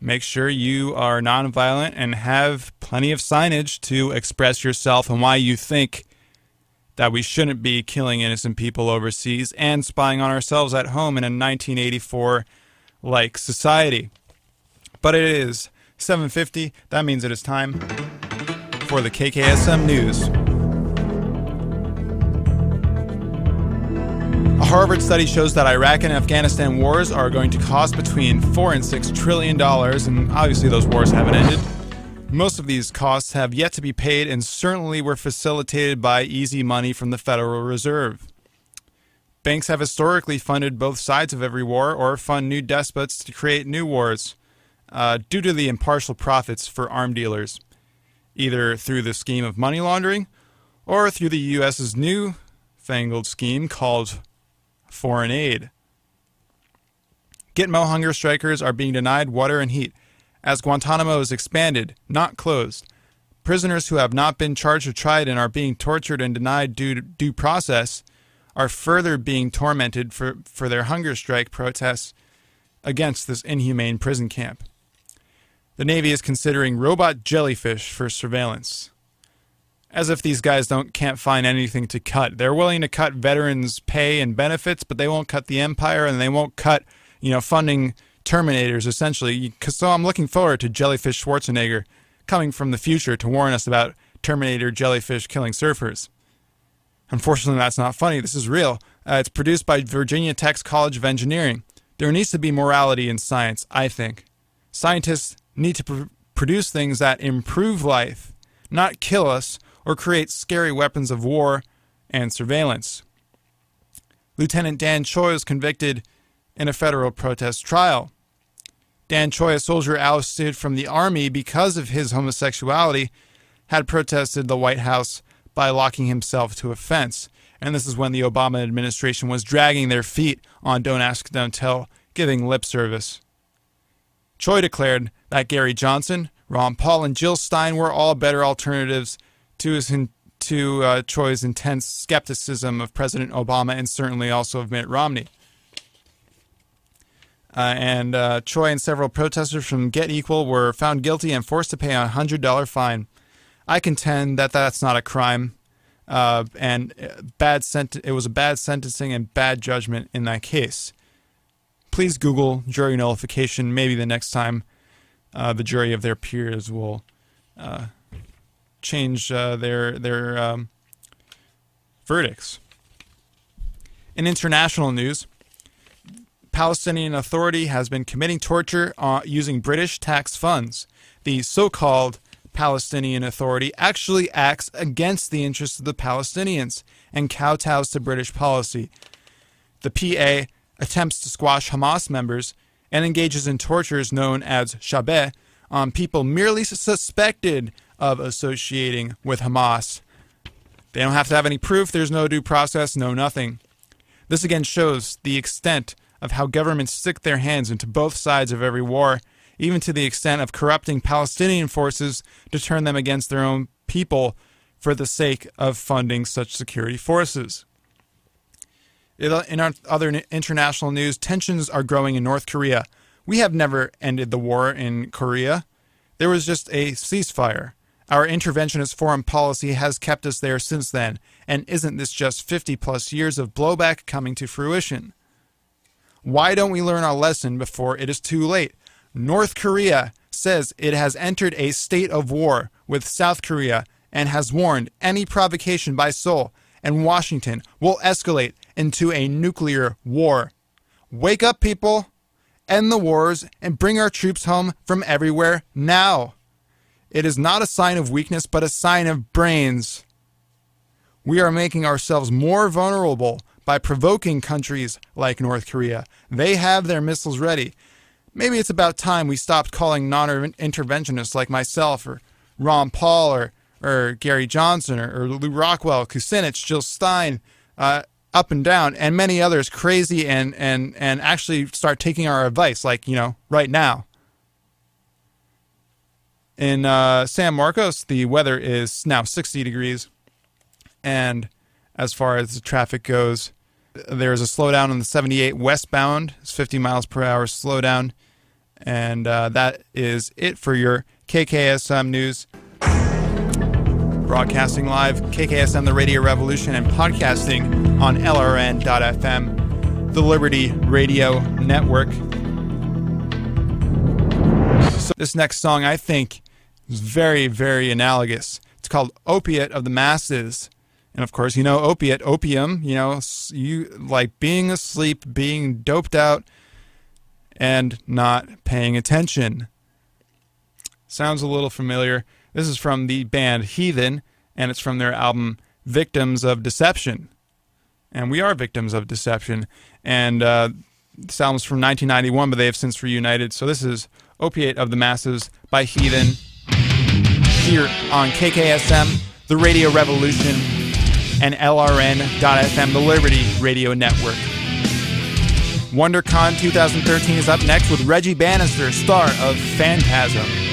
Make sure you are nonviolent and have plenty of signage to express yourself and why you think that we shouldn't be killing innocent people overseas and spying on ourselves at home in a 1984 like society. But it is 7:50. That means it is time for the KKSM news. A Harvard study shows that Iraq and Afghanistan wars are going to cost between 4 and 6 trillion dollars and obviously those wars haven't ended. Most of these costs have yet to be paid and certainly were facilitated by easy money from the Federal Reserve. Banks have historically funded both sides of every war or fund new despots to create new wars uh, due to the impartial profits for arm dealers, either through the scheme of money laundering or through the U.S.'s new fangled scheme called foreign aid. Gitmo hunger strikers are being denied water and heat as Guantanamo is expanded, not closed. Prisoners who have not been charged or tried and are being tortured and denied due, due process are further being tormented for, for their hunger strike protests against this inhumane prison camp. The Navy is considering robot jellyfish for surveillance. As if these guys don't can't find anything to cut. They're willing to cut veterans' pay and benefits, but they won't cut the empire and they won't cut, you know, funding Terminators, essentially. So I'm looking forward to Jellyfish Schwarzenegger coming from the future to warn us about Terminator jellyfish killing surfers. Unfortunately, that's not funny. This is real. Uh, it's produced by Virginia Tech's College of Engineering. There needs to be morality in science, I think. Scientists need to pr- produce things that improve life, not kill us or create scary weapons of war and surveillance. Lieutenant Dan Choi was convicted in a federal protest trial. Dan Choi, a soldier ousted from the army because of his homosexuality, had protested the White House by locking himself to a fence. And this is when the Obama administration was dragging their feet on Don't Ask, Don't Tell, giving lip service. Choi declared that Gary Johnson, Ron Paul, and Jill Stein were all better alternatives to his to uh, Choi's intense skepticism of President Obama and certainly also of Mitt Romney. Uh, and uh, Choi and several protesters from Get Equal were found guilty and forced to pay a $100 fine. I contend that that's not a crime, uh, and uh, bad sent- it was a bad sentencing and bad judgment in that case. Please Google jury nullification. Maybe the next time uh, the jury of their peers will uh, change their their um, verdicts. In international news. Palestinian Authority has been committing torture uh, using British tax funds. The so called Palestinian Authority actually acts against the interests of the Palestinians and kowtows to British policy. The PA attempts to squash Hamas members and engages in tortures known as Shabeh on people merely suspected of associating with Hamas. They don't have to have any proof, there's no due process, no nothing. This again shows the extent of how governments stick their hands into both sides of every war, even to the extent of corrupting Palestinian forces to turn them against their own people for the sake of funding such security forces. Uh, in our other international news, tensions are growing in North Korea. We have never ended the war in Korea. There was just a ceasefire. Our interventionist foreign policy has kept us there since then, and isn't this just 50 plus years of blowback coming to fruition? Why don't we learn our lesson before it is too late? North Korea says it has entered a state of war with South Korea and has warned any provocation by Seoul and Washington will escalate into a nuclear war. Wake up, people! End the wars and bring our troops home from everywhere now. It is not a sign of weakness, but a sign of brains. We are making ourselves more vulnerable by provoking countries like North Korea. They have their missiles ready. Maybe it's about time we stopped calling non interventionists like myself or Ron Paul or, or Gary Johnson or, or Lew Rockwell, Kucinich, Jill Stein, uh, up and down, and many others crazy and, and, and actually start taking our advice, like, you know, right now. In uh, San Marcos, the weather is now 60 degrees, and as far as the traffic goes. There's a slowdown on the 78 westbound. It's 50 miles per hour slowdown. And uh, that is it for your KKSM news. Broadcasting live, KKSM, the Radio Revolution, and podcasting on LRN.FM, the Liberty Radio Network. So this next song, I think, is very, very analogous. It's called Opiate of the Masses. And of course, you know, opiate, opium, you know, you like being asleep, being doped out, and not paying attention. Sounds a little familiar. This is from the band Heathen, and it's from their album Victims of Deception. And we are victims of deception. And uh, this album's from 1991, but they have since reunited. So this is Opiate of the Masses by Heathen here on KKSM, the Radio Revolution, and LRN.FM, the Liberty Radio Network. WonderCon 2013 is up next with Reggie Bannister, star of Phantasm.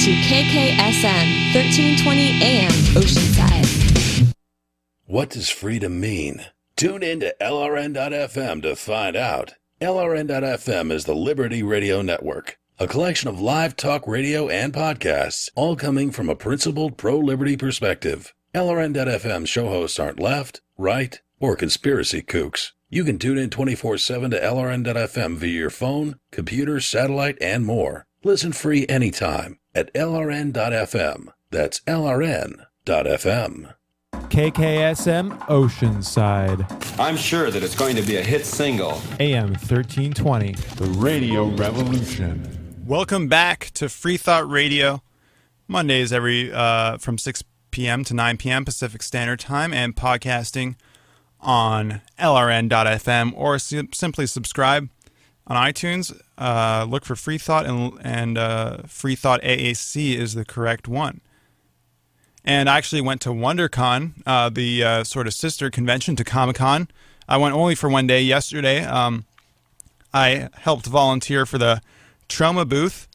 To KKSM 1320 AM Oceanside. What does freedom mean? Tune in to LRN.FM to find out. LRN.FM is the Liberty Radio Network, a collection of live talk radio and podcasts, all coming from a principled pro liberty perspective. LRN.FM show hosts aren't left, right, or conspiracy kooks. You can tune in 24 7 to LRN.FM via your phone, computer, satellite, and more. Listen free anytime at LRN.FM. That's LRN.FM. KKSM Oceanside. I'm sure that it's going to be a hit single. AM 1320. The Radio Revolution. Welcome back to Free Thought Radio. Mondays every uh, from 6 p.m. to 9 p.m. Pacific Standard Time, and podcasting on LRN.FM or si- simply subscribe on iTunes. Uh, look for Free Thought, and, and uh, Free Thought AAC is the correct one. And I actually went to WonderCon, uh, the uh, sort of sister convention to Comic Con. I went only for one day yesterday. Um, I helped volunteer for the Troma booth,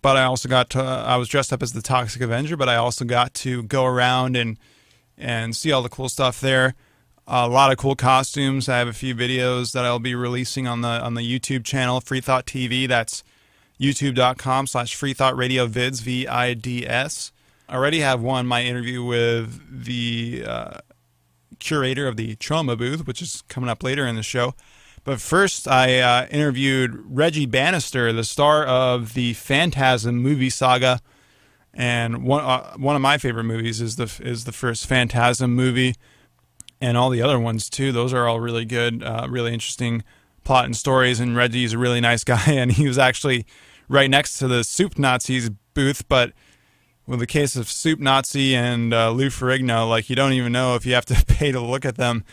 but I also got to. I was dressed up as the Toxic Avenger, but I also got to go around and and see all the cool stuff there. A lot of cool costumes. I have a few videos that I'll be releasing on the on the YouTube channel Free Thought TV. That's youtube.com slash Free Thought Radio Vids V I D S. I already have one my interview with the uh, curator of the Troma booth, which is coming up later in the show. But first, I uh, interviewed Reggie Bannister, the star of the Phantasm movie saga, and one uh, one of my favorite movies is the is the first Phantasm movie, and all the other ones too. Those are all really good, uh, really interesting plot and stories. And Reggie's a really nice guy, and he was actually right next to the Soup Nazis booth, but with the case of Soup Nazi and uh, Lou Ferrigno, like you don't even know if you have to pay to look at them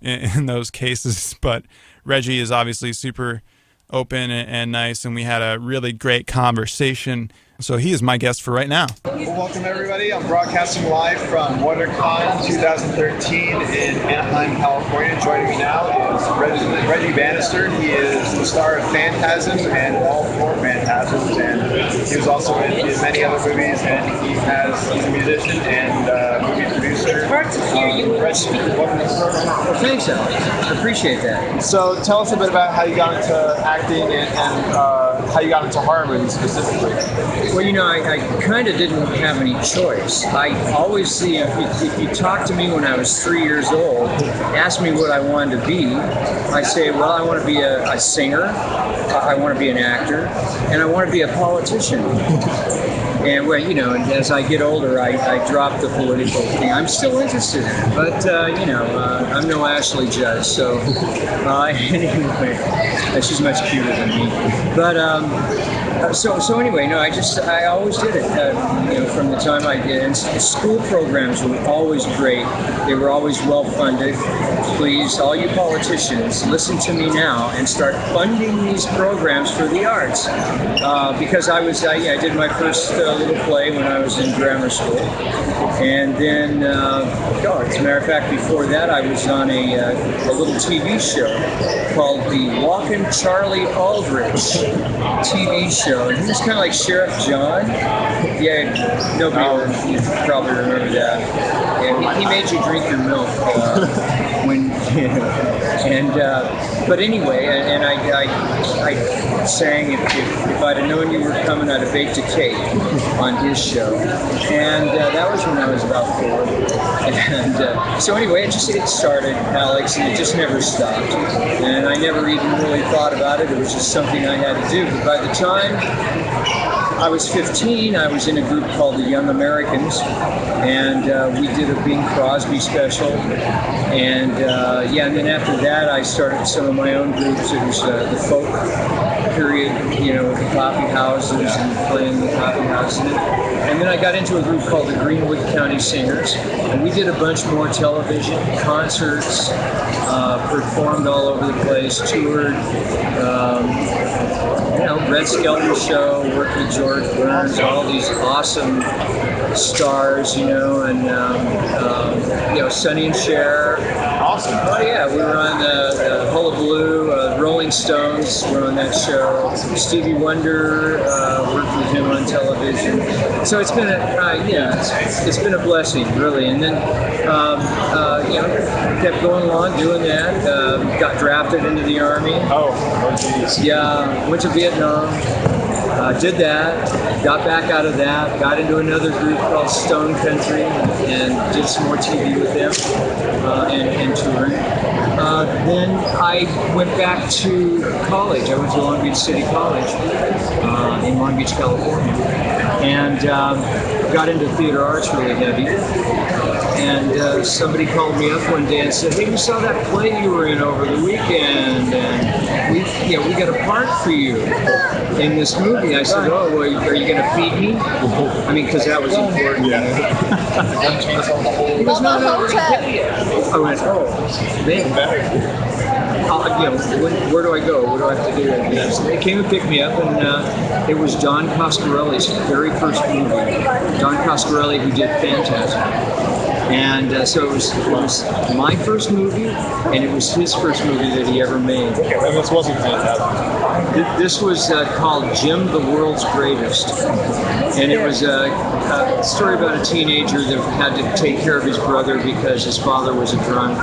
in, in those cases. But Reggie is obviously super open and, and nice, and we had a really great conversation. So he is my guest for right now. Well, welcome everybody. I'm broadcasting live from WonderCon 2013 in Anaheim, California. Joining me now is Reggie, Reggie Bannister. He is the star of Phantasm and all four Phantasms, and he was also in, in many other movies. And he has he's a musician and uh, movie producer. It's hard to hear you. Um, Reggie, welcome to the program. Well, thanks, Alex. I appreciate that. So tell us a bit about how you got into acting and, and uh, how you got into horror movies specifically. Well, you know, I, I kind of didn't have any choice. I always see, if you, if you talk to me when I was three years old, ask me what I wanted to be, I say, well, I want to be a, a singer, I want to be an actor, and I want to be a politician. And well, you know, as I get older, I, I drop the political thing. I'm still interested in it, but uh, you know, uh, I'm no Ashley Judd, so uh, anyway, she's much cuter than me. But um, uh, so so anyway, no, I just I always did it. Uh, you know, from the time I did, and school programs were always great. They were always well funded. Please, all you politicians, listen to me now and start funding these programs for the arts. Uh, because I was I, I did my first uh, little play when I was in grammar school, and then uh, oh, as a matter of fact, before that I was on a, uh, a little TV show called the Walkin' Charlie Aldrich TV show, and he was kind of like Sheriff John. Yeah, nobody will you probably remember that. Yeah, he, he made you drink your milk uh, when, and uh, but anyway, and I, I, I sang if, if, if I'd have known you were coming, I'd have baked a cake on his show, and uh, that was when I was about four. And uh, so anyway, it just it started, Alex, and it just never stopped. And I never even really thought about it. It was just something I had to do. But by the time I was 15, I was in a group called the Young Americans, and uh, we did a Bing Crosby special. And uh, yeah, and then after that, I started some of my own groups. It was uh, the folk period, you know, the coffee houses and playing the coffee houses. And then I got into a group called the Greenwood County Singers, and we did a bunch more television, concerts, uh, performed all over the place, toured. Um, yeah, know, Red Skelton Show, worked with George Burns, all these awesome stars, you know, and um, um, you know, Sonny and Cher. Awesome. Oh yeah, we were on uh, the Hullabaloo, uh, Rolling Stones. Were on that show. Stevie Wonder uh, worked with him on television. So it's been a uh, yeah, it's, it's been a blessing really. And then um, uh, you know, kept going along doing that. Um, got drafted into the army. Oh, oh geez. Yeah, went to Vietnam. Uh, did that, got back out of that, got into another group called Stone Country, and did some more TV with them uh, and, and touring. Uh, then I went back to college. I went to Long Beach City College uh, in Long Beach, California, and um, got into theater arts really heavy. And uh, somebody called me up one day and said, "Hey, we saw that play you were in over the weekend, and we, you know, we got a part for you in this movie." I said, "Oh, well, are you going to feed me?" I mean, because that was important. He goes, "No, no, we're going to pay you." I went, "Oh, man." Uh, you know, when, where do I go? What do I have to do? And they came and picked me up, and uh, it was Don Coscarelli's very first movie. Don Coscarelli, who did Phantasm. And uh, so it was, it was my first movie, and it was his first movie that he ever made. Okay, and this wasn't Phantasm. Th- This was uh, called Jim the World's Greatest. And it was a, a story about a teenager that had to take care of his brother because his father was a drunk.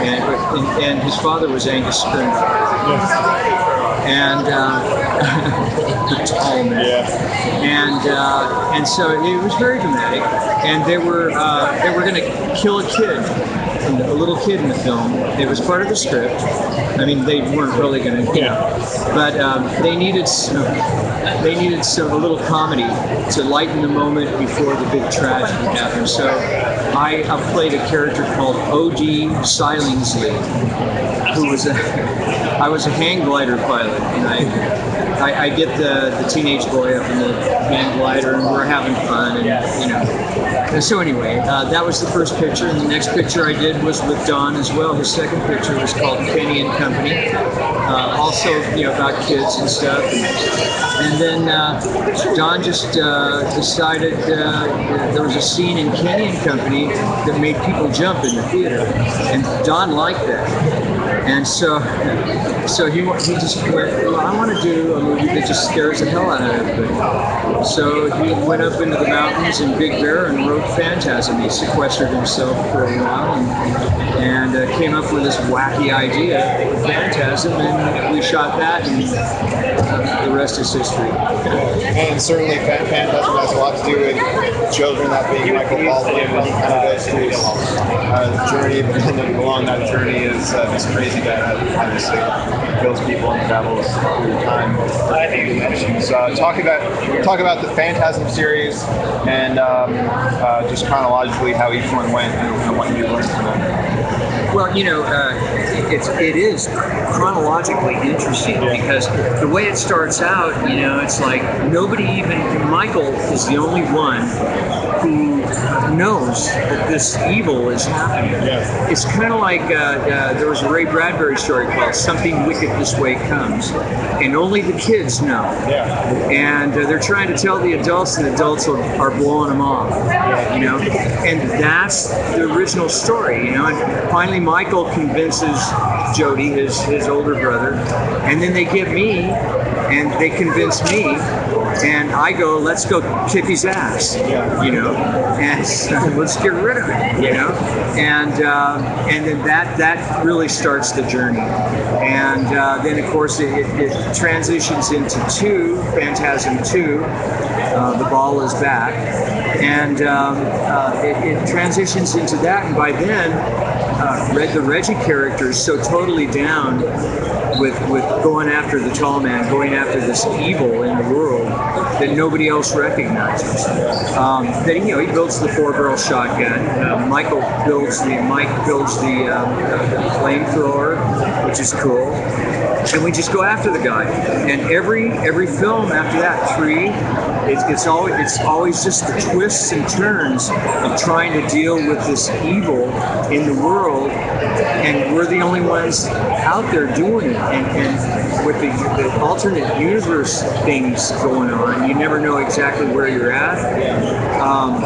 And, and, and his father was Angus Scrimm. And uh, the tall man. And uh, and so it was very dramatic. And they were uh, they were going to kill a kid, a little kid in the film. It was part of the script. I mean, they weren't really going to, know, but um, they needed some, they needed some a little comedy to lighten the moment before the big tragedy happened. So I uh, played a character called O.D. Silingsley, who was a I was a hang glider pilot, and I. I, I get the, the teenage boy up in the hang glider, and we're having fun, and you know. And so anyway, uh, that was the first picture, and the next picture I did was with Don as well. His second picture was called Kenny and Company, uh, also you know about kids and stuff. And, and then uh, Don just uh, decided uh, there was a scene in Kenny and Company that made people jump in the theater, and Don liked that. And so, so he, he just went, well, I want to do a movie that just scares the hell out of everybody. So he went up into the mountains in Big Bear and wrote Phantasm. He sequestered himself for a while and, and uh, came up with this wacky idea Phantasm, and we shot that, and uh, the rest is history. And certainly Phantasm has a lot to do with children, that being Michael Baldwin, kind of goes through his uh, journey, and along that journey is uh, this crazy guy that obviously kills people and travels through time. So uh, talk about talk about the Phantasm series and um, uh, just chronologically how each one went and, and what you learned from them. Well, you know, uh, it's it is chronologically interesting because the way it starts out, you know, it's like nobody even Michael is the only one who knows that this evil is happening. It's kind of like uh, uh, there was a Ray Bradbury story called "Something Wicked This Way Comes," and only the kids know. And uh, they're trying to tell the adults, and the adults are, are blowing them off. You know, and that's the original story. You know, and finally Michael convinces Jody, his his older brother, and then they give me, and they convince me, and I go, let's go kick his ass. You know, and let's get rid of it. You know, and uh, and then that that really starts the journey, and uh, then of course it, it, it transitions into two, Phantasm two. Uh, the ball is back, and um, uh, it, it transitions into that, and by then uh, Red, the Reggie character is so totally down with with going after the tall man, going after this evil in the world that nobody else recognizes. Um, that you know, he builds the four barrel shotgun. Uh, Michael builds the Mike builds the, um, the flamethrower, which is cool. And we just go after the guy. And every every film after that, three, it's, it's always it's always just the twists and turns of trying to deal with this evil in the world, and we're the only ones out there doing it. And, and with the, the alternate universe things going on, you never know exactly where you're at. Um,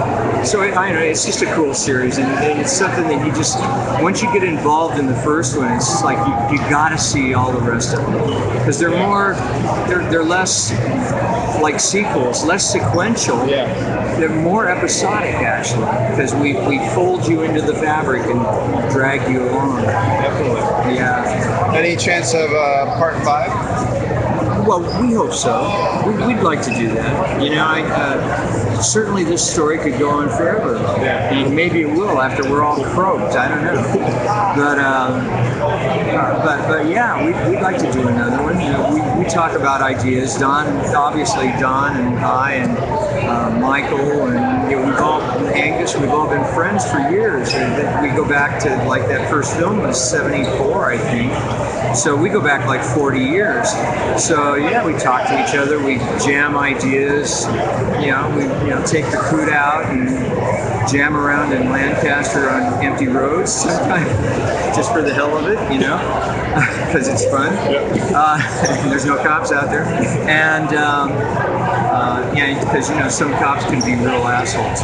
so it, I know it's just a cool series, and, and it's something that you just once you get involved in the first one, it's just like you, you got to see all the rest of them because they're more they're they're less like sequels, less sequential. Yeah. They're more episodic actually because we, we fold you into the fabric and drag you along. Definitely. Yeah. Any chance of uh, part five? Well, we hope so. We, we'd like to do that. You know, I, uh, certainly this story could go on forever. And maybe it will after we're all croaked. I don't know. But, um, but, but yeah, we'd, we'd like to do another one. You know, we, we talk about ideas. Don, obviously, Don and I and uh, Michael and you know, we've all Angus. We've all been friends for years. We go back to like that first film was '74, I think. So we go back like 40 years. So yeah, we talk to each other. We jam ideas. You know, we you know take the coot out and jam around in Lancaster on empty roads sometimes, just for the hell of it. You know, because it's fun. Uh, there's no cops out there, and. Um, uh, yeah, because you know some cops can be real assholes.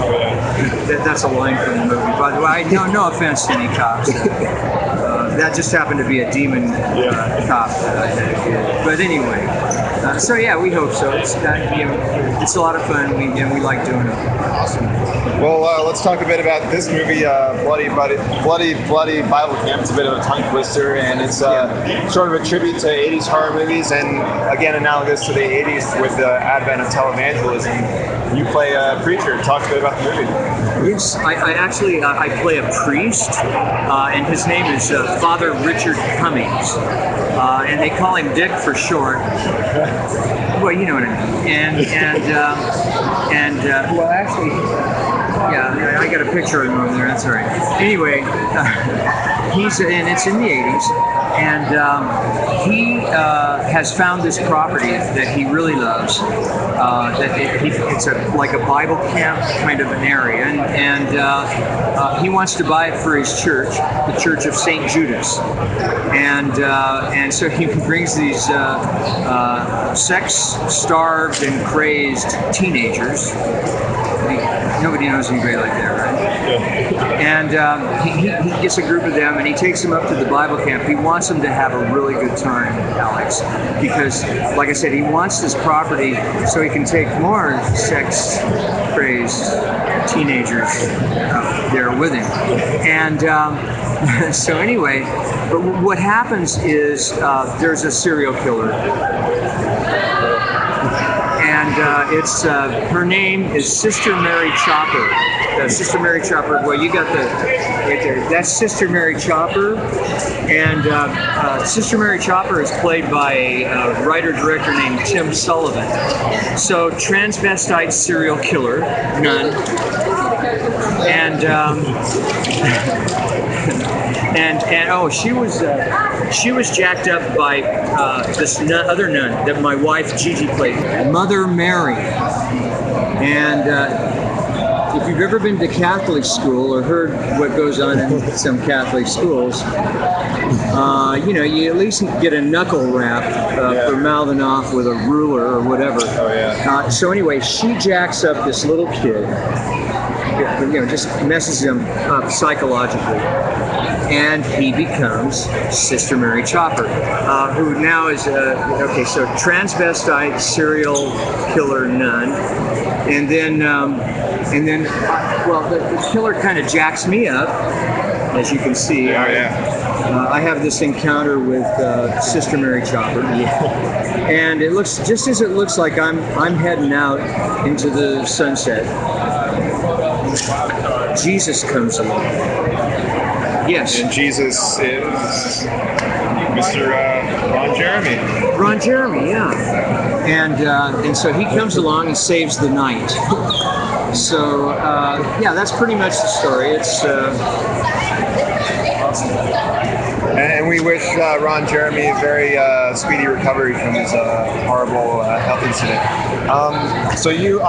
That, that's a line from the movie. By the way, no, no offense to any cops. That just happened to be a demon uh, cop that I had. But anyway, uh, so yeah, we hope so. It's uh, you know, it's a lot of fun. We and we like doing it. Awesome. Well, uh, let's talk a bit about this movie, uh, Bloody, Bloody, Bloody, Bloody Bible Camp. It's a bit of a tongue twister, and it's uh, sort of a tribute to 80s horror movies, and again, analogous to the 80s with the advent of televangelism. You play a preacher. Talk a bit about the movie. Yes, I, I actually uh, I play a priest, uh, and his name is uh, Father Richard Cummings, uh, and they call him Dick for short. Well, you know what I mean. And and um, and uh, well, actually, yeah, I got a picture of him over there. That's all right. Anyway, he's and it's in the '80s, and um, he uh, has found this property that he really loves. Uh, that it, he, it's a like a Bible camp kind of an area, and, and uh, uh, he wants to buy it for his church, the Church of Saint Judas, and uh, and so he brings these uh, uh, sex-starved and crazed teenagers. Nobody knows anybody like that, right? Yeah. And um, he, he gets a group of them and he takes them up to the Bible camp. He wants them to have a really good time, Alex, because, like I said, he wants this property so he can take more sex crazed teenagers up there with him. And um, so, anyway, but what happens is uh, there's a serial killer and uh, it's uh, her name is Sister Mary Chopper. Uh, Sister Mary Chopper. Well, you got the right there. That's Sister Mary Chopper, and uh, uh, Sister Mary Chopper is played by a writer director named Tim Sullivan. So transvestite serial killer, nun, and. Um, and and oh, she was uh, she was jacked up by uh, this nun, other nun that my wife Gigi played, Mother Mary, and. Uh, if you've ever been to Catholic school or heard what goes on in some Catholic schools, uh, you know, you at least get a knuckle wrap uh, for mouthing off with a ruler or whatever. Oh, yeah. Uh, so, anyway, she jacks up this little kid, you know, just messes him up psychologically and he becomes Sister Mary Chopper, uh, who now is a okay. So transvestite serial killer nun, and then um, and then well, the, the killer kind of jacks me up, as you can see. Oh, yeah. Uh, I have this encounter with uh, Sister Mary Chopper, and it looks just as it looks like I'm I'm heading out into the sunset. Jesus comes along. Yes. And Jesus is Mr. Uh, Ron Jeremy. Ron Jeremy, yeah. And uh, and so he comes along and saves the night. So uh, yeah, that's pretty much the story. It's uh, And, we wish uh, Ron Jeremy a very uh, speedy recovery from his uh, horrible health incident. Um, so you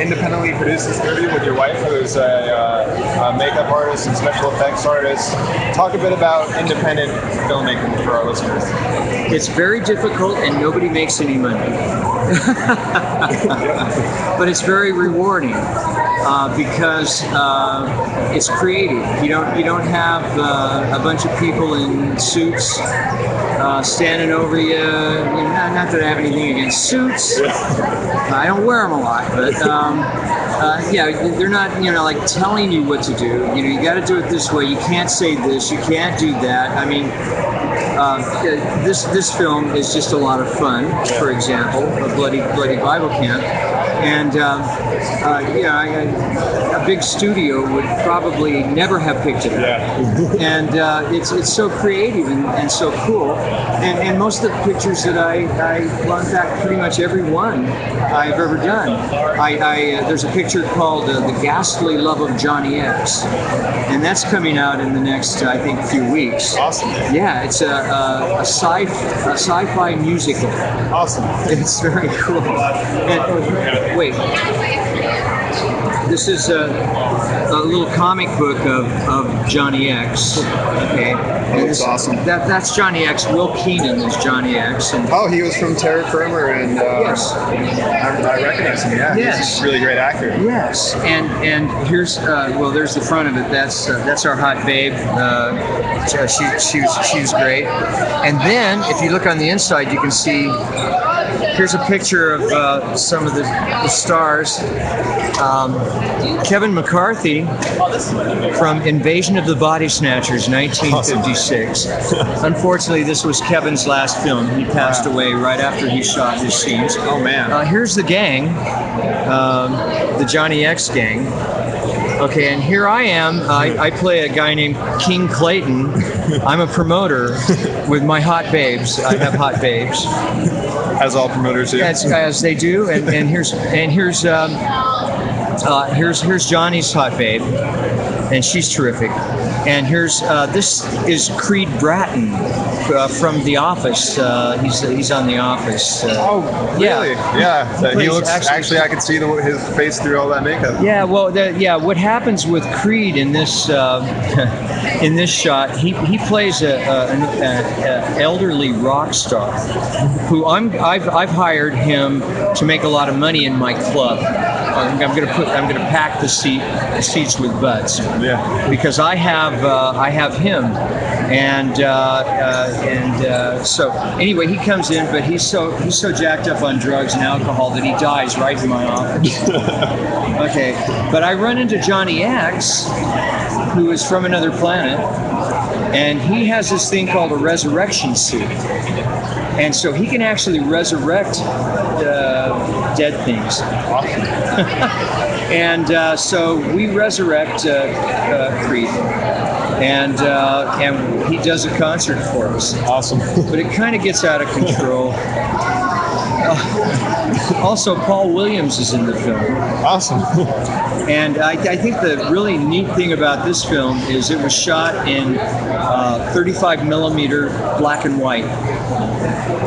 independently produced this movie with your wife, who's a makeup artist and special effects artist. Talk a bit about independent filmmaking for our listeners. It's very difficult and nobody makes any money. but it's very rewarding uh, because uh, it's creative. You don't you don't have uh, a bunch of people in suits uh, standing over you. you know, not, not that I have anything against suits. I don't wear them a lot, but. Um, uh, yeah, they're not, you know, like telling you what to do. You know, you got to do it this way. You can't say this. You can't do that. I mean, uh, this this film is just a lot of fun. For example, a bloody bloody Bible camp, and um, uh, yeah, I, I, a big studio would probably never have picked it up. and uh, it's it's so creative and, and so cool. And, and most of the pictures that I, I well, in fact, pretty much every one I've ever done. I, I uh, there's a picture called uh, "The Ghastly Love of Johnny X," and that's coming out in the next, I think, few weeks. Awesome. Yeah, it's a, a, a, sci a sci-fi musical. Awesome. It's very cool. And, wait. This is a, a little comic book of, of Johnny X. Okay. That looks awesome. That, that's Johnny X. Will Keenan is Johnny X. And Oh, he was from Terror Firmer, and uh, Yes. I, I recognize him. Yeah, Yes. he's a really great actor. Yes, and and here's uh, well, there's the front of it. That's uh, that's our hot babe. Uh, she she was she was great. And then if you look on the inside, you can see. Here's a picture of uh, some of the, the stars. Um, Kevin McCarthy from Invasion of the Body Snatchers, 1956. Unfortunately, this was Kevin's last film. He passed away right after he shot his scenes. Oh man! Uh, here's the gang, um, the Johnny X gang. Okay, and here I am. I, I play a guy named King Clayton. I'm a promoter with my hot babes. I have hot babes. As all promoters do. As, as they do, and, and here's and here's um, uh, here's here's Johnny's hot babe, and she's terrific. And here's uh, this is Creed Bratton uh, from The Office. Uh, he's he's on The Office. Uh, oh, really? Yeah, Yeah. He he looks actually- actually, I can see the, his face through all that makeup. Yeah, well, the, yeah. What happens with Creed in this uh, in this shot? He, he plays a, a, an a elderly rock star who I'm I've, I've hired him to make a lot of money in my club. I'm, I'm gonna put I'm gonna pack the seat the seats with butts. Yeah. Because I have uh, I have him, and uh, uh, and uh, so anyway he comes in, but he's so he's so jacked up on drugs and alcohol that he dies right in my office. Okay, but I run into Johnny X, who is from another planet, and he has this thing called a resurrection suit. And so he can actually resurrect uh, dead things. and uh, so we resurrect uh, uh, Creed. And uh, and he does a concert for us. Awesome. But it kind of gets out of control. Uh, also, Paul Williams is in the film. Awesome. And I, I think the really neat thing about this film is it was shot in uh, 35 millimeter black and white.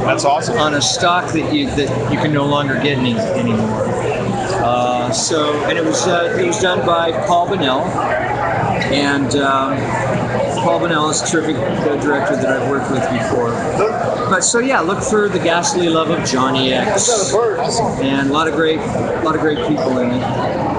That's awesome. On a stock that you that you can no longer get any, anymore. Uh, so, and it was uh, it was done by Paul Bunnell, and um, Paul Bunnell is a terrific director that I've worked with before. But so yeah, look for the ghastly love of Johnny X, and a lot of great, a lot of great people in it.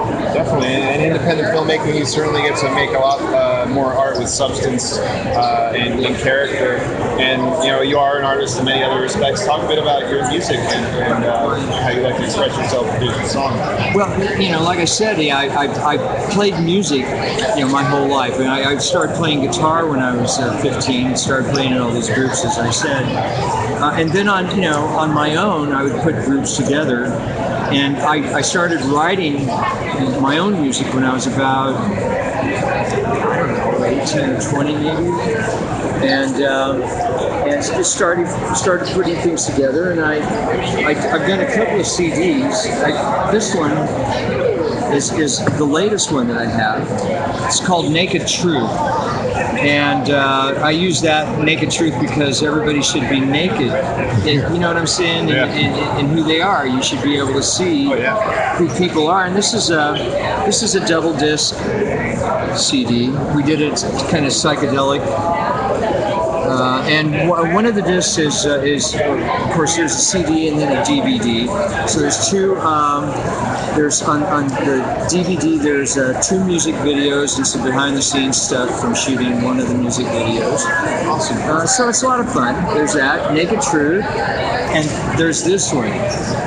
Definitely. And in independent filmmaking, you certainly get to make a lot uh, more art with substance uh, and, and character. And you know, you are an artist in many other respects. Talk a bit about your music and, and uh, how you like to express yourself through the song. Well, you know, like I said, I, I, I played music, you know, my whole life. And I, I started playing guitar when I was uh, 15. Started playing in all these groups, as I said. Uh, and then on, you know, on my own, I would put groups together. And I, I started writing my own music when I was about, I don't know, 18 or 20 maybe. And um, and just started started putting things together. And I, I I've done a couple of CDs. I, this one is is the latest one that I have. It's called Naked Truth. And uh, I use that naked truth because everybody should be naked. And, you know what I'm saying? Yeah. And, and, and who they are. You should be able to see who people are. And this is a this is a double disc CD. We did it kind of psychedelic. Uh, and w- one of the discs is, uh, is, of course, there's a CD and then a DVD. So there's two. Um, there's on, on the DVD. There's uh, two music videos and some behind-the-scenes stuff from shooting one of the music videos. Awesome. Uh, so it's a lot of fun. There's that Naked Truth, and there's this one,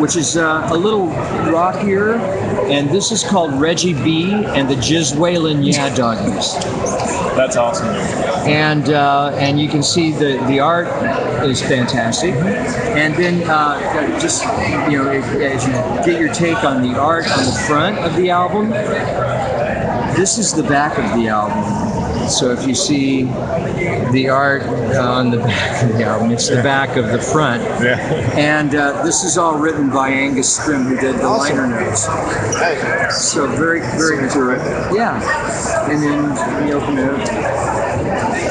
which is uh, a little rockier, and this is called Reggie B and the Jizwaylin Yeah Doggies. That's awesome. And uh, and you can see the the art is fantastic, and then uh, just you know if, as you get your take on the art on the front of the album, this is the back of the album. So if you see the art on the back of the album, it's the back of the front. Yeah. And uh, this is all written by Angus Scrimm, who did the liner notes. So very, very terrific. Yeah. And then you open it up.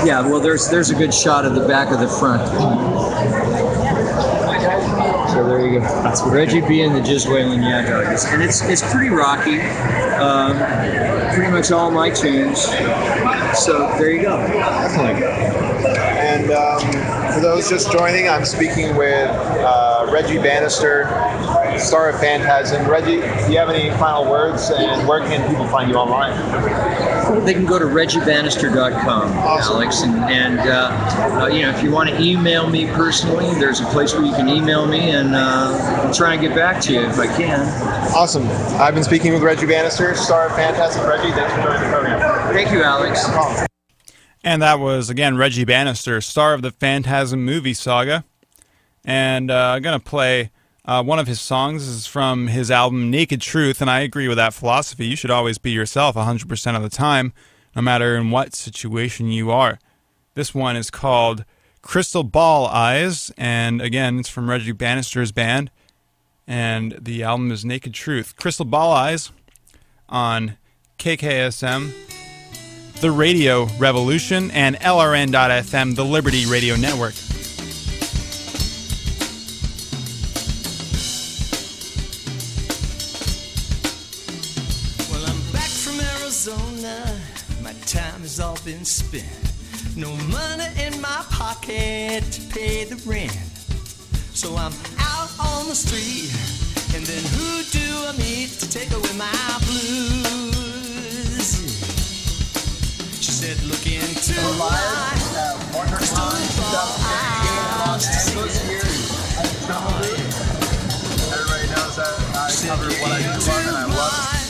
Yeah, well, there's there's a good shot of the back of the front. So there you go. That's Reggie B and the Jizwaylin Yeah Doggies. And it's it's pretty rocky. Um, pretty much all my tunes. So there you go. And um, for those just joining, I'm speaking with uh, Reggie Bannister, star of Phantasm. Reggie, do you have any final words? And where can people find you online? They can go to reggiebannister.com, Alex, and, and uh, uh, you know if you want to email me personally, there's a place where you can email me, and uh, I'll try and get back to you if I can. Awesome. I've been speaking with Reggie Bannister, star of Phantasm. Reggie, thanks for joining the program. Thank you, Alex. And that was, again, Reggie Bannister, star of the Phantasm movie saga. And uh, I'm going to play uh, one of his songs. This is from his album Naked Truth. And I agree with that philosophy. You should always be yourself 100% of the time, no matter in what situation you are. This one is called Crystal Ball Eyes. And again, it's from Reggie Bannister's band. And the album is Naked Truth. Crystal Ball Eyes on KKSM the Radio Revolution, and LRN.FM, the Liberty Radio Network. Been spent. No money in my pocket to pay the rent. So I'm out on the street. And then who do I meet to take away my blues? She said, look into my crystal ball eyes to see it Everybody knows that I cover what I do love and I love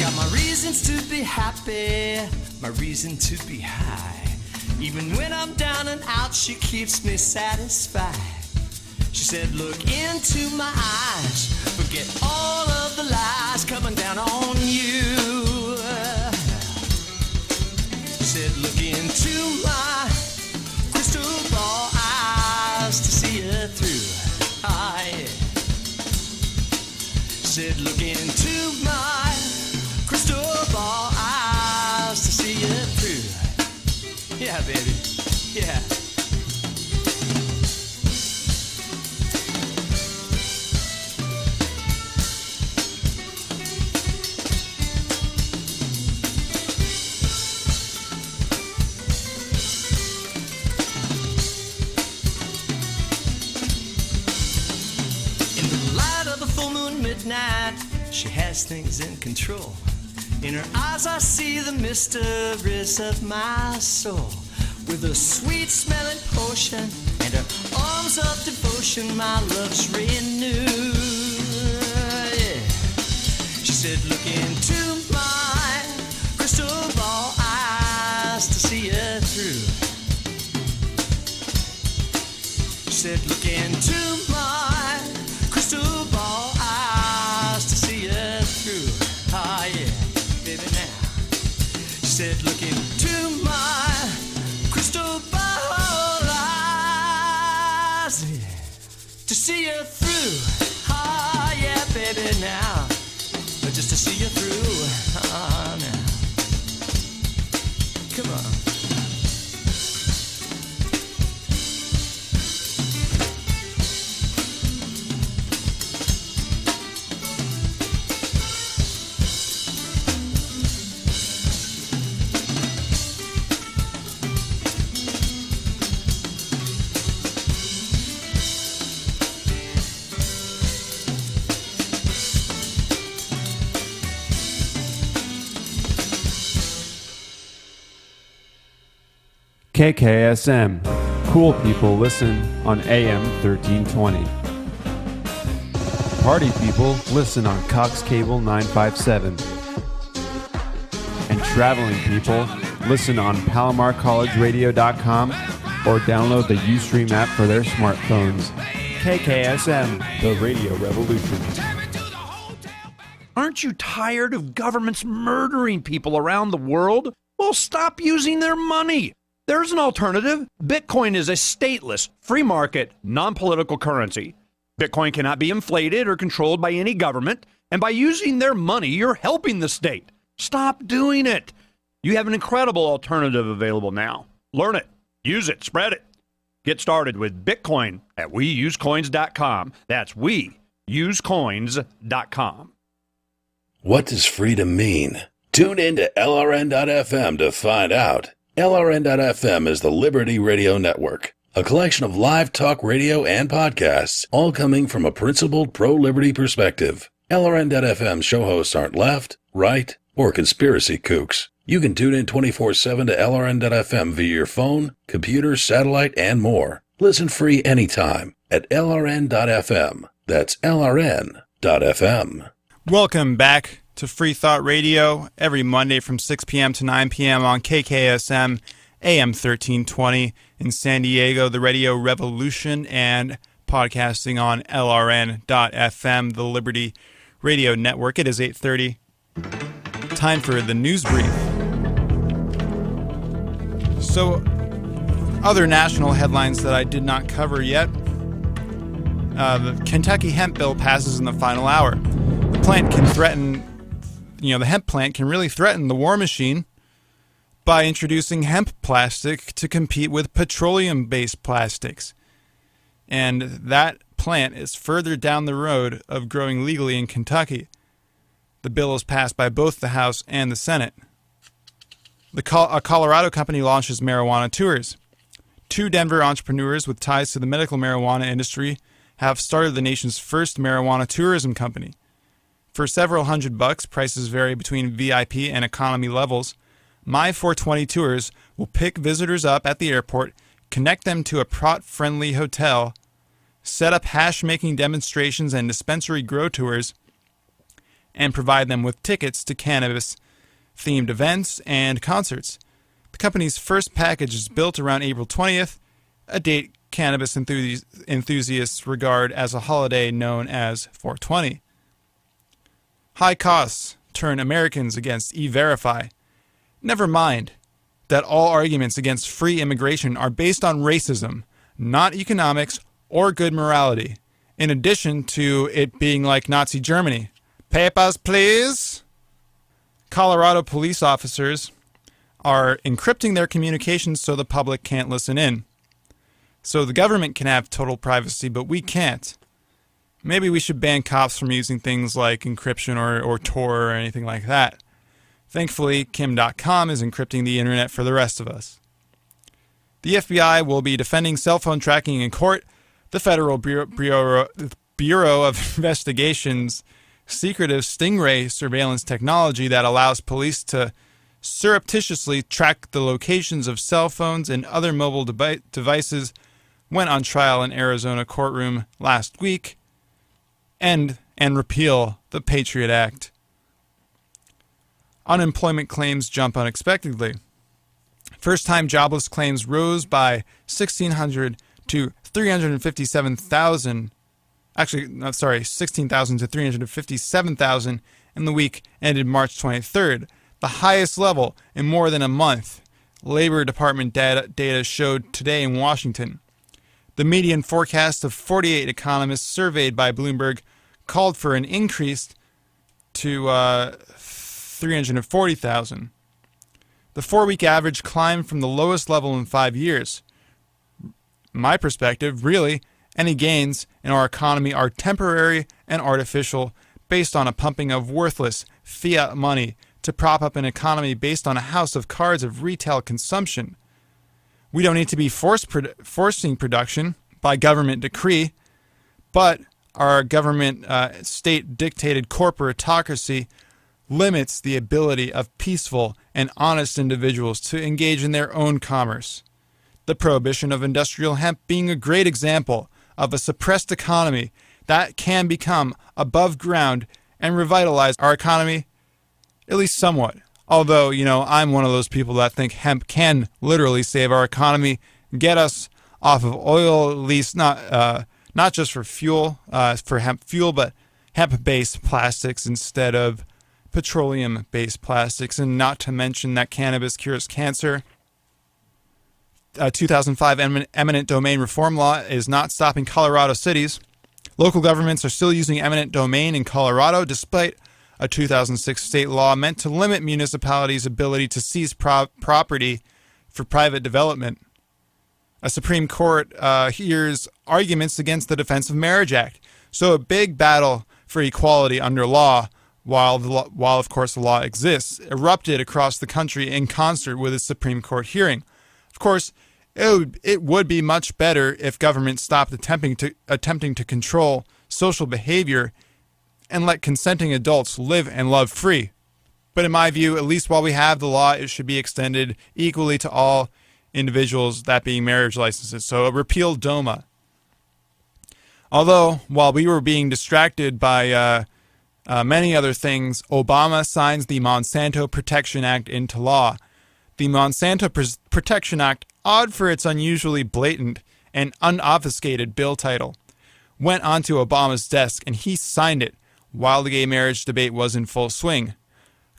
got my reasons to be happy, my reason to be high. Even when I'm down and out, she keeps me satisfied. She said, Look into my eyes, forget all of the lies coming down on you. She said, Look into my crystal ball eyes to see it through. Ah, yeah. Said, look into my crystal eyes to see it through. Yeah, baby. Yeah. In the light of the full moon midnight, she has things in control. In her eyes, I see the mysteries of my soul. With a sweet smelling potion and her arms of devotion, my love's renewed. Yeah. She said, Look into my crystal ball eyes to see it through. She said, Look into my Oh, Just to see you through. KKSM. Cool people listen on AM 1320. Party people listen on Cox Cable 957. And traveling people listen on PalomarCollegeRadio.com or download the Ustream app for their smartphones. KKSM, the radio revolution. Aren't you tired of governments murdering people around the world? Well, stop using their money. There's an alternative. Bitcoin is a stateless, free market, non political currency. Bitcoin cannot be inflated or controlled by any government, and by using their money, you're helping the state. Stop doing it. You have an incredible alternative available now. Learn it, use it, spread it. Get started with Bitcoin at weusecoins.com. That's weusecoins.com. What does freedom mean? Tune in to LRN.FM to find out. LRN.FM is the Liberty Radio Network, a collection of live talk radio and podcasts, all coming from a principled pro liberty perspective. LRN.FM show hosts aren't left, right, or conspiracy kooks. You can tune in 24 7 to LRN.FM via your phone, computer, satellite, and more. Listen free anytime at LRN.FM. That's LRN.FM. Welcome back to Free Thought Radio every Monday from 6 p.m. to 9 p.m. on KKSM AM 1320 in San Diego, the Radio Revolution, and podcasting on LRN.FM, the Liberty Radio Network. It is 8:30. Time for the news brief. So, other national headlines that I did not cover yet. Uh, the Kentucky hemp bill passes in the final hour. The plant can threaten, you know, the hemp plant can really threaten the war machine by introducing hemp plastic to compete with petroleum based plastics. And that plant is further down the road of growing legally in Kentucky. The bill is passed by both the House and the Senate. The Col- a Colorado company launches marijuana tours. Two Denver entrepreneurs with ties to the medical marijuana industry have started the nation's first marijuana tourism company. For several hundred bucks, prices vary between VIP and economy levels. My 420 Tours will pick visitors up at the airport, connect them to a prot friendly hotel, set up hash making demonstrations and dispensary grow tours, and provide them with tickets to cannabis themed events and concerts. The company's first package is built around April 20th, a date cannabis enthusi- enthusiasts regard as a holiday known as 420. High costs turn Americans against e verify. Never mind that all arguments against free immigration are based on racism, not economics or good morality, in addition to it being like Nazi Germany. Papers, please. Colorado police officers are encrypting their communications so the public can't listen in. So the government can have total privacy, but we can't. Maybe we should ban cops from using things like encryption or, or Tor or anything like that. Thankfully, Kim Dotcom is encrypting the internet for the rest of us. The FBI will be defending cell phone tracking in court. The Federal Bureau, Bureau, of Investigation's secretive Stingray surveillance technology that allows police to surreptitiously track the locations of cell phones and other mobile devi- devices went on trial in Arizona courtroom last week end and repeal the Patriot Act. Unemployment claims jump unexpectedly. First time jobless claims rose by 1,600 to 357,000. Actually, no, sorry, 16,000 to 357,000 in the week ended March 23rd, the highest level in more than a month. Labor Department data, data showed today in Washington. The median forecast of 48 economists surveyed by Bloomberg called for an increase to uh, 340,000. The four week average climbed from the lowest level in five years. My perspective, really, any gains in our economy are temporary and artificial, based on a pumping of worthless fiat money to prop up an economy based on a house of cards of retail consumption. We don't need to be force produ- forcing production by government decree, but our government uh, state dictated corporatocracy limits the ability of peaceful and honest individuals to engage in their own commerce. The prohibition of industrial hemp being a great example of a suppressed economy that can become above ground and revitalize our economy, at least somewhat. Although, you know, I'm one of those people that think hemp can literally save our economy, get us off of oil, at least not uh, not just for fuel, uh, for hemp fuel, but hemp-based plastics instead of petroleum-based plastics, and not to mention that cannabis cures cancer. Uh, 2005 eminent domain reform law is not stopping Colorado cities. Local governments are still using eminent domain in Colorado, despite a 2006 state law meant to limit municipalities' ability to seize pro- property for private development. A Supreme Court uh, hears arguments against the Defense of Marriage Act. So a big battle for equality under law, while while of course the law exists, erupted across the country in concert with a Supreme Court hearing. Of course, it would, it would be much better if government stopped attempting to attempting to control social behavior and let consenting adults live and love free. But in my view, at least while we have the law, it should be extended equally to all individuals, that being marriage licenses. So repeal DOMA. Although, while we were being distracted by uh, uh, many other things, Obama signs the Monsanto Protection Act into law. The Monsanto Pr- Protection Act, odd for its unusually blatant and unobfuscated bill title, went onto Obama's desk and he signed it while the gay marriage debate was in full swing.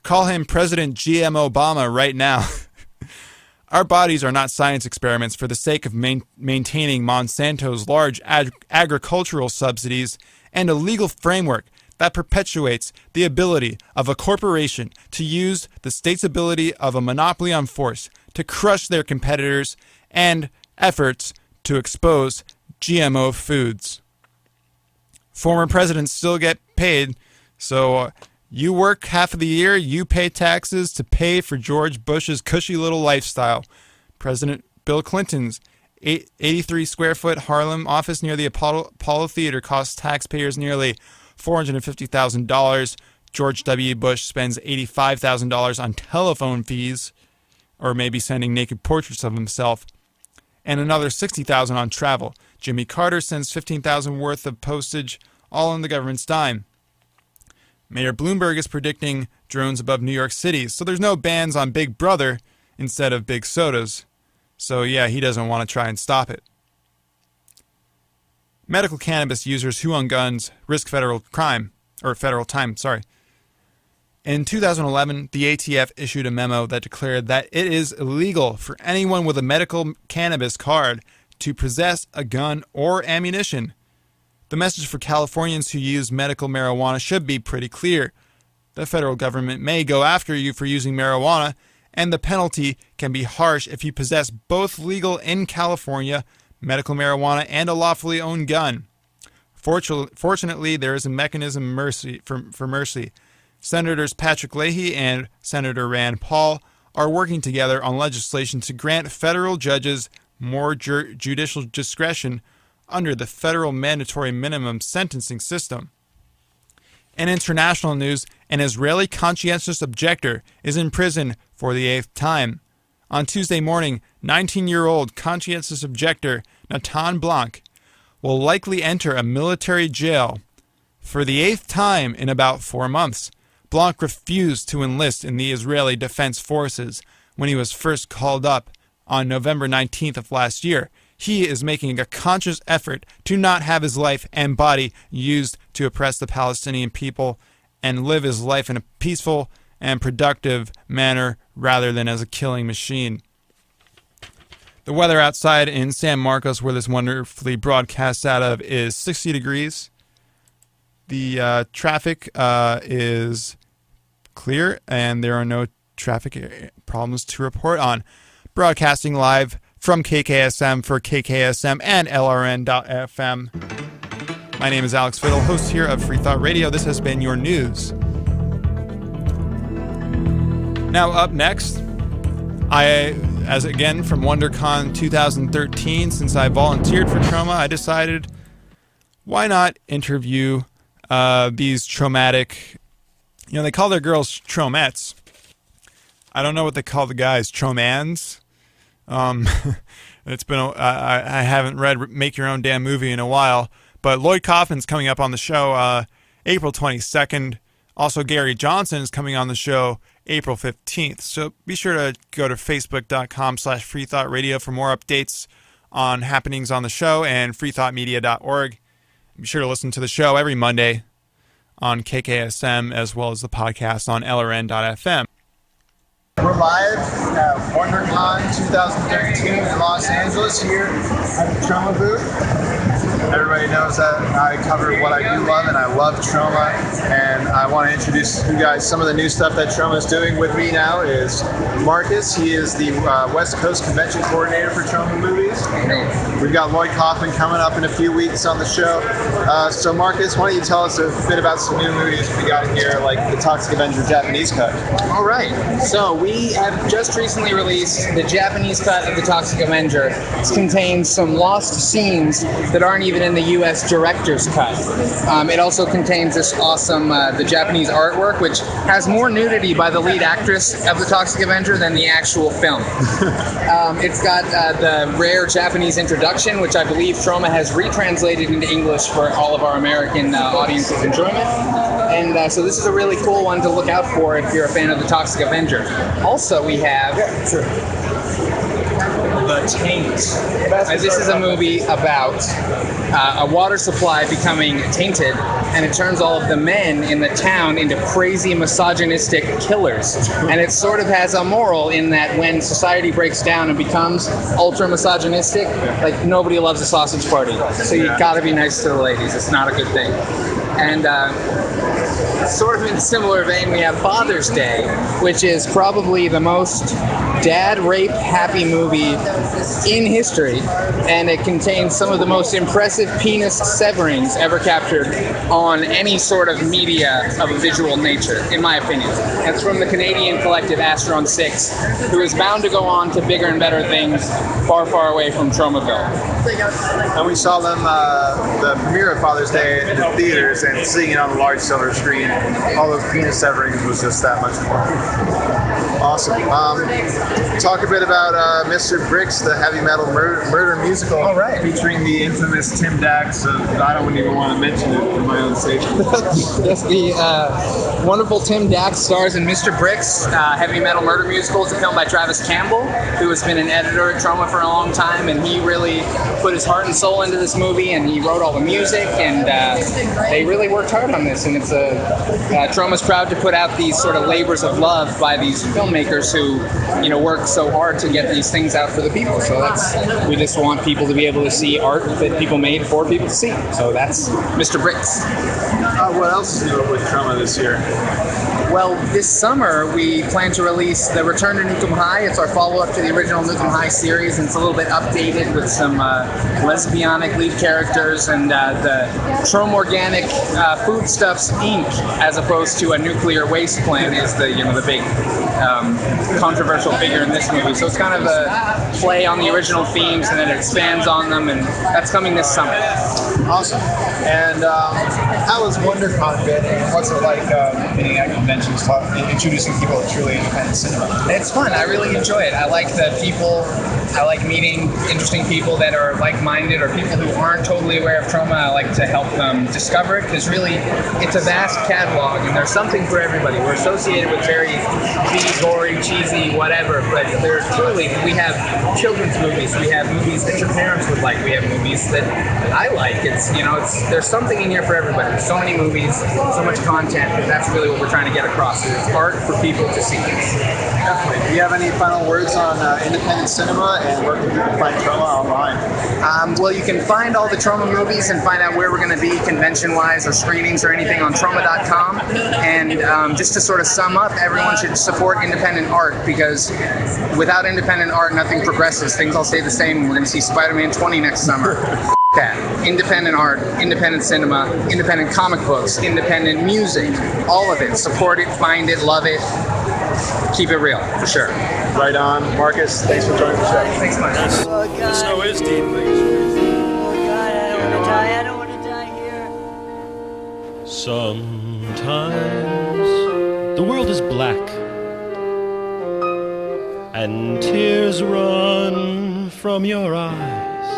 Call him President GM Obama right now. Our bodies are not science experiments for the sake of main- maintaining Monsanto's large ag- agricultural subsidies and a legal framework that perpetuates the ability of a corporation to use the state's ability of a monopoly on force to crush their competitors and efforts to expose GMO foods. Former presidents still get paid, so uh, you work half of the year, you pay taxes to pay for George Bush's cushy little lifestyle. President Bill Clinton's 83 square foot Harlem office near the Apollo, Apollo Theater costs taxpayers nearly $450,000. George W. Bush spends $85,000 on telephone fees, or maybe sending naked portraits of himself, and another 60,000 on travel. Jimmy Carter sends 15,000 worth of postage, all on the government's dime. Mayor Bloomberg is predicting drones above New York City, so there's no bans on Big Brother instead of big sodas. So, yeah, he doesn't want to try and stop it. Medical cannabis users who own guns risk federal crime, or federal time, sorry. In 2011, the ATF issued a memo that declared that it is illegal for anyone with a medical cannabis card to possess a gun or ammunition. The message for Californians who use medical marijuana should be pretty clear. The federal government may go after you for using marijuana, and the penalty can be harsh if you possess both legal in California medical marijuana and a lawfully owned gun. Fortunately, there is a mechanism mercy for, for mercy. Senators Patrick Leahy and Senator Rand Paul are working together on legislation to grant federal judges more ju- judicial discretion under the federal mandatory minimum sentencing system. In international news, an Israeli conscientious objector is in prison for the eighth time. On Tuesday morning, 19 year old conscientious objector Natan Blanc will likely enter a military jail for the eighth time in about four months. Blanc refused to enlist in the Israeli Defense Forces when he was first called up on November 19th of last year he is making a conscious effort to not have his life and body used to oppress the Palestinian people and live his life in a peaceful and productive manner rather than as a killing machine. The weather outside in San Marcos, where this wonderfully broadcasts out of, is 60 degrees. The uh, traffic uh, is clear, and there are no traffic problems to report on. Broadcasting live from KKSM for KKSM and LRN.FM. My name is Alex Fiddle, host here of Free Thought Radio. This has been your news. Now, up next, I, as again from WonderCon 2013, since I volunteered for Troma, I decided why not interview uh, these traumatic, you know, they call their girls tromettes. I don't know what they call the guys, tromans. Um, it's been, a, I, I haven't read Make Your Own Damn Movie in a while, but Lloyd Kaufman's coming up on the show uh, April 22nd. Also, Gary Johnson is coming on the show April 15th. So be sure to go to facebook.com slash freethoughtradio for more updates on happenings on the show and freethoughtmedia.org. Be sure to listen to the show every Monday on KKSM as well as the podcast on LRN.FM. We're live at WonderCon 2013 in Los Angeles here at the Troma booth. Everybody knows that I cover what I do love, and I love Troma. And I want to introduce you guys some of the new stuff that Troma is doing. With me now is Marcus. He is the uh, West Coast Convention Coordinator for Troma Movies. We've got Lloyd Kaufman coming up in a few weeks on the show. Uh, so, Marcus, why don't you tell us a bit about some new movies we got here, like the Toxic Avenger Japanese cut? All right. So we have just recently released the Japanese cut of the Toxic Avenger. It contains some lost scenes that aren't even in the U.S. director's cut. Um, it also contains this awesome uh, the Japanese artwork, which has more nudity by the lead actress of the Toxic Avenger than the actual film. um, it's got uh, the rare Japanese introduction, which I believe Troma has retranslated into English for all of our American uh, audience's enjoyment. And uh, so this is a really cool one to look out for if you're a fan of the Toxic Avenger. Also, we have The Taint. Uh, this is a movie about uh, a water supply becoming tainted, and it turns all of the men in the town into crazy misogynistic killers. And it sort of has a moral in that when society breaks down and becomes ultra misogynistic, like nobody loves a sausage party. So you gotta be nice to the ladies. It's not a good thing. And uh, sort of in similar vein, we have Father's Day, which is probably the most dad rape happy movie in history, and it contains some of the most impressive penis severings ever captured on any sort of media of a visual nature, in my opinion. It's from the Canadian collective Astron 6, who is bound to go on to bigger and better things far, far away from Tromaville. And we saw them uh, the premiere of Father's Day in the theaters, and seeing it on a large silver screen, all those penis severings was just that much more. Awesome. Um, talk a bit about uh, Mr. Bricks, the heavy metal murder, murder musical, All right. featuring the infamous Tim Dax. Of, I don't even want to mention it for my own sake. yes, the uh, wonderful Tim Dax stars in Mr. Bricks, uh, heavy metal murder musical. It's a film by Travis Campbell, who has been an editor at Troma for a long time, and he really put his heart and soul into this movie, and he wrote all the music, and uh, they really worked hard on this. And it's a uh, Troma's proud to put out these sort of labors of love by these filmmakers who, you know, work so hard to get these things out for the people. So that's we just want people to be able to see art that people made for people to see. So that's Mr. Bricks. Uh, what else is new with Trauma this year? Well, this summer we plan to release The Return to Nuke 'Em High. It's our follow-up to the original Nuke 'Em High series, and it's a little bit updated with some uh, lesbianic lead characters and uh, the Tromorganic uh, Foodstuffs Inc. as opposed to a nuclear waste plant is the you know the big um, controversial figure in this movie. So it's kind of a play on the original themes, and then it expands on them, and that's coming this summer. Awesome. And um, how has WonderCon been? and What's it like uh, being at conventions, talk, introducing people to truly independent cinema? It's fun. I really enjoy it. I like the people. I like meeting interesting people that are like-minded or people who aren't totally aware of Troma. I like to help them discover it because really, it's a vast catalog and there's something for everybody. We're associated with very B, gory, cheesy, whatever, but there's truly we have children's movies. We have movies that your parents would like. We have movies that I like. It's you know, it's there's something in here for everybody. There's so many movies, so much content. But that's really what we're trying to get across. It's art for people to see. Definitely. Do you have any final words on uh, independent cinema and where can people find Troma online? Um, well, you can find all the Troma movies and find out where we're going to be convention-wise or screenings or anything on Troma.com. And um, just to sort of sum up, everyone should support independent art because without independent art, nothing progresses. Things all stay the same. We're going to see Spider-Man 20 next summer. That. Independent art, independent cinema, independent comic books, independent music, all of it. Support it, find it, love it. Keep it real, for sure. Right on. Marcus, thanks for joining the show. Thanks much. The snow is deep. Sometimes the world is black and tears run from your eyes.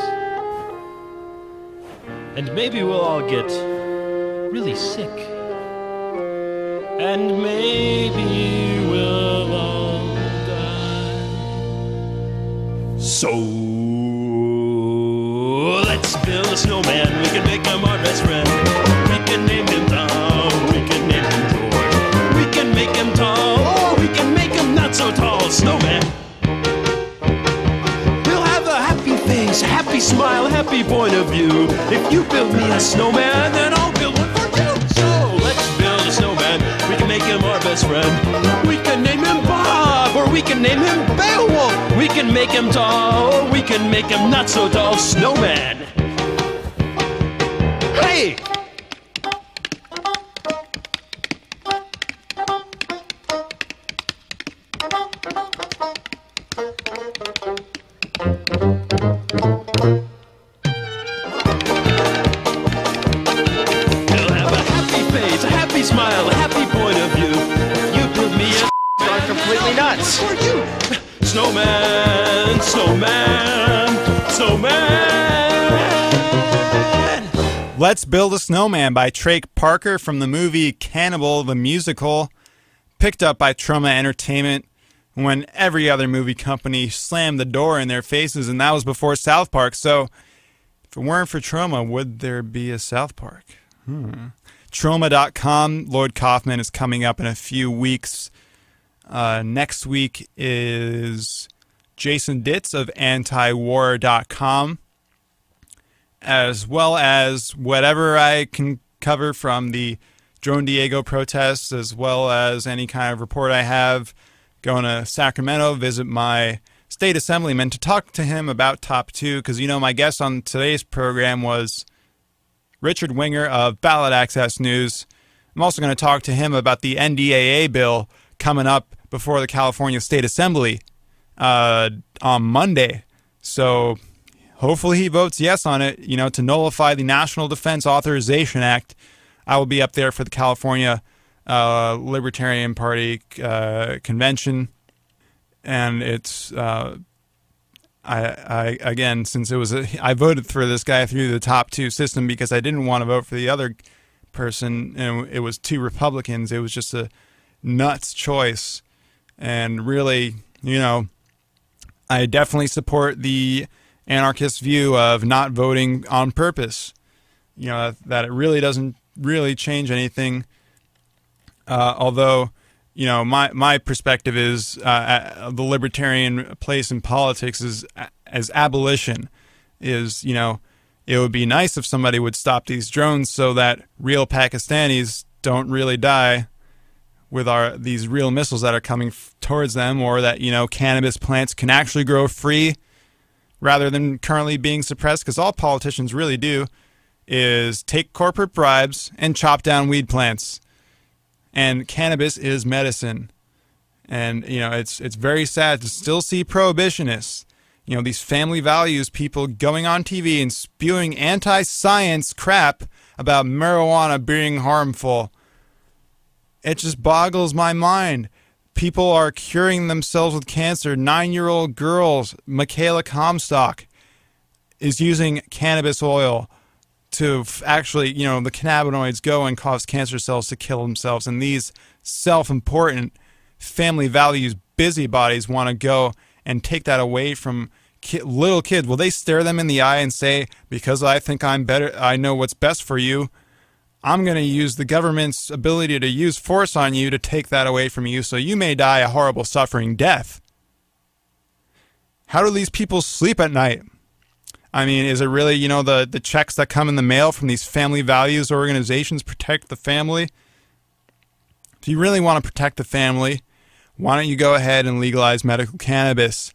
And maybe we'll all get really sick. And maybe we'll all die. So let's build a snowman. We can make our best friend. Smile, happy point of view. If you build me a snowman, then I'll build one for you. So let's build a snowman. We can make him our best friend. We can name him Bob, or we can name him Beowulf. We can make him tall, or we can make him not so tall. Snowman. Hey! Build a Snowman by Trey Parker from the movie Cannibal the Musical, picked up by Troma Entertainment when every other movie company slammed the door in their faces, and that was before South Park. So, if it weren't for Troma, would there be a South Park? Hmm. Troma.com, Lloyd Kaufman is coming up in a few weeks. Uh, next week is Jason Ditz of antiwar.com, as well as whatever I can cover from the Drone Diego protests, as well as any kind of report I have. Going to Sacramento, visit my state assemblyman to talk to him about Top 2, because you know, my guest on today's program was Richard Winger of Ballot Access News. I'm also going to talk to him about the NDAA bill coming up before the California State Assembly uh, on Monday. So hopefully he votes yes on it, you know, to nullify the National Defense Authorization Act. I will be up there for the California uh, Libertarian Party uh, convention. And it's, uh, I, I, again, since it was, a, I voted for this guy through the top two system because I didn't want to vote for the other person. And it was two Republicans. It was just a nuts choice. And really, you know, I definitely support the anarchist view of not voting on purpose. You know, that it really doesn't really change anything. Uh, although, you know, my, my perspective is uh, the libertarian place in politics is as abolition is, you know, it would be nice if somebody would stop these drones so that real Pakistanis don't really die with our these real missiles that are coming f- towards them or that you know cannabis plants can actually grow free rather than currently being suppressed because all politicians really do is take corporate bribes and chop down weed plants. And cannabis is medicine. And you know it's it's very sad to still see prohibitionists you know these family values people going on TV and spewing anti-science crap about marijuana being harmful. It just boggles my mind. People are curing themselves with cancer. Nine year old girls, Mykayla Comstock, is using cannabis oil to actually, you know, the cannabinoids go and cause cancer cells to kill themselves. And these self important family values busybodies want to go and take that away from ki- little kids. Will they stare them in the eye and say, because I think I'm better, I know what's best for you? I'm going to use the government's ability to use force on you to take that away from you so you may die a horrible suffering death. how do these people sleep at night? I mean, is it really, you know, the, the checks that come in the mail from these family values organizations protect the family? If you really want to protect the family, why don't you go ahead and legalize medical cannabis?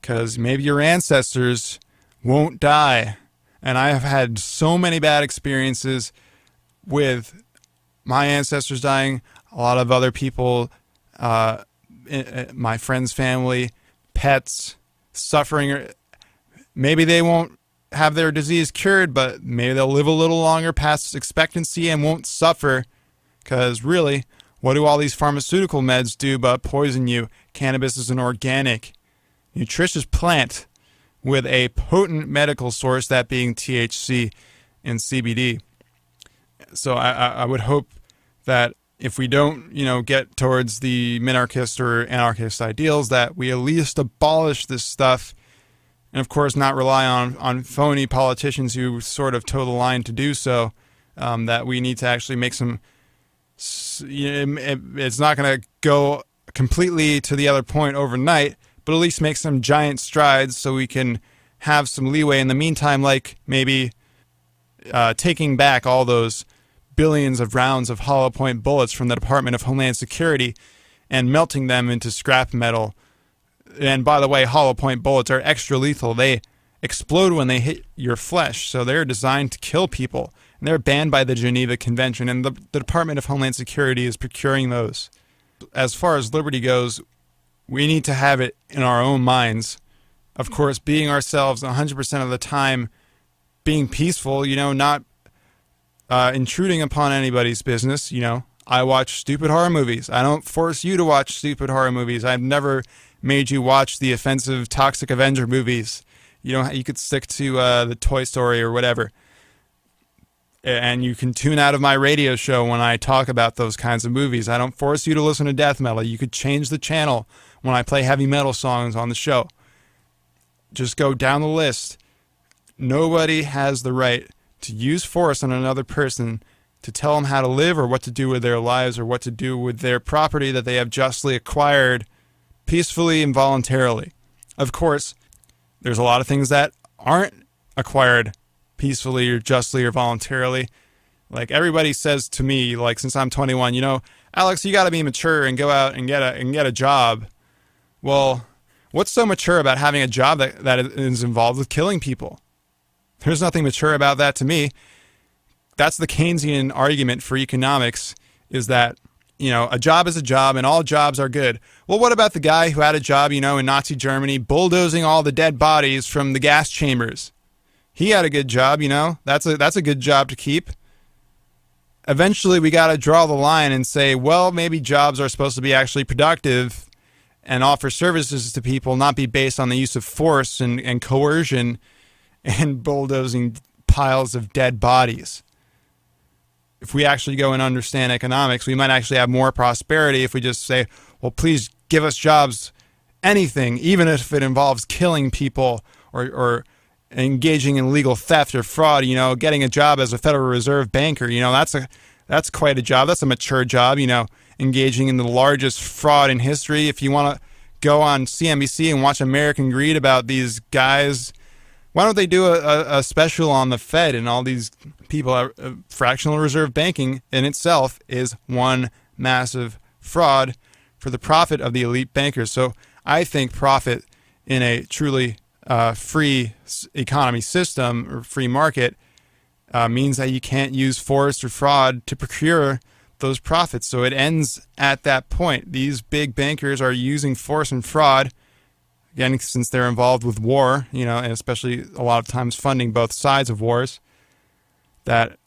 Because maybe your ancestors won't die. And I have had so many bad experiences with my ancestors dying, a lot of other people, uh, my friends' family, pets suffering. Maybe they won't have their disease cured, but maybe they'll live a little longer past expectancy and won't suffer. Because really, what do all these pharmaceutical meds do but poison you? Cannabis is an organic, nutritious plant with a potent medical source, that being THC and CBD. So I, I would hope that if we don't, you know, get towards the minarchist or anarchist ideals, that we at least abolish this stuff, and of course not rely on on phony politicians who sort of toe the line to do so. Um, that we need to actually make some you know, it, it's not going to go completely to the other point overnight, but at least make some giant strides so we can have some leeway in the meantime, like maybe uh, taking back all those billions of rounds of hollow point bullets from the Department of Homeland Security and melting them into scrap metal. And by the way, hollow point bullets are extra lethal. They explode when they hit your flesh, so they're designed to kill people and they're banned by the Geneva Convention, and the, the Department of Homeland Security is procuring those. As far as liberty goes, we need to have it in our own minds. Of course, being ourselves 100% of the time, being peaceful, you know, not uh, intruding upon anybody's business. You know, I watch stupid horror movies. I don't force you to watch stupid horror movies. I've never made you watch the offensive Toxic Avenger movies. You know, you could stick to uh, the Toy Story or whatever and you can tune out of my radio show when I talk about those kinds of movies. I don't force you to listen to death metal. You could change the channel when I play heavy metal songs on the show. Just go down the list. Nobody has the right to use force on another person to tell them how to live or what to do with their lives or what to do with their property that they have justly acquired peacefully and voluntarily. Of course, there's a lot of things that aren't acquired peacefully or justly or voluntarily. Like everybody says to me, like since I'm 21, you know, Alex, you got to be mature and go out and get a and get a job. Well, what's so mature about having a job that, that is involved with killing people? There's nothing mature about that to me. That's the Keynesian argument for economics is that, you know, a job is a job and all jobs are good. Well, what about the guy who had a job, you know, in Nazi Germany bulldozing all the dead bodies from the gas chambers? he had a good job, you know. That's a that's a good job to keep. Eventually, we got to draw the line and say, well, maybe jobs are supposed to be actually productive and offer services to people, not be based on the use of force and, and coercion and bulldozing piles of dead bodies. If we actually go and understand economics, we might actually have more prosperity if we just say, well, please give us jobs, anything, even if it involves killing people or, or engaging in legal theft or fraud, you know, getting a job as a Federal Reserve banker, you know, that's a that's quite a job. That's a mature job, you know, engaging in the largest fraud in history. If you want to go on CNBC and watch American Greed about these guys, why don't they do a, a special on the Fed and all these people? Uh, fractional reserve banking in itself is one massive fraud for the profit of the elite bankers. So I think profit in a truly uh, free economy system or free market uh, means that you can't use force or fraud to procure those profits. So it ends at that point. These big bankers are using force and fraud, again, since they're involved with war, you know, and especially a lot of times funding both sides of wars, that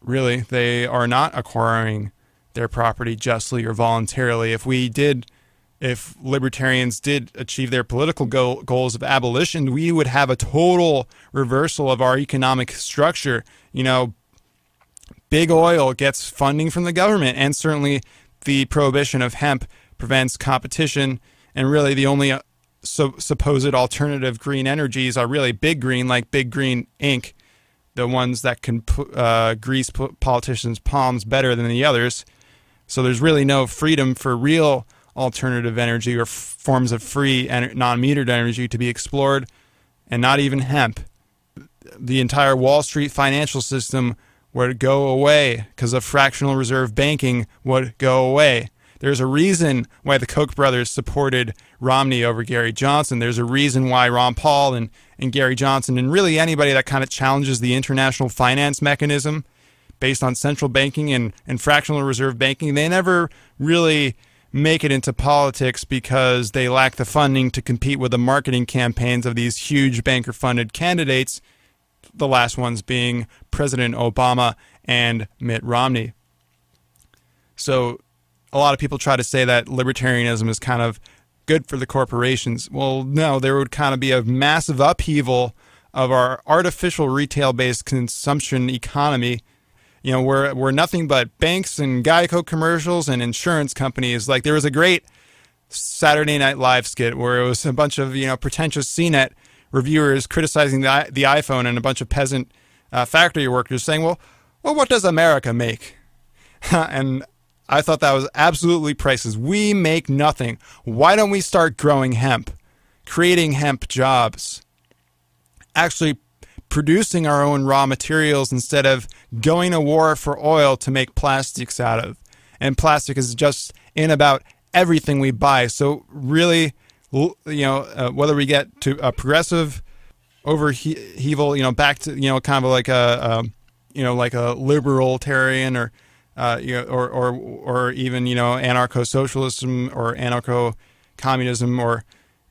really they are not acquiring their property justly or voluntarily. If we did if libertarians did achieve their political goal, goals of abolition, we would have a total reversal of our economic structure. You know, big oil gets funding from the government, and certainly the prohibition of hemp prevents competition. And really, the only so, supposed alternative green energies are really big green, like Big Green Inc., the ones that can uh, grease politicians' palms better than the others. So there's really no freedom for real alternative energy or forms of free en- non-metered energy to be explored, and not even hemp. The entire Wall Street financial system would go away because of fractional reserve banking would go away. There's a reason why the Koch brothers supported Romney over Gary Johnson. There's a reason why Ron Paul and, and Gary Johnson, and really anybody that kind of challenges the international finance mechanism based on central banking and, and fractional reserve banking, they never really make it into politics because they lack the funding to compete with the marketing campaigns of these huge banker funded candidates, the last ones being President Obama and Mitt Romney. So a lot of people try to say that libertarianism is kind of good for the corporations. Well, no, there would kind of be a massive upheaval of our artificial retail based consumption economy. You know, where where nothing but banks and Geico commercials and insurance companies. Like there was a great Saturday Night Live skit where it was a bunch of you know pretentious CNET reviewers criticizing the the iPhone and a bunch of peasant uh, factory workers saying, "Well, well, what does America make?" and I thought that was absolutely priceless. We make nothing. Why don't we start growing hemp, creating hemp jobs, actually producing our own raw materials instead of going to war for oil to make plastics out of? And plastic is just in about everything we buy. So really, you know, uh, whether we get to a progressive overheaval, you know, back to you know, kind of like a, a you know, like a libertarian or uh, you know, or or or even you know anarcho-socialism or anarcho-communism or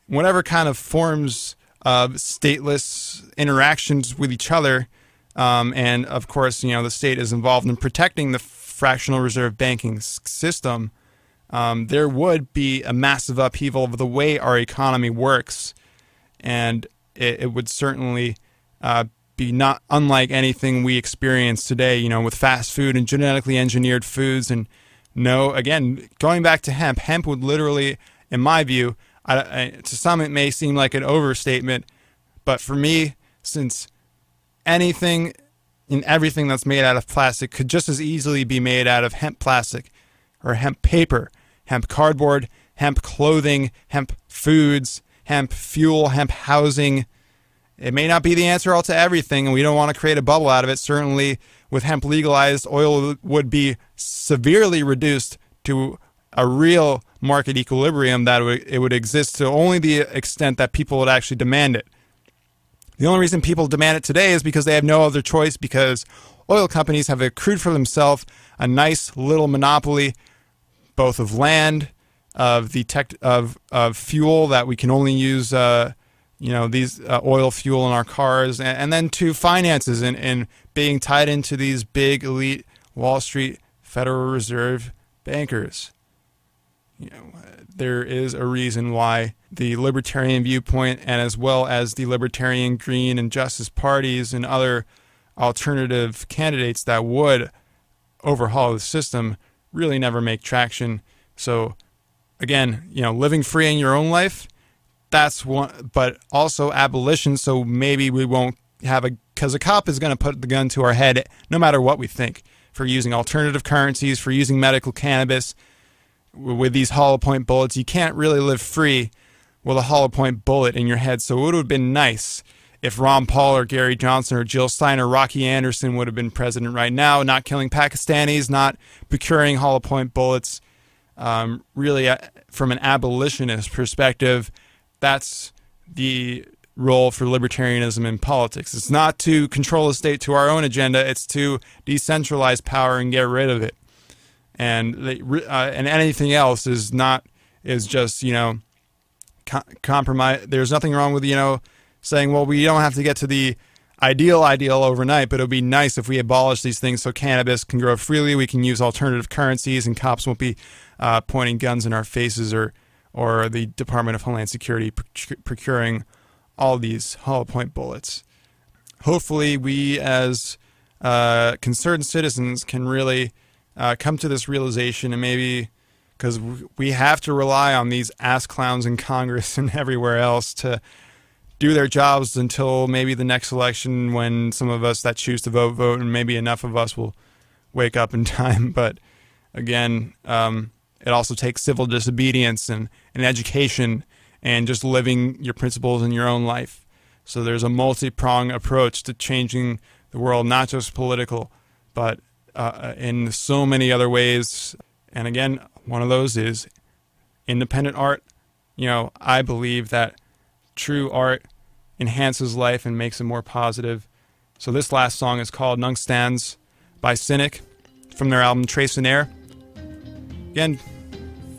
whatever kind of forms of stateless interactions with each other. Um, and of course, you know, the state is involved in protecting the fractional reserve banking system. Um, there would be a massive upheaval of the way our economy works, and it, it would certainly uh, be not unlike anything we experience today, you know, with fast food and genetically engineered foods. And no, again, going back to hemp, hemp would literally, in my view, I, I, to some it may seem like an overstatement, but for me, since anything and everything that's made out of plastic could just as easily be made out of hemp plastic or hemp paper, hemp cardboard, hemp clothing, hemp foods, hemp fuel, hemp housing, it may not be the answer all to everything, and we don't want to create a bubble out of it. Certainly, with hemp legalized, oil would be severely reduced to a real market equilibrium that it would exist to only the extent that people would actually demand it. The only reason people demand it today is because they have no other choice because oil companies have accrued for themselves a nice little monopoly both of land, of the tech, of, of fuel that we can only use uh, you know these uh, oil fuel in our cars and, and then to finances and, and being tied into these big elite wall street federal reserve bankers. You know there is a reason why the libertarian viewpoint and as well as the libertarian green and justice parties and other alternative candidates that would overhaul the system really never make traction. So again you know living free in your own life that's one, but also abolition. So maybe we won't have a, because a cop is going to put the gun to our head no matter what we think for using alternative currencies, for using medical cannabis with these hollow point bullets. You can't really live free with a hollow point bullet in your head. So it would have been nice if Ron Paul or Gary Johnson or Jill Stein or Rocky Anderson would have been president right now, not killing Pakistanis, not procuring hollow point bullets. Um, really, uh, from an abolitionist perspective, that's the role for libertarianism in politics. It's not to control the state to our own agenda. It's to decentralize power and get rid of it. And uh, and anything else is not is just you know co- compromise. There's nothing wrong with you know saying well we don't have to get to the ideal ideal overnight, but it would be nice if we abolish these things so cannabis can grow freely. We can use alternative currencies, and cops won't be uh, pointing guns in our faces or or the Department of Homeland Security procuring all these hollow point bullets. Hopefully, we as uh, concerned citizens can really uh, come to this realization and maybe because we have to rely on these ass clowns in Congress and everywhere else to do their jobs until maybe the next election when some of us that choose to vote vote and maybe enough of us will wake up in time. But again, um, it also takes civil disobedience and, and education and just living your principles in your own life. So there's a multi-pronged approach to changing the world, not just political, but uh, in so many other ways. And again, one of those is independent art. You know, I believe that true art enhances life and makes it more positive. So this last song is called Nunc Stans by Cynic from their album Traced in Air. Again,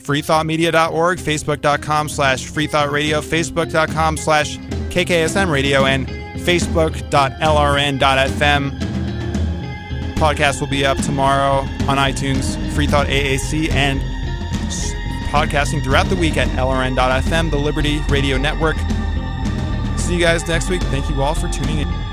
freethoughtmedia.org, facebook.com slash freethoughtradio, facebook.com slash kksm radio, and facebook.lrn.fm. Podcast will be up tomorrow on iTunes, Freethought AAC, and podcasting throughout the week at lrn.fm, the Liberty Radio Network. See you guys next week. Thank you all for tuning in.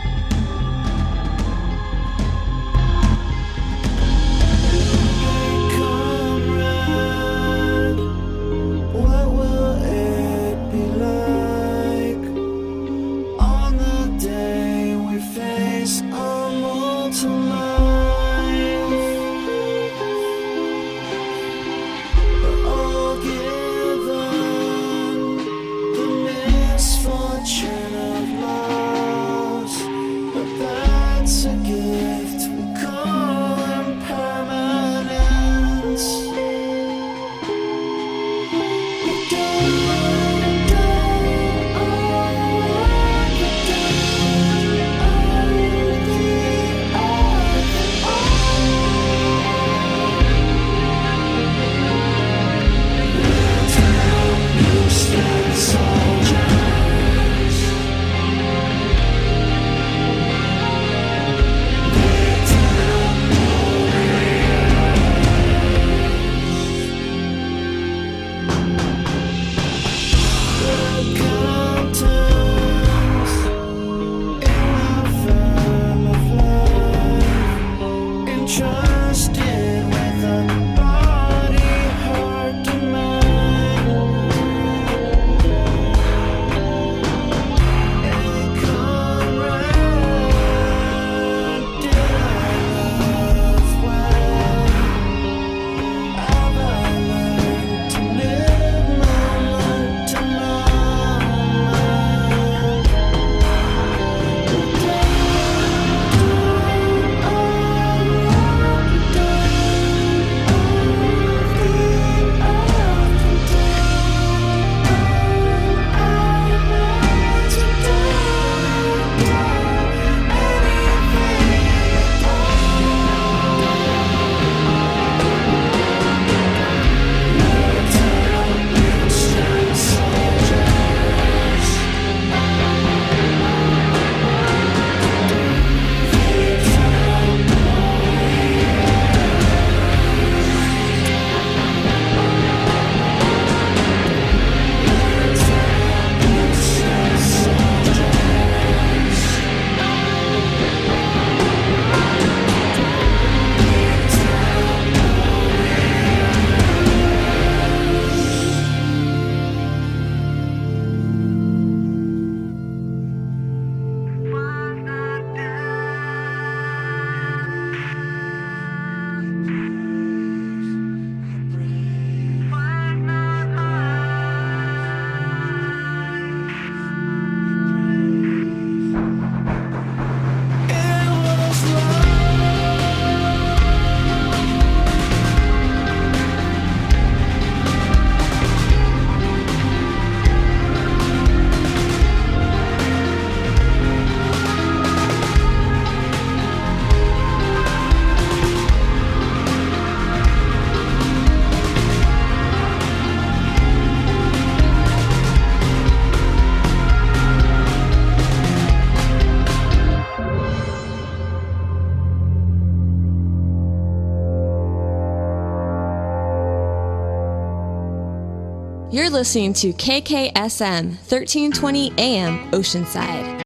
You're listening to KKSM 1320 AM Oceanside.